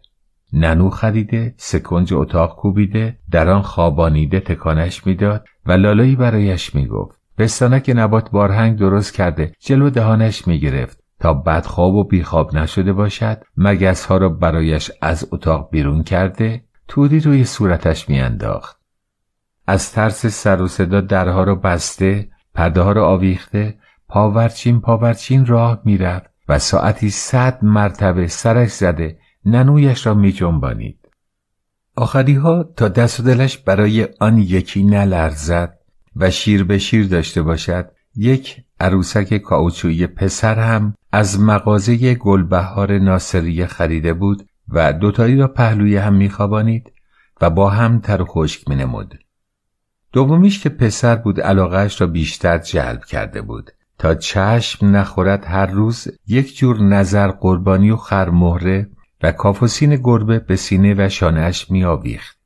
ننو خریده سکنج اتاق کوبیده در آن خوابانیده تکانش می‌داد و لالایی برایش می‌گفت. پستانک نبات بارهنگ درست کرده جلو دهانش می‌گرفت تا بدخواب و بیخواب نشده باشد مگس ها را برایش از اتاق بیرون کرده توری روی صورتش میانداخت. از ترس سر و صدا درها را بسته پرده ها را آویخته پاورچین پاورچین راه می‌رفت و ساعتی صد مرتبه سرش زده ننویش را می جنبانید. آخری ها تا دست و دلش برای آن یکی نلرزد و شیر به شیر داشته باشد یک عروسک کاوچویی پسر هم از مغازه گلبهار ناصریه خریده بود و دوتایی را پهلوی هم میخوابانید و با هم تر خشک مینمود دومیش که پسر بود علاقهش را بیشتر جلب کرده بود تا چشم نخورد هر روز یک جور نظر قربانی و خرمهره و کافوسین گربه به سینه و شانهش میآویخت.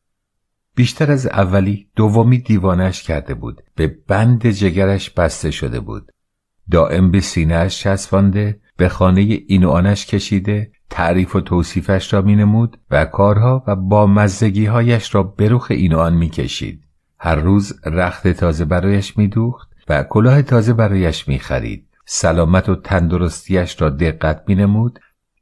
بیشتر از اولی دومی دیوانش کرده بود. به بند جگرش بسته شده بود. دائم به سینهاش چسبانده به خانه این آنش کشیده تعریف و توصیفش را مینمود و کارها و با مزدگیهایش را به رخ این و آن می‌کشید. هر روز رخت تازه برایش میدوخت و کلاه تازه برایش می‌خرید. سلامت و تندرستیش را دقت مینمود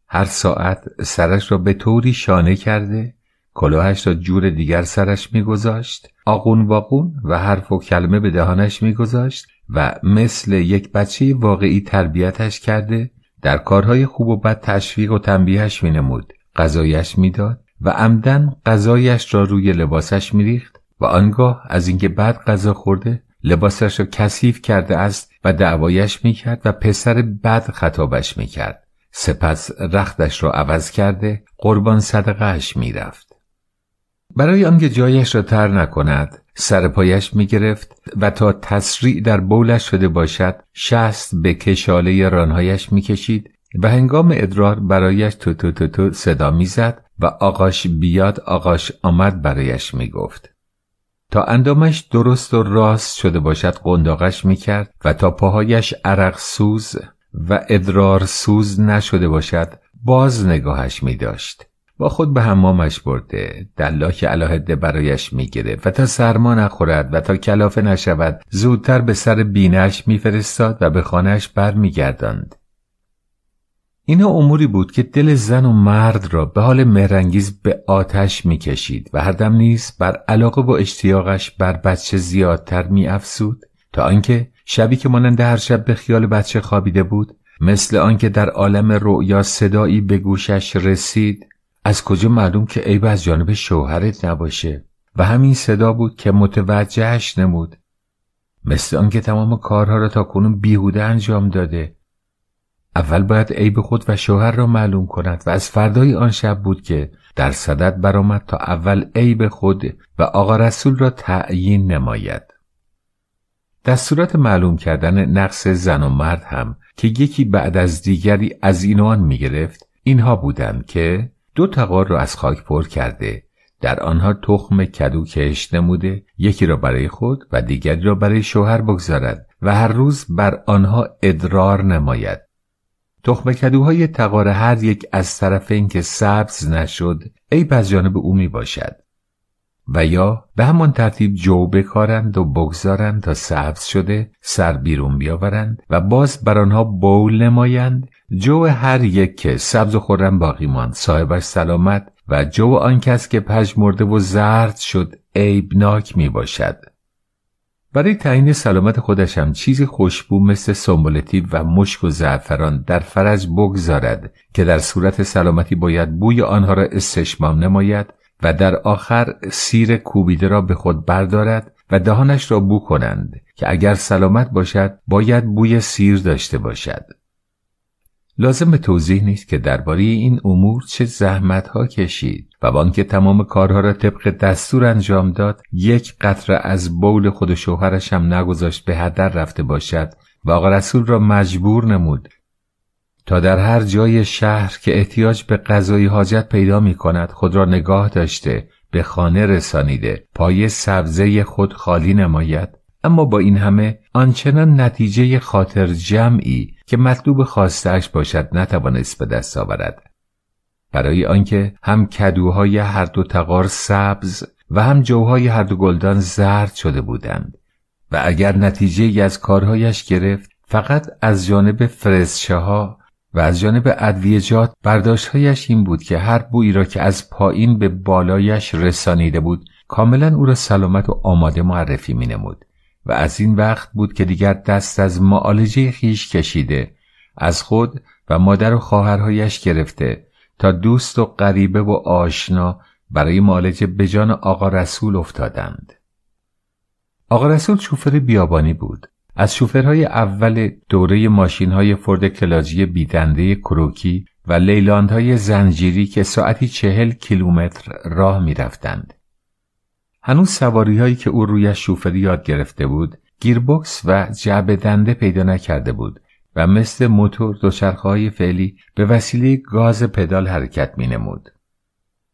هر ساعت سرش را به طوری شانه کرده کلاهش را جور دیگر سرش میگذاشت آقون باقون و حرف و کلمه به دهانش میگذاشت و مثل یک بچه واقعی تربیتش کرده در کارهای خوب و بد تشویق و تنبیهش مینمود غذایش می‌داد و عمدن غذایش را روی لباسش میریخت و آنگاه از اینکه بد غذا خورده لباسش را کثیف کرده است و دعوایش می‌کرد و پسر بد خطابش می‌کرد. سپس رختش را عوض کرده قربان صدقهش می‌رفت. برای آنکه جایش را تر نکند سر پایش می گرفت و تا تسریع در بولش شده باشد شست به کشاله رانهایش می کشید و هنگام ادرار برایش تو تو تو تو صدا می‌زد و آقاش بیاد آقاش آمد برایش می‌گفت. تا اندامش درست و راست شده باشد قنداقش می‌کرد و تا پاهایش عرق سوز و ادرار سوز نشده باشد باز نگاهش می داشت. با خود به حمامش برده دلاک علاهده برایش می‌گرفت و تا سرما نخورد و تا کلافه نشود زودتر به سر بینش میفرستاد و به خانهش برمیگرداند اینا اموری بود که دل زن و مرد را به حال مهرنگیز به آتش می‌کشید و هر دم نیز بر علاقه و اشتیاقش بر بچه زیادتر میافزود تا آنکه شبی که مانند هر شب به خیال بچه خوابیده بود مثل آنکه در عالم رؤیا صدایی به گوشش رسید از کجا معلوم که عیب از جانب شوهرت نباشه؟ و همین صدا بود که متوجهش نمود. مثل آنکه تمام کارها را تا کنون بیهوده انجام داده. اول باید عیب خود و شوهر را معلوم کند و از فردای آن شب بود که در صدد برآمد تا اول عیب خود و آقا رسول را تعیین نماید. در صورت معلوم کردن نقص زن و مرد هم که یکی بعد از دیگری از این آن می گرفت اینها بودند که دو تقار را از خاک پر کرده در آنها تخم کدو کش نموده یکی را برای خود و دیگری را برای شوهر بگذارد و هر روز بر آنها ادرار نماید. تخم کدوهای تقار هر یک از طرف اینکه سبز نشد ای از جانب او می باشد و یا به همان ترتیب جو بکارند و بگذارند تا سبز شده سر بیرون بیاورند و باز بر آنها بول نمایند. جو هر یک که سبز و خورم باقی ماند صاحبش سلامت و جو آن کس که مرده و زرد شد عیبناک می باشد. برای تعیین سلامت خودش هم چیزی خوشبو مثل سمبولتیب و مشک و زعفران در فرج بگذارد که در صورت سلامتی باید بوی آنها را استشمام نماید. و در آخر سیر کوبیده را به خود بردارد و دهانش را بو کنند که اگر سلامت باشد باید بوی سیر داشته باشد. لازم به توضیح نیست که درباره این امور چه زحمت ها کشید و بانکه تمام کارها را طبق دستور انجام داد یک قطره از بول خود و شوهرش هم نگذاشت به هدر رفته باشد و آقا رسول را مجبور نمود تا در هر جای شهر که احتیاج به غذای حاجت پیدا می کند خود را نگاه داشته به خانه رسانیده پای سبزه خود خالی نماید. اما با این همه آنچنان نتیجه خاطر جمعی که مطلوب خواستش باشد نتوانست به دست آورد. برای آنکه هم کدوهای هر دو تقار سبز و هم جوهای هر دو گلدان زرد شده بودند. و اگر نتیجه از کارهایش گرفت فقط از جانب فرسچه ها و از جانب ادویجات برداشتهایش این بود که هر بویی را که از پایین به بالایش رسانیده بود کاملا او را سلامت و آماده معرفی می نمود و از این وقت بود که دیگر دست از معالجه خیش کشیده از خود و مادر و خواهرهایش گرفته تا دوست و غریبه و آشنا برای معالجه به جان آقا رسول افتادند. آقا رسول شوفر بیابانی بود. از شوفرهای اول دوره ماشین های فورد کلاجی بیدنده کروکی و لیلاندهای زنجیری که ساعتی چهل کیلومتر راه می رفتند. هنوز سواری هایی که او روی شوفری یاد گرفته بود گیربکس و جعبه دنده پیدا نکرده بود و مثل موتور دوچرخه فعلی به وسیله گاز پدال حرکت می نمود.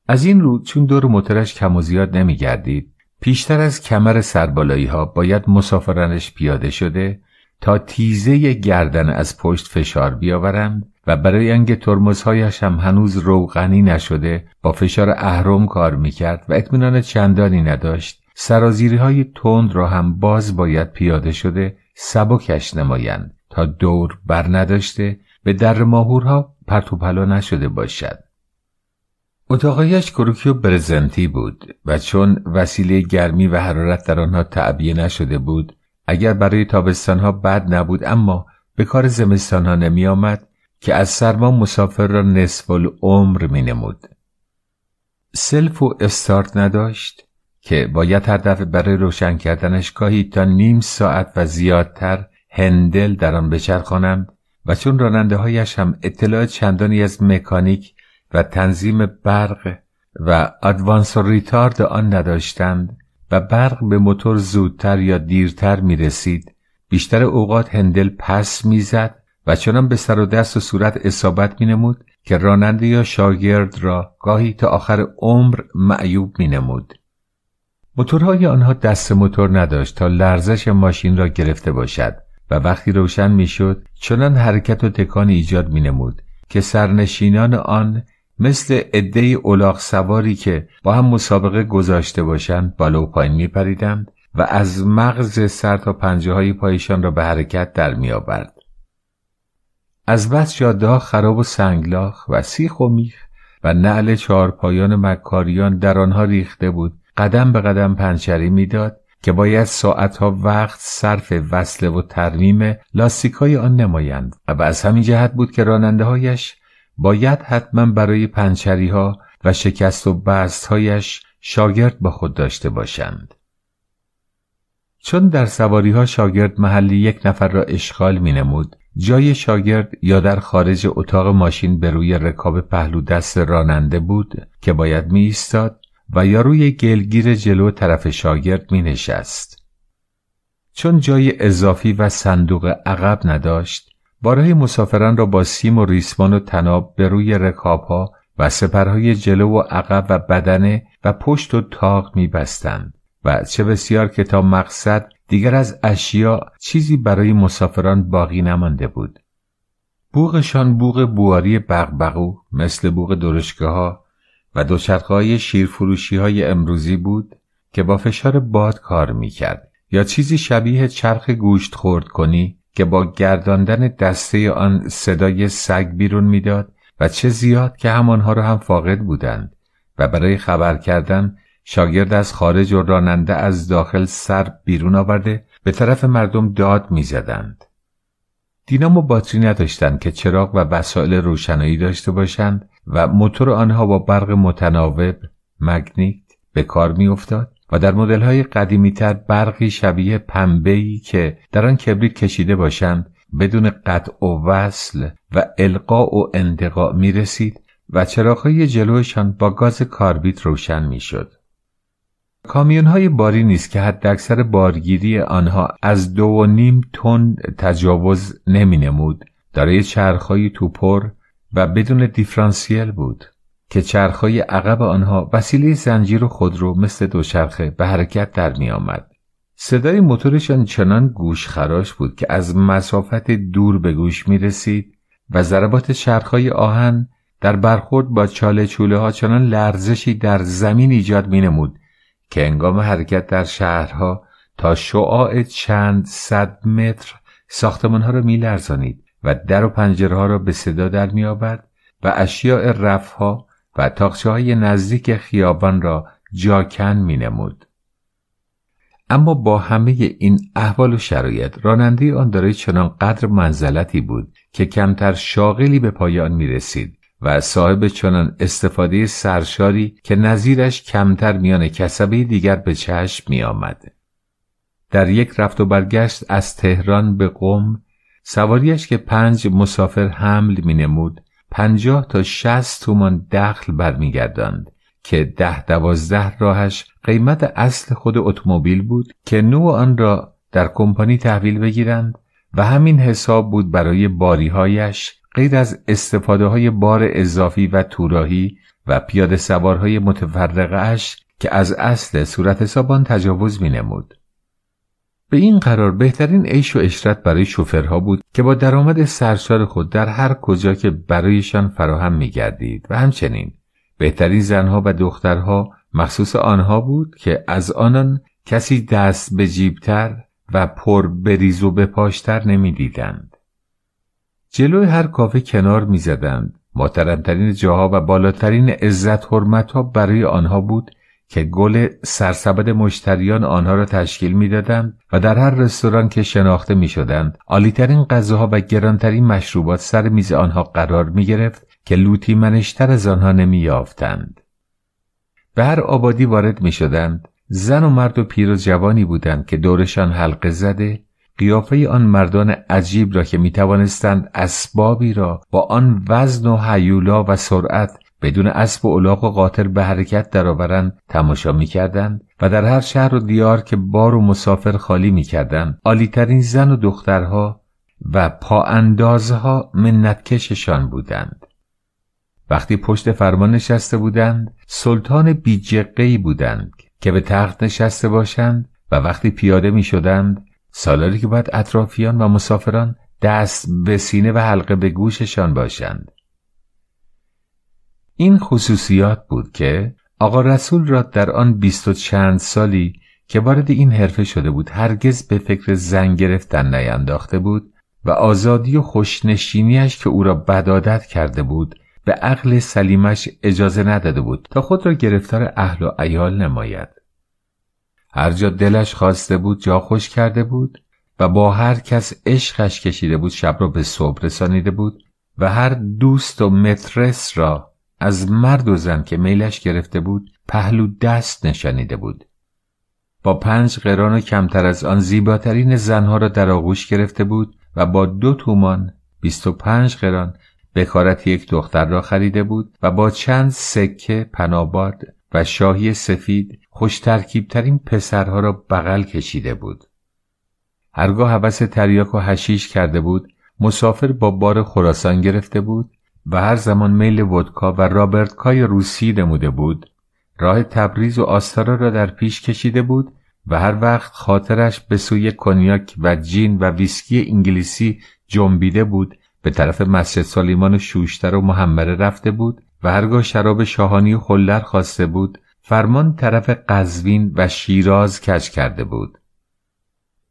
از این رو چون دور موتورش کم و زیاد نمی گردید پیشتر از کمر سربالایی ها باید مسافرانش پیاده شده تا تیزه گردن از پشت فشار بیاورند و برای انگ ترمزهایش هم هنوز روغنی نشده با فشار اهرم کار می‌کرد و اطمینان چندانی نداشت سرازیری های تند را هم باز باید پیاده شده سبکش نمایند تا دور بر نداشته به در ماهورها پرتوپلا نشده باشد. اتاقایش کروکی و برزنتی بود و چون وسیله گرمی و حرارت در آنها تعبیه نشده بود اگر برای تابستانها بد نبود اما به کار زمستانها نمی آمد که از سرما مسافر را نصف العمر می نمود. سلف و استارت نداشت که باید هر دفعه برای روشن کردنش گاهی تا نیم ساعت و زیادتر هندل در آن بچرخانند و چون راننده هایش هم اطلاع چندانی از مکانیک و تنظیم برق و ادوانس و ریتارد آن نداشتند و برق به موتور زودتر یا دیرتر می رسید بیشتر اوقات هندل پس می‌زد و چنان به سر و دست و صورت اصابت می نمود که راننده یا شاگرد را گاهی تا آخر عمر معیوب می نمود. موتورهای آنها دست موتور نداشت تا لرزش ماشین را گرفته باشد و وقتی روشن می‌شد چنان حرکت و تکان ایجاد می نمود که سرنشینان آن مثل عده اولاغ سواری که با هم مسابقه گذاشته باشند بالا و پایین می پریدند و از مغز سر تا پنجه های پایشان را به حرکت در می آورد. از بس جاده خراب و سنگلاخ و سیخ و میخ و نعل چهارپایان مکاریان در آنها ریخته بود قدم به قدم پنچری می‌داد که باید ساعتها وقت صرف وصله و ترمیم لاستیکهای آن نمایند و از همین جهت بود که راننده هایش باید حتما برای پنچری ها و شکست و بست هایش شاگرد با خود داشته باشند چون در سواری ها شاگرد محلی یک نفر را اشغال می نمود جای شاگرد یا در خارج اتاق ماشین به روی رکاب پهلو دست راننده بود که باید می ایستاد و یا روی گلگیر جلو طرف شاگرد می نشست. چون جای اضافی و صندوق عقب نداشت بارهای مسافران را با سیم و ریسمان و تناب به روی رکابها و سپرهای جلو و عقب و بدنه و پشت و تاق می بستند و چه بسیار که تا مقصد دیگر از اشیا چیزی برای مسافران باقی نمانده بود. بوغشان بوغ بواری بغبغو مثل بوغ درشگاه ها و دوچرخهای شیرفروشی های امروزی بود که با فشار باد کار می‌کرد یا چیزی شبیه چرخ گوشت خورد کنی که با گرداندن دسته آن صدای سگ بیرون می‌داد و چه زیاد که همانها را هم فاقد بودند و برای خبر کردن شاگرد از خارج و راننده از داخل سر بیرون آورده به طرف مردم داد می‌زدند. دینامو باتری نداشتند که چراغ و وسایل روشنایی داشته باشند و موتور آنها با برق متناوب مگنیت به کار میافتاد و در مدل های قدیمی تر برقی شبیه پنبهی که در آن کبریت کشیده باشند بدون قطع و وصل و القاء و انتقاء می رسید و چراغهای جلوشان با گاز کاربیت روشن می شد. کامیون های باری نیست که حد اکثر بارگیری آنها از دو و نیم تن تجاوز نمی نمود دارای چرخهای توپر و بدون دیفرانسیل بود که چرخهای عقب آنها وسیله زنجیر و خودرو مثل دوچرخه به حرکت در می آمد. صدای موتورشان چنان گوش خراش بود که از مسافت دور به گوش می رسید و ضربات چرخهای آهن در برخورد با چاله چوله ها چنان لرزشی در زمین ایجاد می نمود که انگام حرکت در شهرها تا شعاع چند صد متر ساختمانها را میلرزانید و در و پنجره ها را به صدا در میآورد و اشیاء رفها و تاخچه های نزدیک خیابان را جاکن می نمود. اما با همه این احوال و شرایط راننده آن دارای چنان قدر منزلتی بود که کمتر شاغلی به پایان می رسید و صاحب چنان استفاده سرشاری که نظیرش کمتر میان کسبه دیگر به چشم می آمد. در یک رفت و برگشت از تهران به قم سواریش که پنج مسافر حمل می نمود پنجاه تا شست تومان دخل برمیگرداند که ده دوازده راهش قیمت اصل خود اتومبیل بود که نوع آن را در کمپانی تحویل بگیرند و همین حساب بود برای باریهایش غیر از استفاده های بار اضافی و توراهی و پیاده سوارهای متفرقه اش که از اصل صورت حسابان تجاوز می نمود. به این قرار بهترین عیش و اشرت برای شوفرها بود که با درآمد سرشار خود در هر کجا که برایشان فراهم می گردید و همچنین بهترین زنها و دخترها مخصوص آنها بود که از آنان کسی دست به جیبتر و پر بریز و به پاشتر نمی دیدند. جلوی هر کافه کنار می‌زدند محترمترین جاها و بالاترین عزت حرمت ها برای آنها بود که گل سرسبد مشتریان آنها را تشکیل می‌دادند و در هر رستوران که شناخته می شدند عالیترین غذاها و گرانترین مشروبات سر میز آنها قرار می گرفت که لوتی منشتر از آنها نمی یافتند. به هر آبادی وارد می شدند زن و مرد و پیر و جوانی بودند که دورشان حلقه زده قیافه آن مردان عجیب را که می توانستند اسبابی را با آن وزن و حیولا و سرعت بدون اسب و الاغ و قاطر به حرکت درآورند تماشا می‌کردند و در هر شهر و دیار که بار و مسافر خالی می‌کردند عالیترین زن و دخترها و پا اندازها منتکششان بودند. وقتی پشت فرمان نشسته بودند سلطان بیجقهی بودند که به تخت نشسته باشند و وقتی پیاده می شدند سالاری که باید اطرافیان و مسافران دست به سینه و حلقه به گوششان باشند. این خصوصیات بود که آقا رسول را در آن بیست و چند سالی که وارد این حرفه شده بود هرگز به فکر زن گرفتن نینداخته بود و آزادی و خوشنشینیش که او را بدادت کرده بود به عقل سلیمش اجازه نداده بود تا خود را گرفتار اهل و ایال نماید. هر جا دلش خواسته بود جا خوش کرده بود و با هر کس عشقش کشیده بود شب را به صبح رسانیده بود و هر دوست و مترس را از مرد و زن که میلش گرفته بود پهلو دست نشانیده بود. با پنج قران و کمتر از آن زیباترین زنها را در آغوش گرفته بود و با دو تومان بیست و پنج قران بکارت یک دختر را خریده بود و با چند سکه پناباد و شاهی سفید خوش ترکیبترین پسرها را بغل کشیده بود. هرگاه حوث تریاک و هشیش کرده بود مسافر با بار خراسان گرفته بود و هر زمان میل ودکا و رابرتکای روسی نموده بود راه تبریز و آستارا را در پیش کشیده بود و هر وقت خاطرش به سوی کنیاک و جین و ویسکی انگلیسی جنبیده بود به طرف مسجد سلیمان شوشتر و محمره رفته بود و هرگاه شراب شاهانی و خلر خواسته بود فرمان طرف قزوین و شیراز کج کرده بود.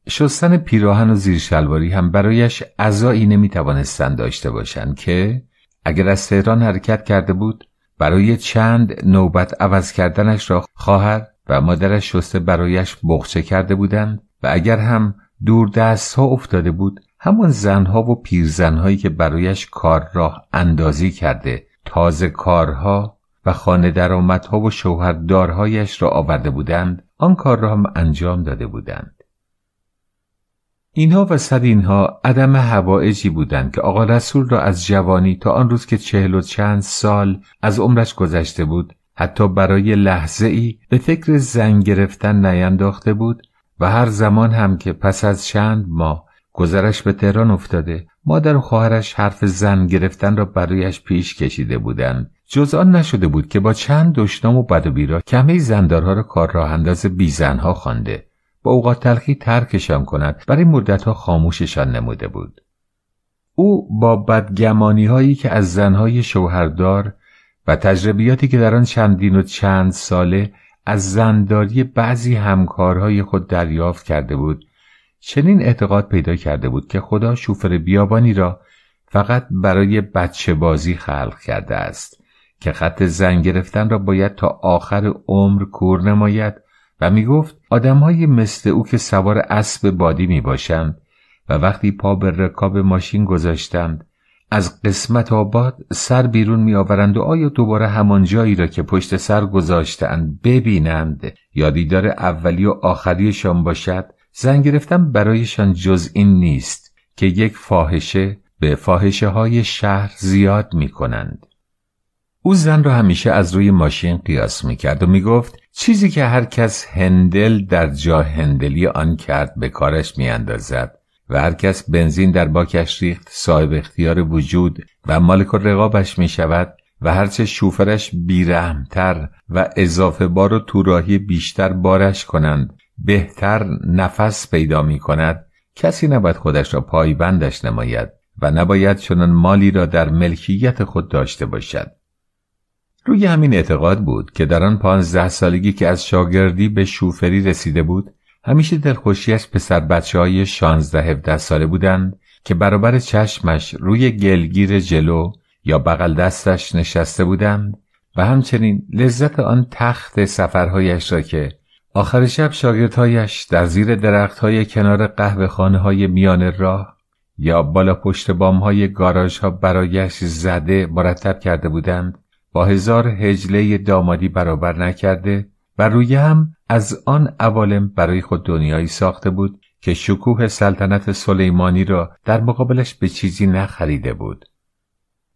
شستن پیراهن و زیرشلواری هم برایش عزایی نمی‌توانستند داشته باشند که اگر از تهران حرکت کرده بود برای چند نوبت عوض کردنش را خواهر و مادرش شسته برایش بخچه کرده بودند و اگر هم دور دست ها افتاده بود همان زنها و پیرزنهایی که برایش کار راه اندازی کرده تازه کارها و خانه درآمدها و شوهردارهایش را آورده بودند آن کار را هم انجام داده بودند. اینها و صد اینها عدم هوایجی بودند که آقا رسول را از جوانی تا آن روز که چهل و چند سال از عمرش گذشته بود حتی برای لحظه ای به فکر زن گرفتن نینداخته بود و هر زمان هم که پس از چند ماه گذرش به تهران افتاده مادر و خواهرش حرف زن گرفتن را برایش پیش کشیده بودند. جز آن نشده بود که با چند دشنام و بد و بیرا کمه زندارها را کار راه انداز بیزنها خوانده. با اوقات تلخی ترکشان کند. برای مدتها خاموششان نموده بود. او با بدگمانی هایی که از زنهای شوهردار و تجربیاتی که در آن چندین و چند ساله از زنداری بعضی همکارهای خود دریافت کرده بود چنین اعتقاد پیدا کرده بود که خدا شوفر بیابانی را فقط برای بچه بازی خلق کرده است که خط زن گرفتن را باید تا آخر عمر کور نماید و می گفت آدمهای مثل او که سوار اسب بادی می باشند و وقتی پا به رکاب ماشین گذاشتند از قسمت آباد سر بیرون می آورند و آیا دوباره همان جایی را که پشت سر گذاشتند ببینند یا دیدار اولی و آخریشان باشد زن گرفتن برایشان جز این نیست که یک فاحشه به فاحشه های شهر زیاد می کنند. او زن را همیشه از روی ماشین قیاس می کرد و می گفت چیزی که هر کس هندل در جا هندلی آن کرد به کارش می اندازد و هر کس بنزین در باکش ریخت صاحب اختیار وجود و مالک رقابش می شود و هرچه شوفرش بیرحمتر و اضافه بار و توراهی بیشتر بارش کنند بهتر نفس پیدا می کند کسی نباید خودش را پایبندش نماید و نباید چنان مالی را در ملکیت خود داشته باشد. روی همین اعتقاد بود که در آن پانزده سالگی که از شاگردی به شوفری رسیده بود همیشه دلخوشیش پسر بچه های شانزده هفده ساله بودند که برابر چشمش روی گلگیر جلو یا بغل دستش نشسته بودند و همچنین لذت آن تخت سفرهایش را که آخر شب شاگردهایش در زیر درختهای کنار قهوه خانه های میان راه یا بالا پشت بام های گاراژ ها برایش زده مرتب کرده بودند با هزار هجله دامادی برابر نکرده و روی هم از آن عوالم برای خود دنیایی ساخته بود که شکوه سلطنت سلیمانی را در مقابلش به چیزی نخریده بود.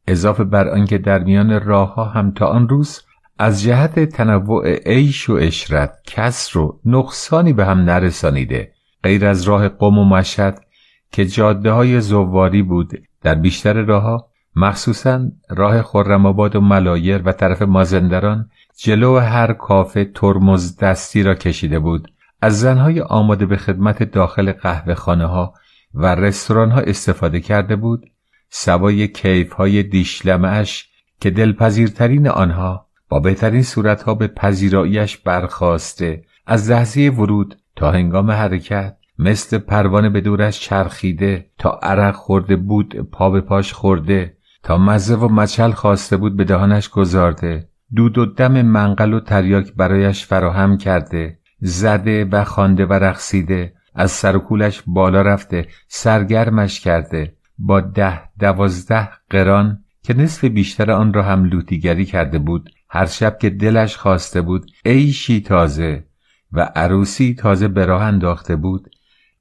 اضافه بر آنکه در میان راه ها هم تا آن روز از جهت تنوع عیش و اشرت کس رو نقصانی به هم نرسانیده غیر از راه قوم و مشهد که جاده های زواری بود در بیشتر راهها مخصوصا راه خرمآباد و ملایر و طرف مازندران جلو هر کافه ترمز دستی را کشیده بود. از زنهای آماده به خدمت داخل قهوه خانه ها و رستوران ها استفاده کرده بود. سوای کیف های دیشلمش که دلپذیرترین آنها با بهترین صورتها به پذیراییش برخواسته. از لحظه ورود تا هنگام حرکت مثل پروانه به دورش چرخیده تا عرق خورده بود پا به پاش خورده. تا مزه و مچل خواسته بود به دهانش گذارده. دود و دم منقل و تریاک برایش فراهم کرده. زده و خانده و رقصیده. از سر بالا رفته. سرگرمش کرده. با ده دوازده قران که نصف بیشتر آن را هم لوتیگری کرده بود. هر شب که دلش خواسته بود عیشی تازه و عروسی تازه به راه انداخته بود.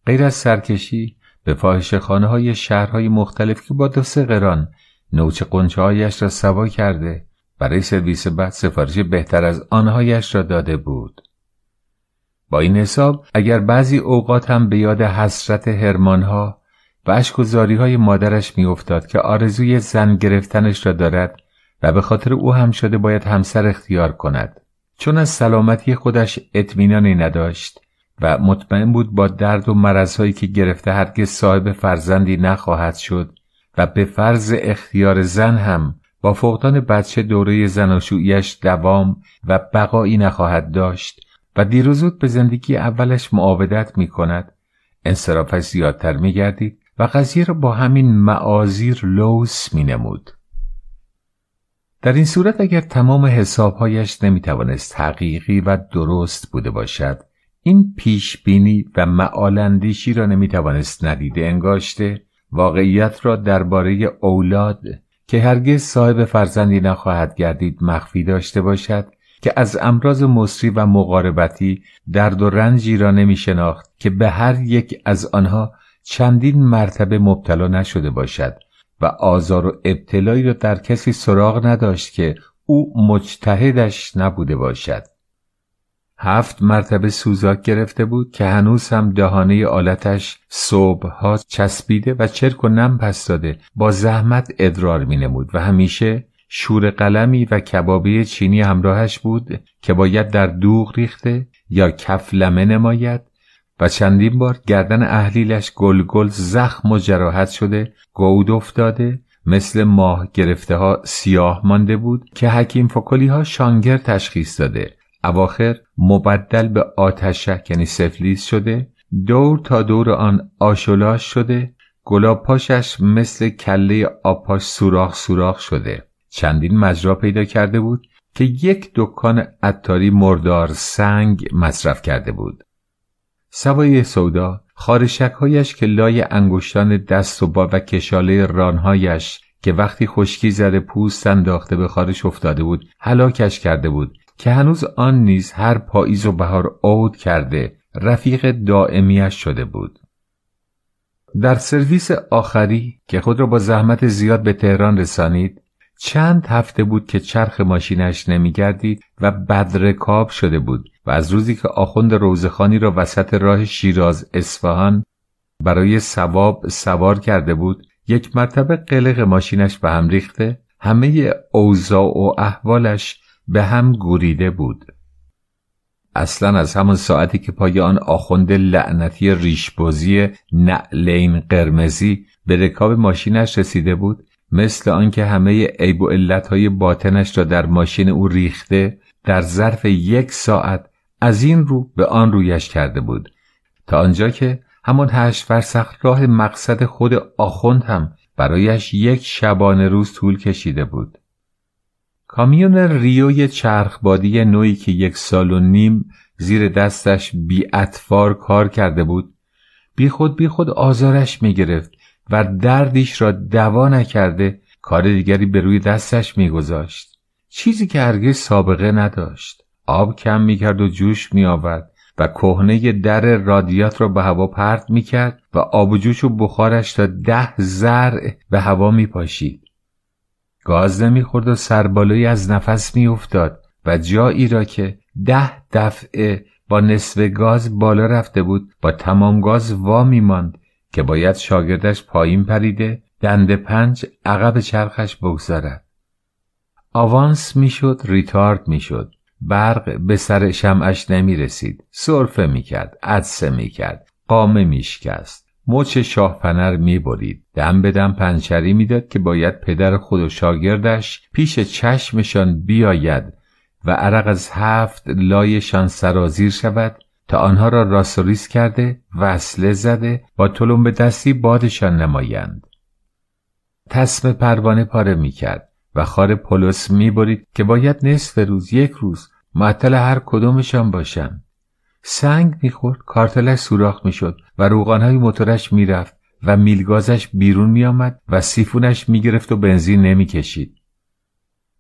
غیر از سرکشی به فاحش خانه های شهرهای مختلف که با دو سه قران نوچه قنچه را سوا کرده. برای سرویس بعد سفارش بهتر از آنهایش را داده بود. با این حساب اگر بعضی اوقات هم به یاد حسرت هرمانها و اشک و های مادرش میافتاد که آرزوی زن گرفتنش را دارد و به خاطر او هم شده باید همسر اختیار کند. چون از سلامتی خودش اطمینانی نداشت و مطمئن بود با درد و مرضهایی که گرفته هرگز صاحب فرزندی نخواهد شد و به فرض اختیار زن هم با فقدان بچه دوره زناشوییش دوام و بقایی نخواهد داشت و دیروزود به زندگی اولش معاودت می کند انصرافش زیادتر می گردید و قضیه را با همین معازیر لوس می نمود. در این صورت اگر تمام حسابهایش نمی توانست حقیقی و درست بوده باشد این پیش بینی و معالندیشی را نمی توانست ندیده انگاشته واقعیت را درباره اولاد که هرگز صاحب فرزندی نخواهد گردید مخفی داشته باشد که از امراض مصری و مقاربتی درد و رنجی را نمی شناخت که به هر یک از آنها چندین مرتبه مبتلا نشده باشد و آزار و ابتلایی را در کسی سراغ نداشت که او مجتهدش نبوده باشد. هفت مرتبه سوزاک گرفته بود که هنوز هم دهانه آلتش صبحها چسبیده و چرک و نم پس داده با زحمت ادرار می نمود و همیشه شور قلمی و کبابی چینی همراهش بود که باید در دوغ ریخته یا کف لمه نماید و چندین بار گردن اهلیلش گل گل زخم و جراحت شده گود افتاده مثل ماه گرفته ها سیاه مانده بود که حکیم فکلی ها شانگر تشخیص داده. اواخر مبدل به آتشک یعنی سفلیس شده دور تا دور آن آشولاش شده گلاب پاشش مثل کله آپاش سوراخ سوراخ شده. چندین مجرا پیدا کرده بود که یک دکان عطاری مردار سنگ مصرف کرده بود. سوای سودا خارشکهایش که لای انگشتان دست و با و کشاله رانهایش که وقتی خشکی زده پوست انداخته به خارش افتاده بود هلاکش کرده بود. که هنوز آن نیز هر پاییز و بهار عود کرده رفیق دائمیش شده بود. در سرویس آخری که خود را با زحمت زیاد به تهران رسانید چند هفته بود که چرخ ماشینش نمیگردید و بدرکاب شده بود و از روزی که آخوند روزخانی را وسط راه شیراز اصفهان برای سواب سوار کرده بود یک مرتبه قلق ماشینش به هم ریخته همه اوضاع و احوالش به هم گوریده بود. اصلا از همان ساعتی که پای آن آخوند لعنتی ریشبازی نعلین قرمزی به رکاب ماشینش رسیده بود مثل آنکه همه عیب و علتهای باطنش را در ماشین او ریخته در ظرف یک ساعت از این رو به آن رویش کرده بود. تا آنجا که همان هشت فرسخ راه مقصد خود آخوند هم برایش یک شبانه روز طول کشیده بود. کامیون ریوی چرخبادی نوعی که یک سال و نیم زیر دستش بی اطفار کار کرده بود بی خود بی خود آزارش می گرفت و دردیش را دوا نکرده کار دیگری به روی دستش میگذاشت چیزی که هرگز سابقه نداشت. آب کم می‌کرد و جوش میآورد و کهنه در رادیات را به هوا پرت می‌کرد و آب و جوش و بخارش تا ده زرع به هوا میپاشید گاز نمی‌خورد و سربالایی از نفس میافتاد و جایی را که ده دفعه با نصف گاز بالا رفته بود با تمام گاز وا میماند که باید شاگردش پایین پریده دند پنج عقب چرخش بگذارد آوانس می‌شد ریتارد می‌شد. برق به سر شمعش نمی رسید سرفه می کرد عدسه می کرد قامه می شکست مچ شاهپنر می برید دم به دم پنچری می‌داد که باید پدر خود و شاگردش پیش چشمشان بیاید و عرق از هفت لایشان سرازیر شود تا آنها را راسوریس کرده وصله زده با به دستی بادشان نمایند. تسم پروانه پاره می کرد و خار پولس می‌برید که باید نصف روز یک روز معطل هر کدومشان باشند. سنگ می‌خورد کارتلش سوراخ می‌شد و روغانهای موتورش می‌رفت و میلگازش بیرون میآمد و سیفونش می‌گرفت و بنزین نمی‌کشید.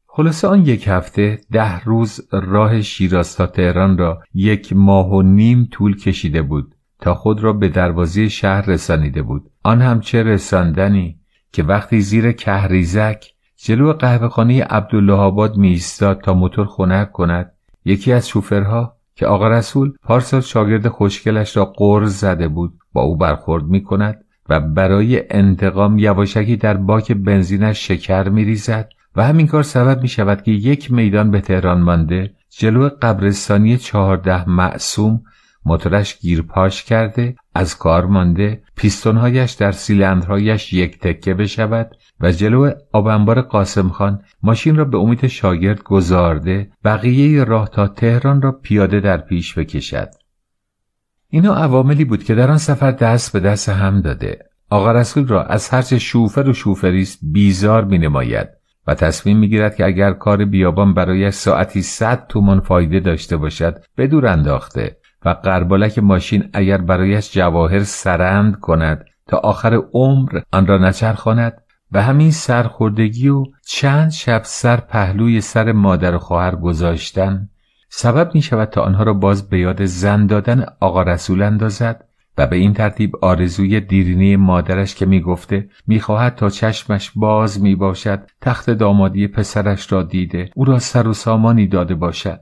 خلاصه آن یک هفته ده روز راه شیراز تا تهران را یک ماه و نیم طول کشیده بود تا خود را به دروازه شهر رسانیده بود. آن هم چه رساندنی که وقتی زیر کهریزک جلو قهوهخانه عبدالله آباد می ایستاد تا موتور خنک کند یکی از شوفرها که آقا رسول پارسال شاگرد خوشگلش را قرض زده بود. با او برخورد می کند و برای انتقام یواشکی در باک بنزینش شکر می ریزد و همین کار سبب می شود که یک میدان به تهران مانده جلو قبرستانی چهارده معصوم موتورش گیرپاش کرده از کار مانده پیستونهایش در سیلندرهایش یک تکه بشود و جلو آبنبار قاسم خان ماشین را به امید شاگرد گذارده بقیه راه تا تهران را پیاده در پیش بکشد. اینا عواملی بود که در آن سفر دست به دست هم داده. آقا رسول را از هرچه شوفر و شوفریست بیزار می نماید و تصمیم می گیرد که اگر کار بیابان برایش ساعتی صد تومان فایده داشته باشد بدور انداخته. و قربالک ماشین اگر برایش جواهر سرند کند تا آخر عمر آن را نچرخاند و همین سرخوردگی و چند شب سر پهلوی سر مادر و خواهر گذاشتن سبب می شود تا آنها را باز به یاد زن دادن آقا رسول اندازد و به این ترتیب آرزوی دیرینه مادرش که می گفته می خواهد تا چشمش باز می باشد تخت دامادی پسرش را دیده او را سر و سامانی داده باشد.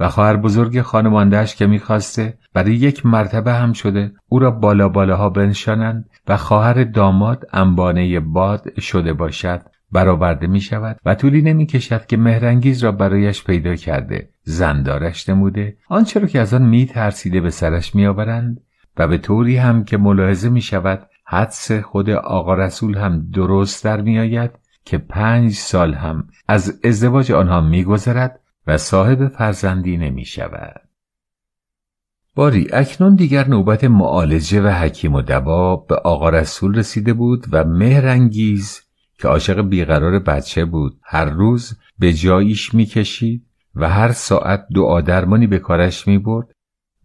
و خواهر بزرگ خانماندهش که می‌خواسته برای یک مرتبه هم شده او را بالا بالاها بنشانند و خواهر داماد انبانه باد شده باشد برآورده می شود و طولی نمی کشد که مهرنگیز را برایش پیدا کرده زندارش نموده. آنچه را که از آن می ترسیده به سرش می آورند و به طوری هم که ملاحظه می شود حدس خود آقا رسول هم درست در می آید که پنج سال هم از ازدواج آنها می گذرد و صاحب فرزندی نمی شود. باری اکنون دیگر نوبت معالجه و حکیم و دوا به آقا رسول رسیده بود و مهرنگیز که عاشق بیقرار بچه بود هر روز به جاییش می‌کشید و هر ساعت دعا درمانی به کارش می برد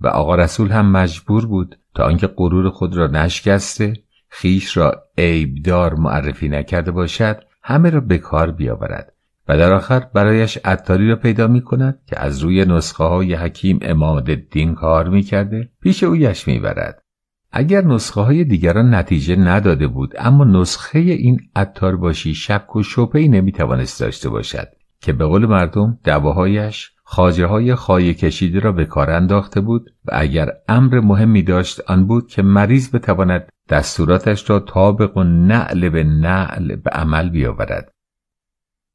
و آقا رسول هم مجبور بود تا آنکه غرور خود را نشکسته خیش را عیبدار معرفی نکرده باشد همه را به کار بیاورد و در آخر برایش عطاری را پیدا می کند که از روی نسخه های حکیم اماد الدین کار می کرده پیش اویش می برد. اگر نسخه های دیگران نتیجه نداده بود اما نسخه این عطار باشی شک و شبهی نمی توانست داشته باشد که به قول مردم دواهایش خاجه های خواهی کشیده را به کار انداخته بود و اگر امر مهمی داشت آن بود که مریض بتواند دستوراتش را طابق و نعل به نعل به عمل بیاورد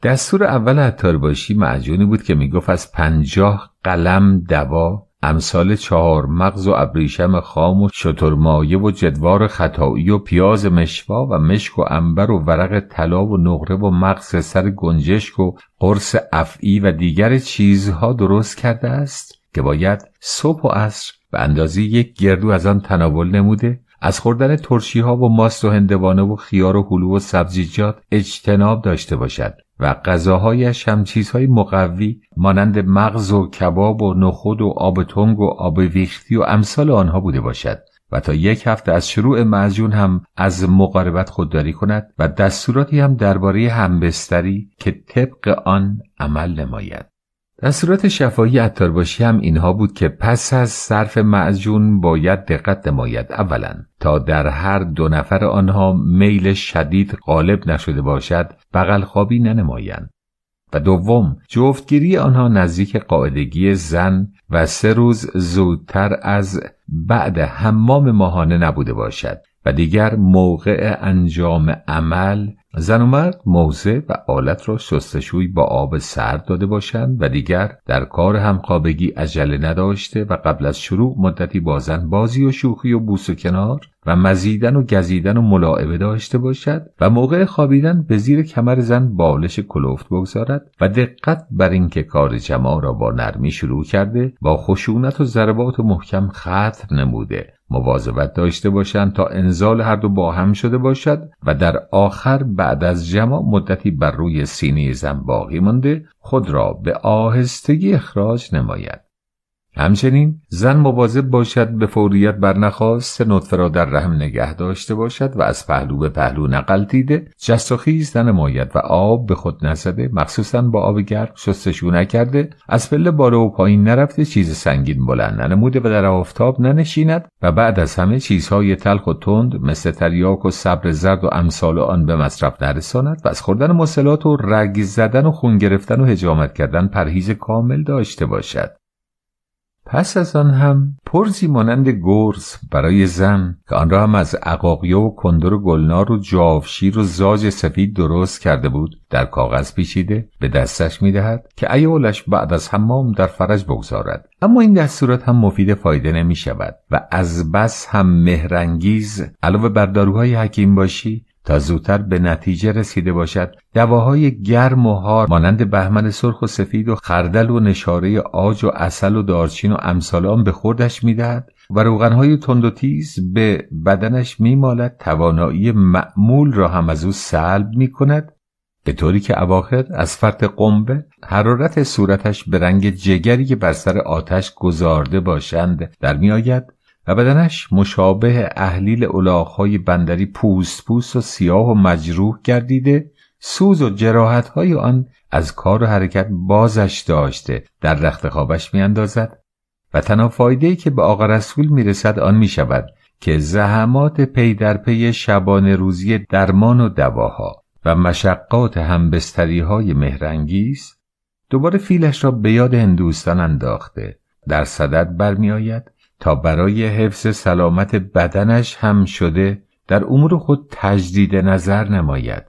دستور اول عطار باشی معجونی بود که می‌گفت از پنجاه قلم دوا امثال چهار مغز و ابریشم خام و شترمایه و جدوار خطایی و پیاز مشوا و مشک و انبر و ورق طلا و نقره و مغز سر گنجشک و قرص افعی و دیگر چیزها درست کرده است که باید صبح و عصر به اندازه یک گردو از آن تناول نموده از خوردن ترشی ها و ماست و هندوانه و خیار و هلو و سبزیجات اجتناب داشته باشد. و غذاهایش هم چیزهای مقوی مانند مغز و کباب و نخود و آب تنگ و آب ویختی و امثال آنها بوده باشد و تا یک هفته از شروع معجون هم از مقاربت خودداری کند و دستوراتی هم درباره همبستری که طبق آن عمل نماید. دستورات شفایی عطارباشی هم اینها بود که پس از صرف معجون باید دقت نماید اولا. تا در هر دو نفر آنها میل شدید غالب نشده باشد بغل خوابی ننمایند. و دوم جفتگیری آنها نزدیک قاعدگی زن و سه روز زودتر از بعد حمام ماهانه نبوده باشد. و دیگر موقع انجام عمل زن و مرد موضع و آلت را شستشوی با آب سرد داده باشند و دیگر در کار همخوابگی عجله نداشته و قبل از شروع مدتی با زن بازی و شوخی و بوس و کنار و مزیدن و گزیدن و ملاعبه داشته باشد و موقع خوابیدن به زیر کمر زن بالش کلوفت بگذارد و دقت بر اینکه کار جماع را با نرمی شروع کرده با خشونت و ضربات محکم خطر نموده. مواظبت داشته باشند تا انزال هر دو با هم شده باشد و در آخر بعد از جمع مدتی بر روی سینه زن باقی مانده خود را به آهستگی اخراج نماید. همچنین زن مواظب باشد به فوریت برنخواست نطفه را در رحم نگه داشته باشد و از پهلو به پهلو نقلتیده جست و خیز ننماید و آب به خود نزده مخصوصا با آب گرم شستشو نکرده. از پله بالا و پایین نرفته چیز سنگین بلند ننموده و در آفتاب ننشیند و بعد از همه چیزهای تلخ و تند مثل تریاک و صبر زرد و امثال آن به مصرف نرساند و از خوردن مسلات و رگ زدن و خون گرفتن و هجامت کردن پرهیز کامل داشته باشد. پس از آن هم پرزی مانند گرز برای زن که آن را هم از عقاقیه و کندر و گلنار و جاوشیر و زاج سفید درست کرده بود در کاغذ پیچیده به دستش می‌دهد که ایالش بعد از حمام در فرج بگذارد. اما این دستورات هم مفید فایده نمی شود و از بس هم مهرنگیز علاوه بر داروهای حکیم باشی تا زودتر به نتیجه رسیده باشد. دواهای گرم و هار مانند بهمن سرخ و سفید و خردل و نشاره آج و اصل و دارچین و امثال آن به خوردش می‌دهد و روغنهای تند و تیز به بدنش میمالد. توانایی معمول را هم از او سلب می کند به طوری که اواخر از فرط قنبه حرارت صورتش به رنگ جگری که بر سر آتش گذارده باشند در میآید. و بدنش مشابه اهلیل الاغهای بندری پوست پوست و سیاه و مجروح گردیده سوز و جراحت های آن از کار و حرکت بازش داشته در رخت خوابش میاندازد. و تنها فایده که به آقا رسول می‌رسد آن می شود که زحمات پی در پی شبان روزی درمان و دواها و مشقات همبستری های مهرنگیز دوباره فیلش را به یاد هندوستان انداخته در صدد برمیآید تا برای حفظ سلامت بدنش هم شده در امور خود تجدید نظر نماید.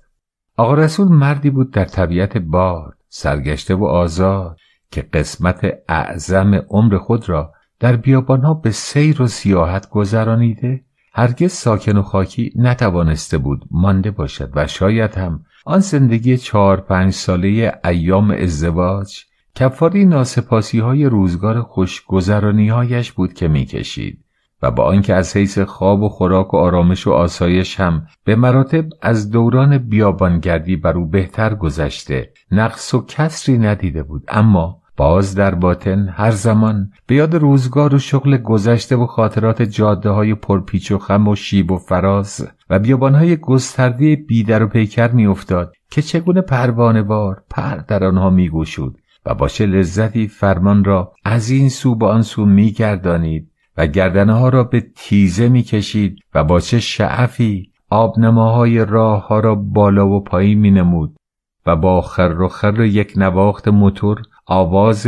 آقا رسول مردی بود در طبیعت بار سرگشته و آزاد که قسمت اعظم عمر خود را در بیابانها به سیر و سیاحت گذرانیده هرگز ساکن و خاکی نتوانسته بود مانده باشد و شاید هم آن زندگی چهار پنج ساله ایام ازدواج کفاری ناسپاسی های روزگار خوشگذرانی هایش بود که می‌کشید و با آنکه از حیث خواب و خوراک و آرامش و آسایش هم به مراتب از دوران بیابانگردی بر او بهتر گذشته نقص و کسری ندیده بود. اما باز در باطن هر زمان به یاد روزگار و شغل گذشته و خاطرات جاده های پرپیچ و خم و شیب و فراز و بیابان های گسترده بیدر و پیکر میافتاد که چگونه پروانه بار پر در آنها میگوشود. و با چه لذتی فرمان را از این سو به آن سو میگردانید و گردنه ها را به تیزه می‌کشید و با چه شعفی آبنماهای راه ها را بالا و پایین می نمود و با خر و خر یک نواخت موتور آواز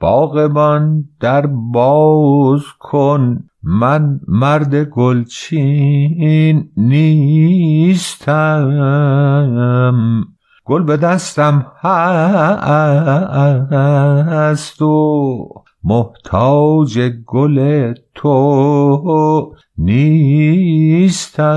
باغمان در باز کن من مرد گلچین نیستم. گل به دستم هست و محتاج گل تو نیستم.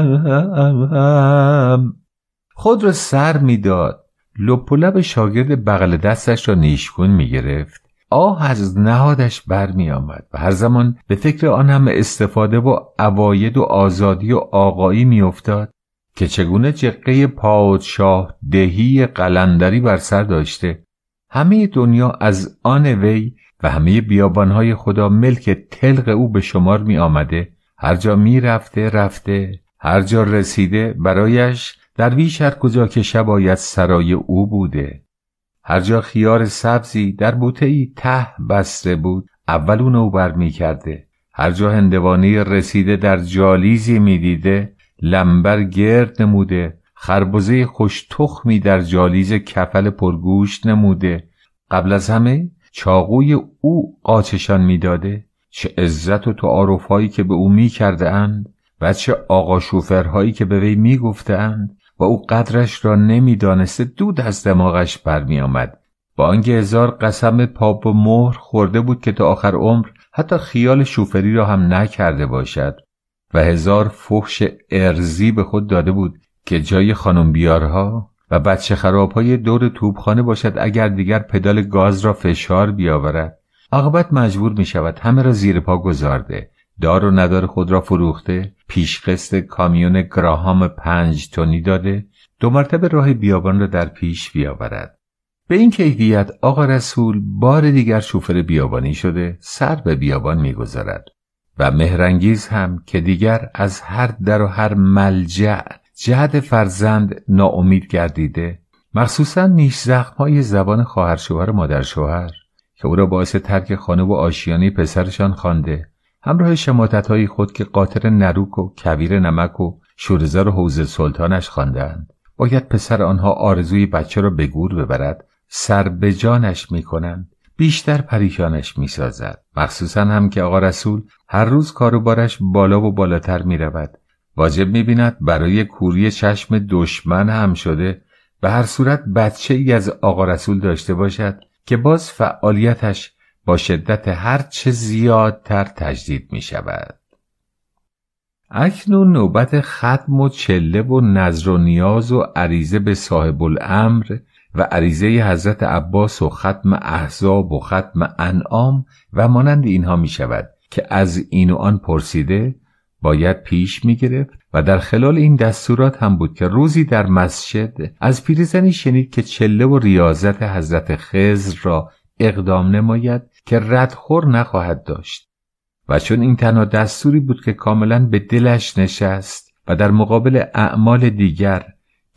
خود را سر می‌داد. لپ لب شاگرد بغل دستش را نیشکون می‌گرفت. آه از نهادش برمی آمد و هر زمان به فکر آن همه استفاده و عواید و آزادی و آقایی میافتاد. که چگونه جقه پادشاه دهی قلندری بر سر داشته. همه دنیا از آن وی و همه بیابانهای خدا ملک تلق او به شمار می آمده هر جا می رفته. رفته هر جا رسیده برایش درویش هر کجا که شباید سرای او بوده. هر جا خیار سبزی در بوته ته بسته بود اول او بر می کرده هر جا هندوانه رسیده در جالیزی می دیده لنبر گرد نموده خربزه خوش تخمی در جالیز کفل پرگوشت نموده. قبل از همه چاقوی او قاچشان می‌داده. چه عزت و تعارفهایی که به او می کرده اند بچه آقا شوفرهایی که به وی می‌گفتند و او قدرش را نمی‌دانسته دود از دماغش برمیآمد. با آنکه هزار قسم پاپ و مهر خورده بود که تا آخر عمر حتی خیال شوفری را هم نکرده باشد. و هزار فحش ارزی به خود داده بود که جای خانم بیارها و بچه خرابهای دور توبخانه باشد اگر دیگر پدال گاز را فشار بیاورد. عاقبت مجبور می شود همه را زیر پا گذارده دار و ندار خود را فروخته. پیشقسط کامیون گراهام پنج تونی داده. دو مرتبه راه بیابان را در پیش بیاورد. به این کیفیت آقا رسول بار دیگر شوفر بیابانی شده سر به بیابان می‌گذارد. و مهرنگیز هم که دیگر از هر در و هر ملجع جهد فرزند ناامید گردیده مخصوصا نیش های زبان خواهر شوهر مادر شوهر که او را باعث ترک خانه و آشیانی پسرشان خوانده همراه شماتت خود که قاطر نروک و کویر نمک و شورزار و حوز سلطانش خواندند. باید پسر آنها آرزوی بچه را به گور ببرد سر به جانش می‌کنند. بیشتر پریشانش می‌سازد مخصوصا هم که آقا رسول هر روز کاروبارش بالا و بالاتر می‌رود واجب می‌بیند برای کوری چشم دشمن هم شده به هر صورت بچه ای از آقا رسول داشته باشد که باز فعالیتش با شدت هرچه زیادتر تجدید می شود. اکنون نوبت ختم و چله و نظر و نیاز و عریضه به صاحب الامر و عریضه حضرت عباس و ختم احزاب و ختم انعام و مانند اینها می شود که از این و آن پرسیده باید پیش می گرفت و در خلال این دستورات هم بود که روزی در مسجد از پیرزنی شنید که چله و ریاضت حضرت خزر را اقدام نماید که ردخور نخواهد داشت. و چون این تنها دستوری بود که کاملا به دلش نشست و در مقابل اعمال دیگر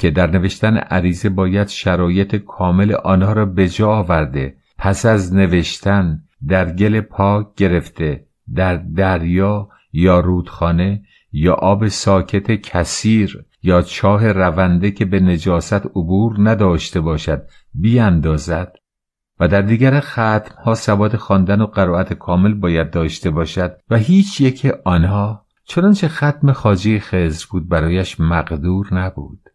که در نوشتن عریضه باید شرایط کامل آنها را به جا آورده پس از نوشتن در گل پاک گرفته در دریا یا رودخانه یا آب ساکت کثیر یا چاه رونده که به نجاست عبور نداشته باشد بیاندازد. و در دیگر ختم ها سواد خواندن و قرائت کامل باید داشته باشد و هیچ یک آنها چنانچه ختم خاجی خزر بود برایش مقدور نبود.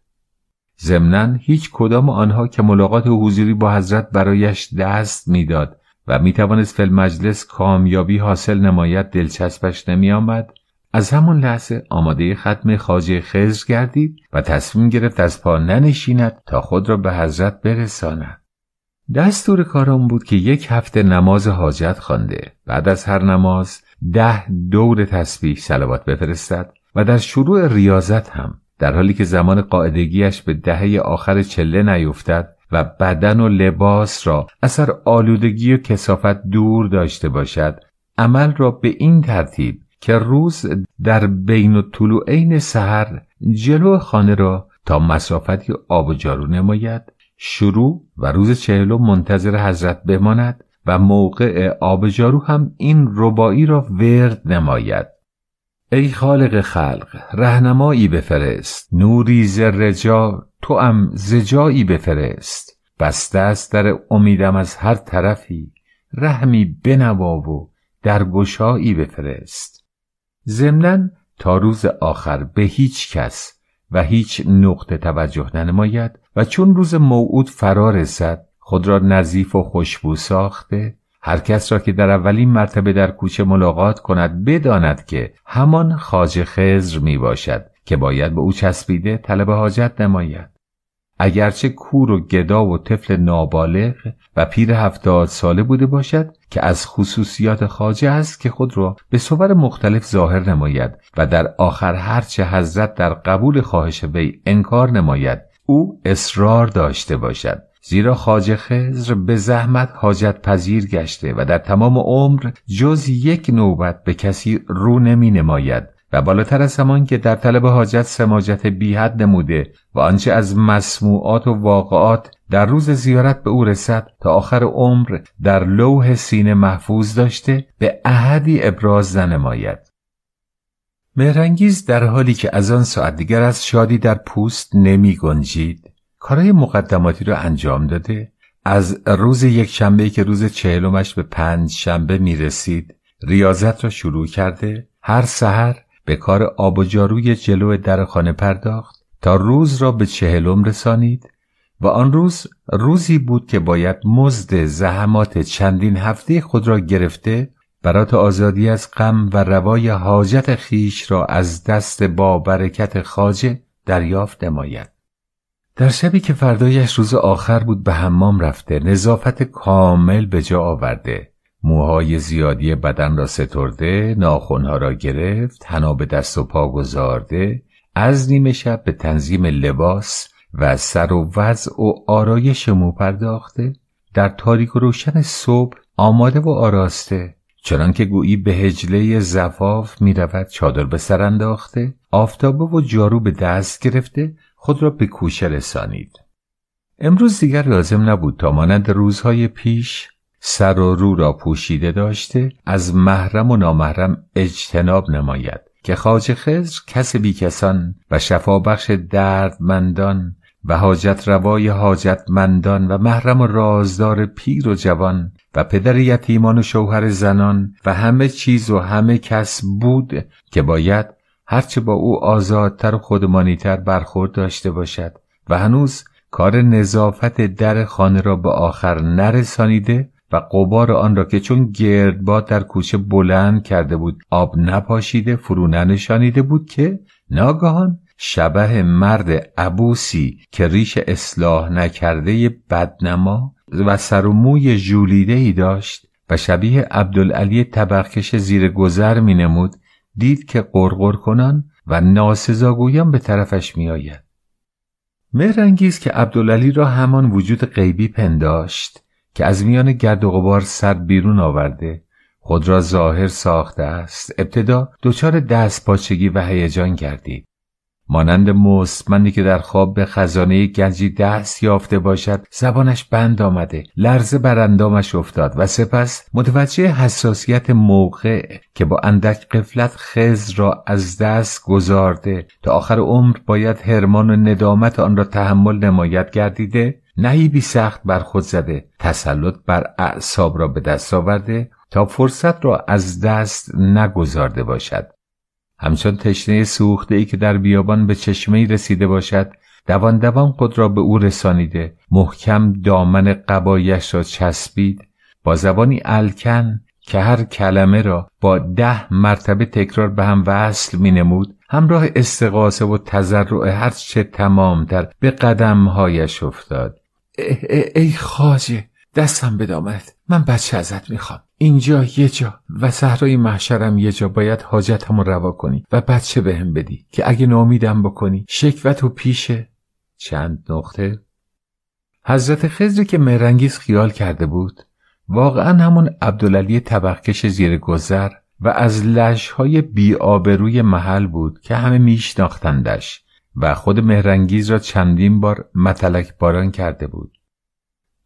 ضمنا هیچ کدام آنها که ملاقات حضوری با حضرت برایش دست می‌داد و می‌توانست فل مجلس کامیابی حاصل نماید دلچسبش نمیآمد. از همون لحظه آماده ختم خاجه خزر گردید و تصمیم گرفت از پا ننشیند تا خود را به حضرت برساند. دستور کارم بود که یک هفته نماز حاجت خوانده. بعد از هر نماز ده دور تسبیح سلوات بفرستد و در شروع ریاضت هم در حالی که زمان قاعدگیش به دهه آخر چله نیفتد و بدن و لباس را اثر آلودگی و کسافت دور داشته باشد عمل را به این ترتیب که روز در بین و طلوعین سحر جلو خانه را تا مسافتی آب و جارو نماید شروع و روز چهلو منتظر حضرت بماند و موقع آب جارو هم این ربایی را ورد نماید. ای خالق خلق رهنمایی بفرست. نوری زرجا تو هم زجایی بفرست. بسته است در امیدم از هر طرفی رحمی بنوا و در گشایی بفرست. ضمنا تا روز آخر به هیچ کس و هیچ نقطه توجه ننماید و چون روز موعود فرا رسد خود را نظیف و خوشبو ساخته هر کس را که در اولین مرتبه در کوچه ملاقات کند بداند که همان خاج خزر می باشد که باید به او چسبیده طلب حاجت نماید. اگرچه کور و گدا و طفل نابالغ و پیر هفتاد ساله بوده باشد که از خصوصیات خاجه است که خود را به صور مختلف ظاهر نماید و در آخر هرچه حضرت در قبول خواهش وی انکار نماید او اصرار داشته باشد. زیرا خاجه خزر به زحمت حاجت پذیر گشته و در تمام عمر جز یک نوبت به کسی رو نمی نماید و بالاتر از همان که در طلب حاجت سماجت بیحد نموده و آنچه از مسموعات و واقعات در روز زیارت به او رسد تا آخر عمر در لوح سینه محفوظ داشته به احدی ابراز ننماید. مهرنگیز در حالی که از آن ساعت دیگر از شادی در پوست نمی گنجید کارهای مقدماتی را انجام داده. از روز یک شنبه که روز چهلمش به پنج شنبه می رسید ریاضت را شروع کرده. هر سحر به کار آب و جاروی جلو در خانه پرداخت. تا روز را به چهلم رسانید و آن روز روزی بود که باید مزد زحمات چندین هفته خود را گرفته برات آزادی از غم و روای حاجت خیش را از دست با برکت خاجه دریافت نماید. در شبی که فردایش روز آخر بود به حمام رفته نظافت کامل به جا آورده. موهای زیادی بدن را سترده ناخونها را گرفت حنا به دست و پا گذارده. از نیمه شب به تنظیم لباس و سر و وضع و آرایش مو پرداخته. در تاریک و روشن صبح آماده و آراسته. چنانکه گویی به هجله زفاف می رود چادر به سر انداخته آفتابه و جارو به دست گرفته خود را به کوشه رسانید. امروز دیگر لازم نبود تا مانند روزهای پیش سر و رو را پوشیده داشته از محرم و نامحرم اجتناب نماید که خاج خزر کس بیکسان و شفابخش دردمندان و حاجت روای حاجتمندان و محرم و رازدار پیر و جوان و پدر یتیمان و شوهر زنان و همه چیز و همه کس بود که باید هرچه با او آزادتر و خودمانیتر برخورد داشته باشد و هنوز کار نظافت در خانه را به آخر نرسانیده و قبار آن را که چون گردباد در کوچه بلند کرده بود آب نپاشیده فرو ننشانیده بود که ناگهان شبه مرد عبوسی که ریش اصلاح نکرده بدنما و سر و موی جولیده ای داشت و شبیه عبدالعلی طبقکش زیر گذر می نمود دید که قرقر کنان و ناسزاگویان به طرفش می آید. مهرنگیز که عبدالعلی را همان وجود غیبی پنداشت که از میان گرد و غبار سر بیرون آورده خود را ظاهر ساخته است ابتدا دچار دست پاچگی و هیجان گردید مانند مستمندی که در خواب به خزانه گنجی دست یافته باشد زبانش بند آمده لرزه بر اندامش افتاد و سپس متوجه حساسیت موقع که با اندک قفلت خز را از دست گذارده تا آخر عمر باید هرمان و ندامت آن را تحمل نماید گردیده نهیبی سخت بر خود زده تسلط بر اعصاب را به دست آورده تا فرصت را از دست نگذارده باشد. همچون تشنه سوخته ای که در بیابان به چشمه رسیده باشد دوان دوان خود را به او رسانیده. محکم دامن قبایش را چسبید. با زبانی الکن که هر کلمه را با ده مرتبه تکرار به هم وصل می نمود همراه استقاسه و تذرع هر چه تمامتر به قدمهایش افتاد. ای, ای خاجه دستم به من بچه ازت می‌خوام. اینجا یه جا. و صحرای محشرم یه جا. باید حاجتمو روا کنی و بچه بهم بدی که اگه نامیدم بکنی. شکوت و پیشه چند نقطه. حضرت خزری که مهرنگیز خیال کرده بود واقعا همون عبدالعلی طبقکش زیر گذر و از لشهای بی آبروی محل بود که همه میشناختندش و خود مهرنگیز را چندین بار متلک باران کرده بود.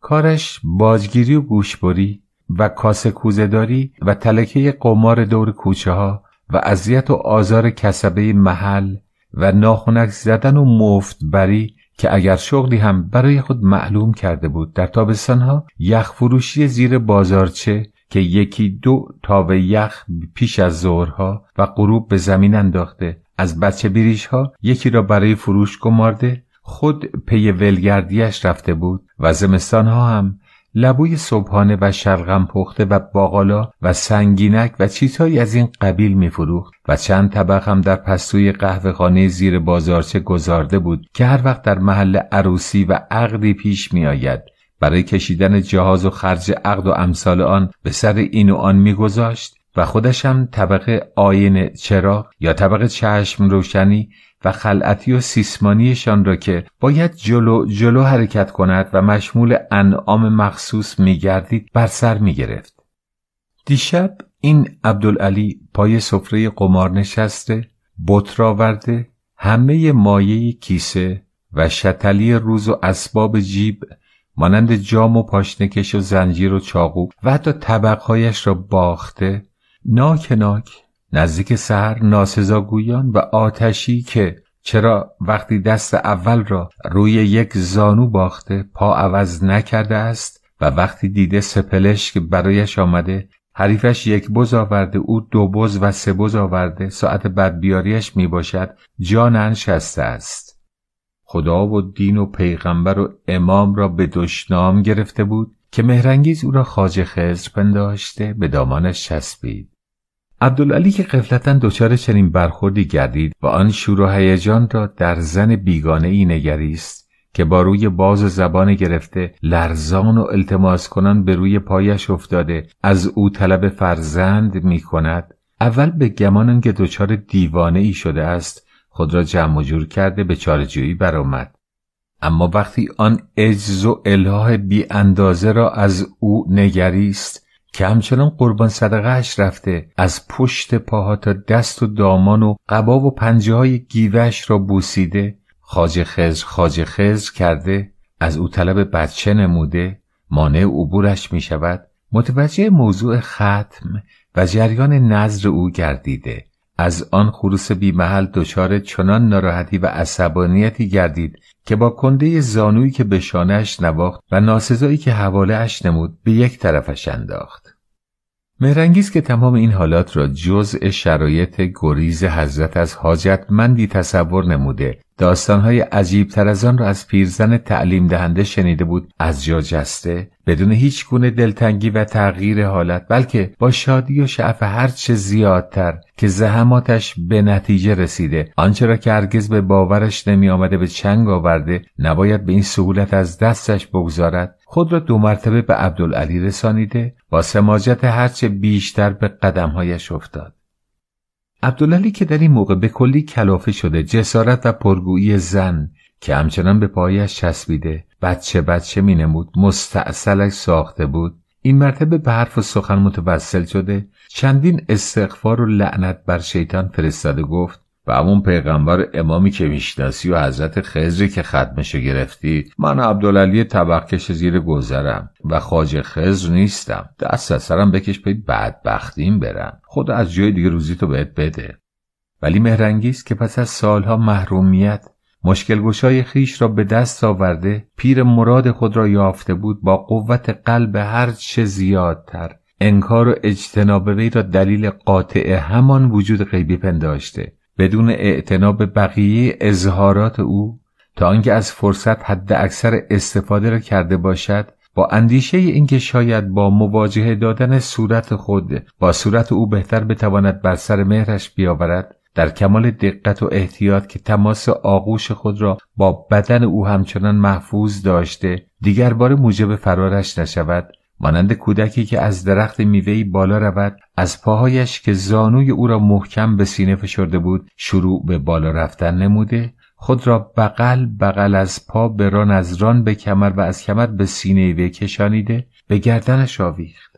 کارش باجگیری و گوشبری و کاسه کوزهداری و تلکه قمار دور کوچه ها و اذیت و آزار کسبه محل و ناخونک زدن و مفت بری که اگر شغلی هم برای خود معلوم کرده بود در تابستانها یخ فروشی زیر بازارچه که یکی دو تاو یخ پیش از ظهرها و غروب به زمین انداخته از بچه بیریش ها یکی را برای فروش گمارده خود پی ولگردیش رفته بود و زمستان ها هم لبوی صبحانه و شلغم پخته و باقالا و سنگینک و چیزهایی از این قبیل میفروخت و چند طبق هم در پستوی قهوه خانه زیر بازارچه گذارده بود که هر وقت در محل عروسی و عقدی پیش می آید برای کشیدن جهاز و خرج عقد و امثال آن به سر این و آن میگذاشت و خودش هم طبقه آین چراغ یا طبقه چشم روشنی و خلعتی و سیسمانیشان را که باید جلو جلو حرکت کند و مشمول انعام مخصوص میگردید بر سر می‌گرفت. دیشب این عبدالعلی پای سفره قمار نشسته بطر آورده همه مایه کیسه و شتلی روز و اسباب جیب مانند جام و پاشنکش و زنجیر و چاقو و حتی طبقهایش را باخته ناک ناک نزدیک سهر ناسزاگویان و آتشی که چرا وقتی دست اول را روی یک زانو باخته پا عوض نکرده است و وقتی دیده سپلش که برایش آمده حریفش یک بز آورده او دو بز و سه بز آورده ساعت بدبیاریش می باشد جان انشسته است. خدا و دین و پیغمبر و امام را به دشنام گرفته بود که مهرنگیز او را خاج خزر پنداشته به دامانش چسبید عبدالعلی که قفلتا دچار چنین برخوردی گردید و آن شور و هیجان را در زن بیگانه ای نگریست که با روی باز زبان گرفته لرزان و التماس کنان به روی پایش افتاده از او طلب فرزند می کند. اول به گمان که دچار دیوانه ای شده است خود را جمع جور کرده به چارجویی برآمد. اما وقتی آن اجز و اله بی اندازه را از او نگریست که همچنان قربان صدقهش رفته از پشت پاها تا دست و دامان و قبا و پنجه های گیوش را بوسیده خاج خزر خاج خزر کرده از او طلب بچه نموده مانع عبورش می شود متوجه موضوع ختم و جریان نظر او گردیده. از آن خروس محل دچار چنان ناراحتی و عصبانیتی گردید که با کنده زانویی که به شانهش نواخت و ناسزایی که حواله اش نمود به یک طرفش انداخت. مهرنگیز که تمام این حالات را جزء شرایط گریز حضرت از حاجتمندی تصور نموده داستانهای عجیب تر از آن را از پیرزن تعلیم دهنده شنیده بود. از جا جسته بدون هیچ گونه دلتنگی و تغییر حالت بلکه با شادی و شعف هرچه زیادتر که زحماتش به نتیجه رسیده. آنچه را که هرگز به باورش نمی آمده به چنگ آورده نباید به این سهولت از دستش بگذارد. خود را دو مرتبه به عبدالعلی رسانیده با سماجت هرچه بیشتر به قدمهایش افتاد. عبدالعلی که در این موقع به کلی کلافه شده جسارت و پرگویی زن که همچنان به پایش چسبیده بچه بچه می نمود مستعصلش ساخته بود. این مرتبه به حرف و سخن متوسل شده چندین استغفار و لعنت بر شیطان فرستاده گفت. همون پیغمبر امامی که می‌شناسی و حضرت خزری که ختمشو گرفتی من عبدالعلی طبقکش زیر گذرم و خاج خزر نیستم. دست از سرم بکش به بدبختیم برم. خدا از جای دیگه روزی تو بهت بده. ولی مهرنگیست که پس از سالها محرومیت مشکل گشای خیش را به دست آورده پیر مراد خود را یافته بود با قوت قلب هر چه زیادتر انکار و اجتناب وی را دلیل قاطع همان وجود غیبی پنداشته. بدون اعتناب بقیه اظهارات او تا آنکه از فرصت حد اکثر استفاده را کرده باشد با اندیشه اینکه شاید با مواجهه دادن صورت خود با صورت او بهتر بتواند بر سر مهرش بیاورد در کمال دقت و احتیاط که تماس آغوش خود را با بدن او همچنان محفوظ داشته دیگر بار موجب فرارش نشود. مانند کودکی که از درخت میوهای بالا رود از پاهایش که زانوی او را محکم به سینه فشرده بود شروع به بالا رفتن نموده. خود را بغل بغل از پا به ران از ران به کمر و از کمر به سینه وی کشانیده به گردنش آویخت.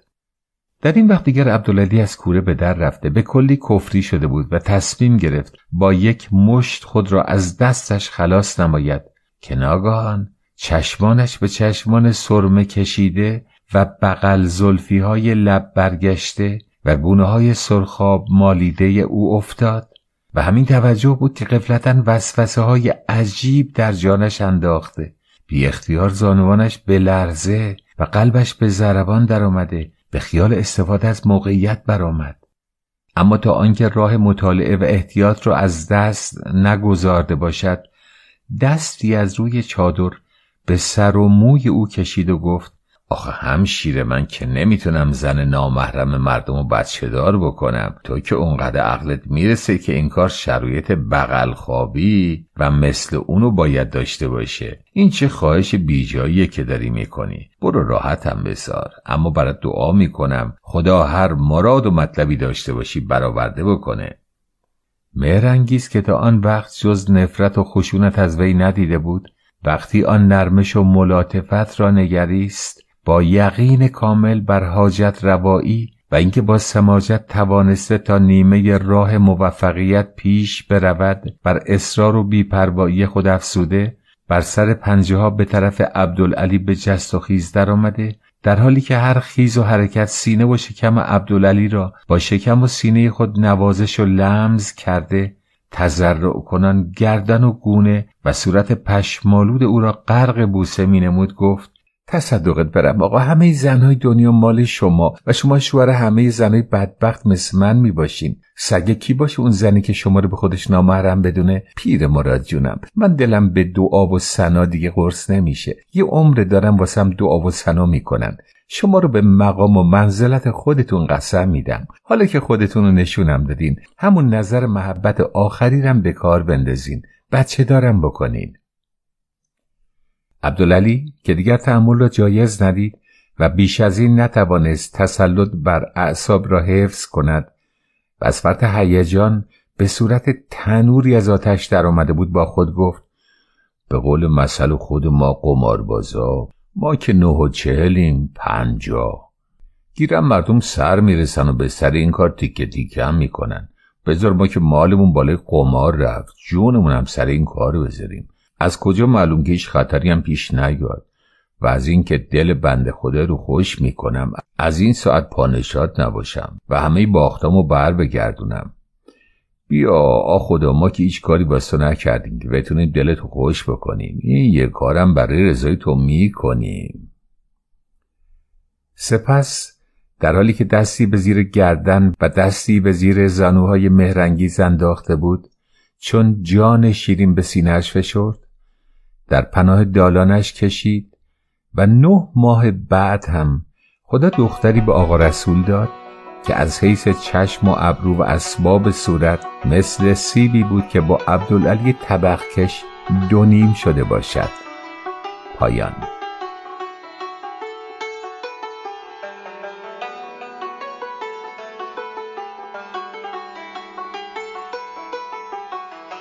در این وقت دیگر عبدالعلی از کوره به در رفته به کلی کفری شده بود و تصمیم گرفت با یک مشت خود را از دستش خلاص نماید. که ناگاهان چشمانش به چشمان سرمه کشیده و بغل زلفی های لب برگشته و گونه های سرخاب مالیده او افتاد و همین توجه بود که قفلتا وسوسه های عجیب در جانش انداخته. بی اختیار زانوانش به لرزه و قلبش به ضربان در آمده به خیال استفاده از موقعیت برآمد. اما تا آنکه راه مطالعه و احتیاط را از دست نگذارده باشد دستی از روی چادر به سر و موی او کشید و گفت آخه همشیر من که نمی‌تونم زن نامحرم مردم و بچه دار بکنم. تو که اونقدر عقلت می‌رسه که این کار شرایط بغل خوابی و مثل اونو باید داشته باشه. این چه خواهش بیجاییه که داری می‌کنی. برو راحتم بسار. اما برات دعا می‌کنم. خدا هر مراد و مطلبی داشته باشی برآورده بکنه. مهرنگیز که تا آن وقت جز نفرت و خشونت از وی ندیده بود وقتی آن نرمش و ملاطفت را نگریست با یقین کامل بر حاجت روایی و اینکه با سماجت توانسته تا نیمه راه موفقیت پیش برود بر اصرار و بیپروایی خود افسوده بر سر پنجه ها به طرف عبدالعلی به جست و خیز در آمده در حالی که هر خیز و حرکت سینه و شکم عبدالعلی را با شکم و سینه خود نوازش و لمز کرده تذرع کنان گردن و گونه و صورت پشمالود او را غرق بوسه می نمود گفت تصدقت برم. آقا همه زنهای دنیا مال شما و شما شوهر همه زنهای بدبخت مثل من می‌باشین. سگه کی باشه اون زنی که شما رو به خودش نامحرم بدونه؟ پیر مراد جونم من دلم به دعا و سنا دیگه قرص نمیشه. یه عمر دارم واسم دعا و سنا می‌کنن. شما رو به مقام و منزلت خودتون قسم میدم. حالا که خودتون رو نشونم دادین. همون نظر محبت آخری رم به کار بندازین. بچه دارم بکنین. عبدالعلی که دیگر تحمل را جایز ندید و بیش از این نتوانست تسلط بر اعصاب را حفظ کند و از فرط هیجان به صورت تنوری از آتش در آمده بود با خود گفت به قول مثل خود ما قماربازا ما که نه و چهلیم پنجا. گیرم مردم سر می‌رسن و به سر این کار تیکه تیکه هم می‌کنن. بذار ما که مالمون بالای قمار رفت جونمون هم سر این کار بذاریم. از کجا معلوم که هیچ خطری هم پیش نیاد و از اینکه دل بند خدا رو خوش می‌کنم از این ساعت پانشاد نباشم و همه باختامو بر بگردونم. بیا آ خدا ما که هیچ کاری با نکردیم که بتونیم دلتو خوش بکنیم. این یه کارم برای رضای تو می‌کنیم. سپس در حالی که دستی به زیر گردن و دستی به زیر زانوهای مهرنگیز انداخته بود چون جان شیرین به سینهش فشرد در پناه دالانش کشید و نه ماه بعد هم خدا دختری به آقا رسول داد که از حیث چشم و ابرو و اسباب صورت مثل سیبی بود که با عبدالعلی طبخ کش دونیم شده باشد. پایان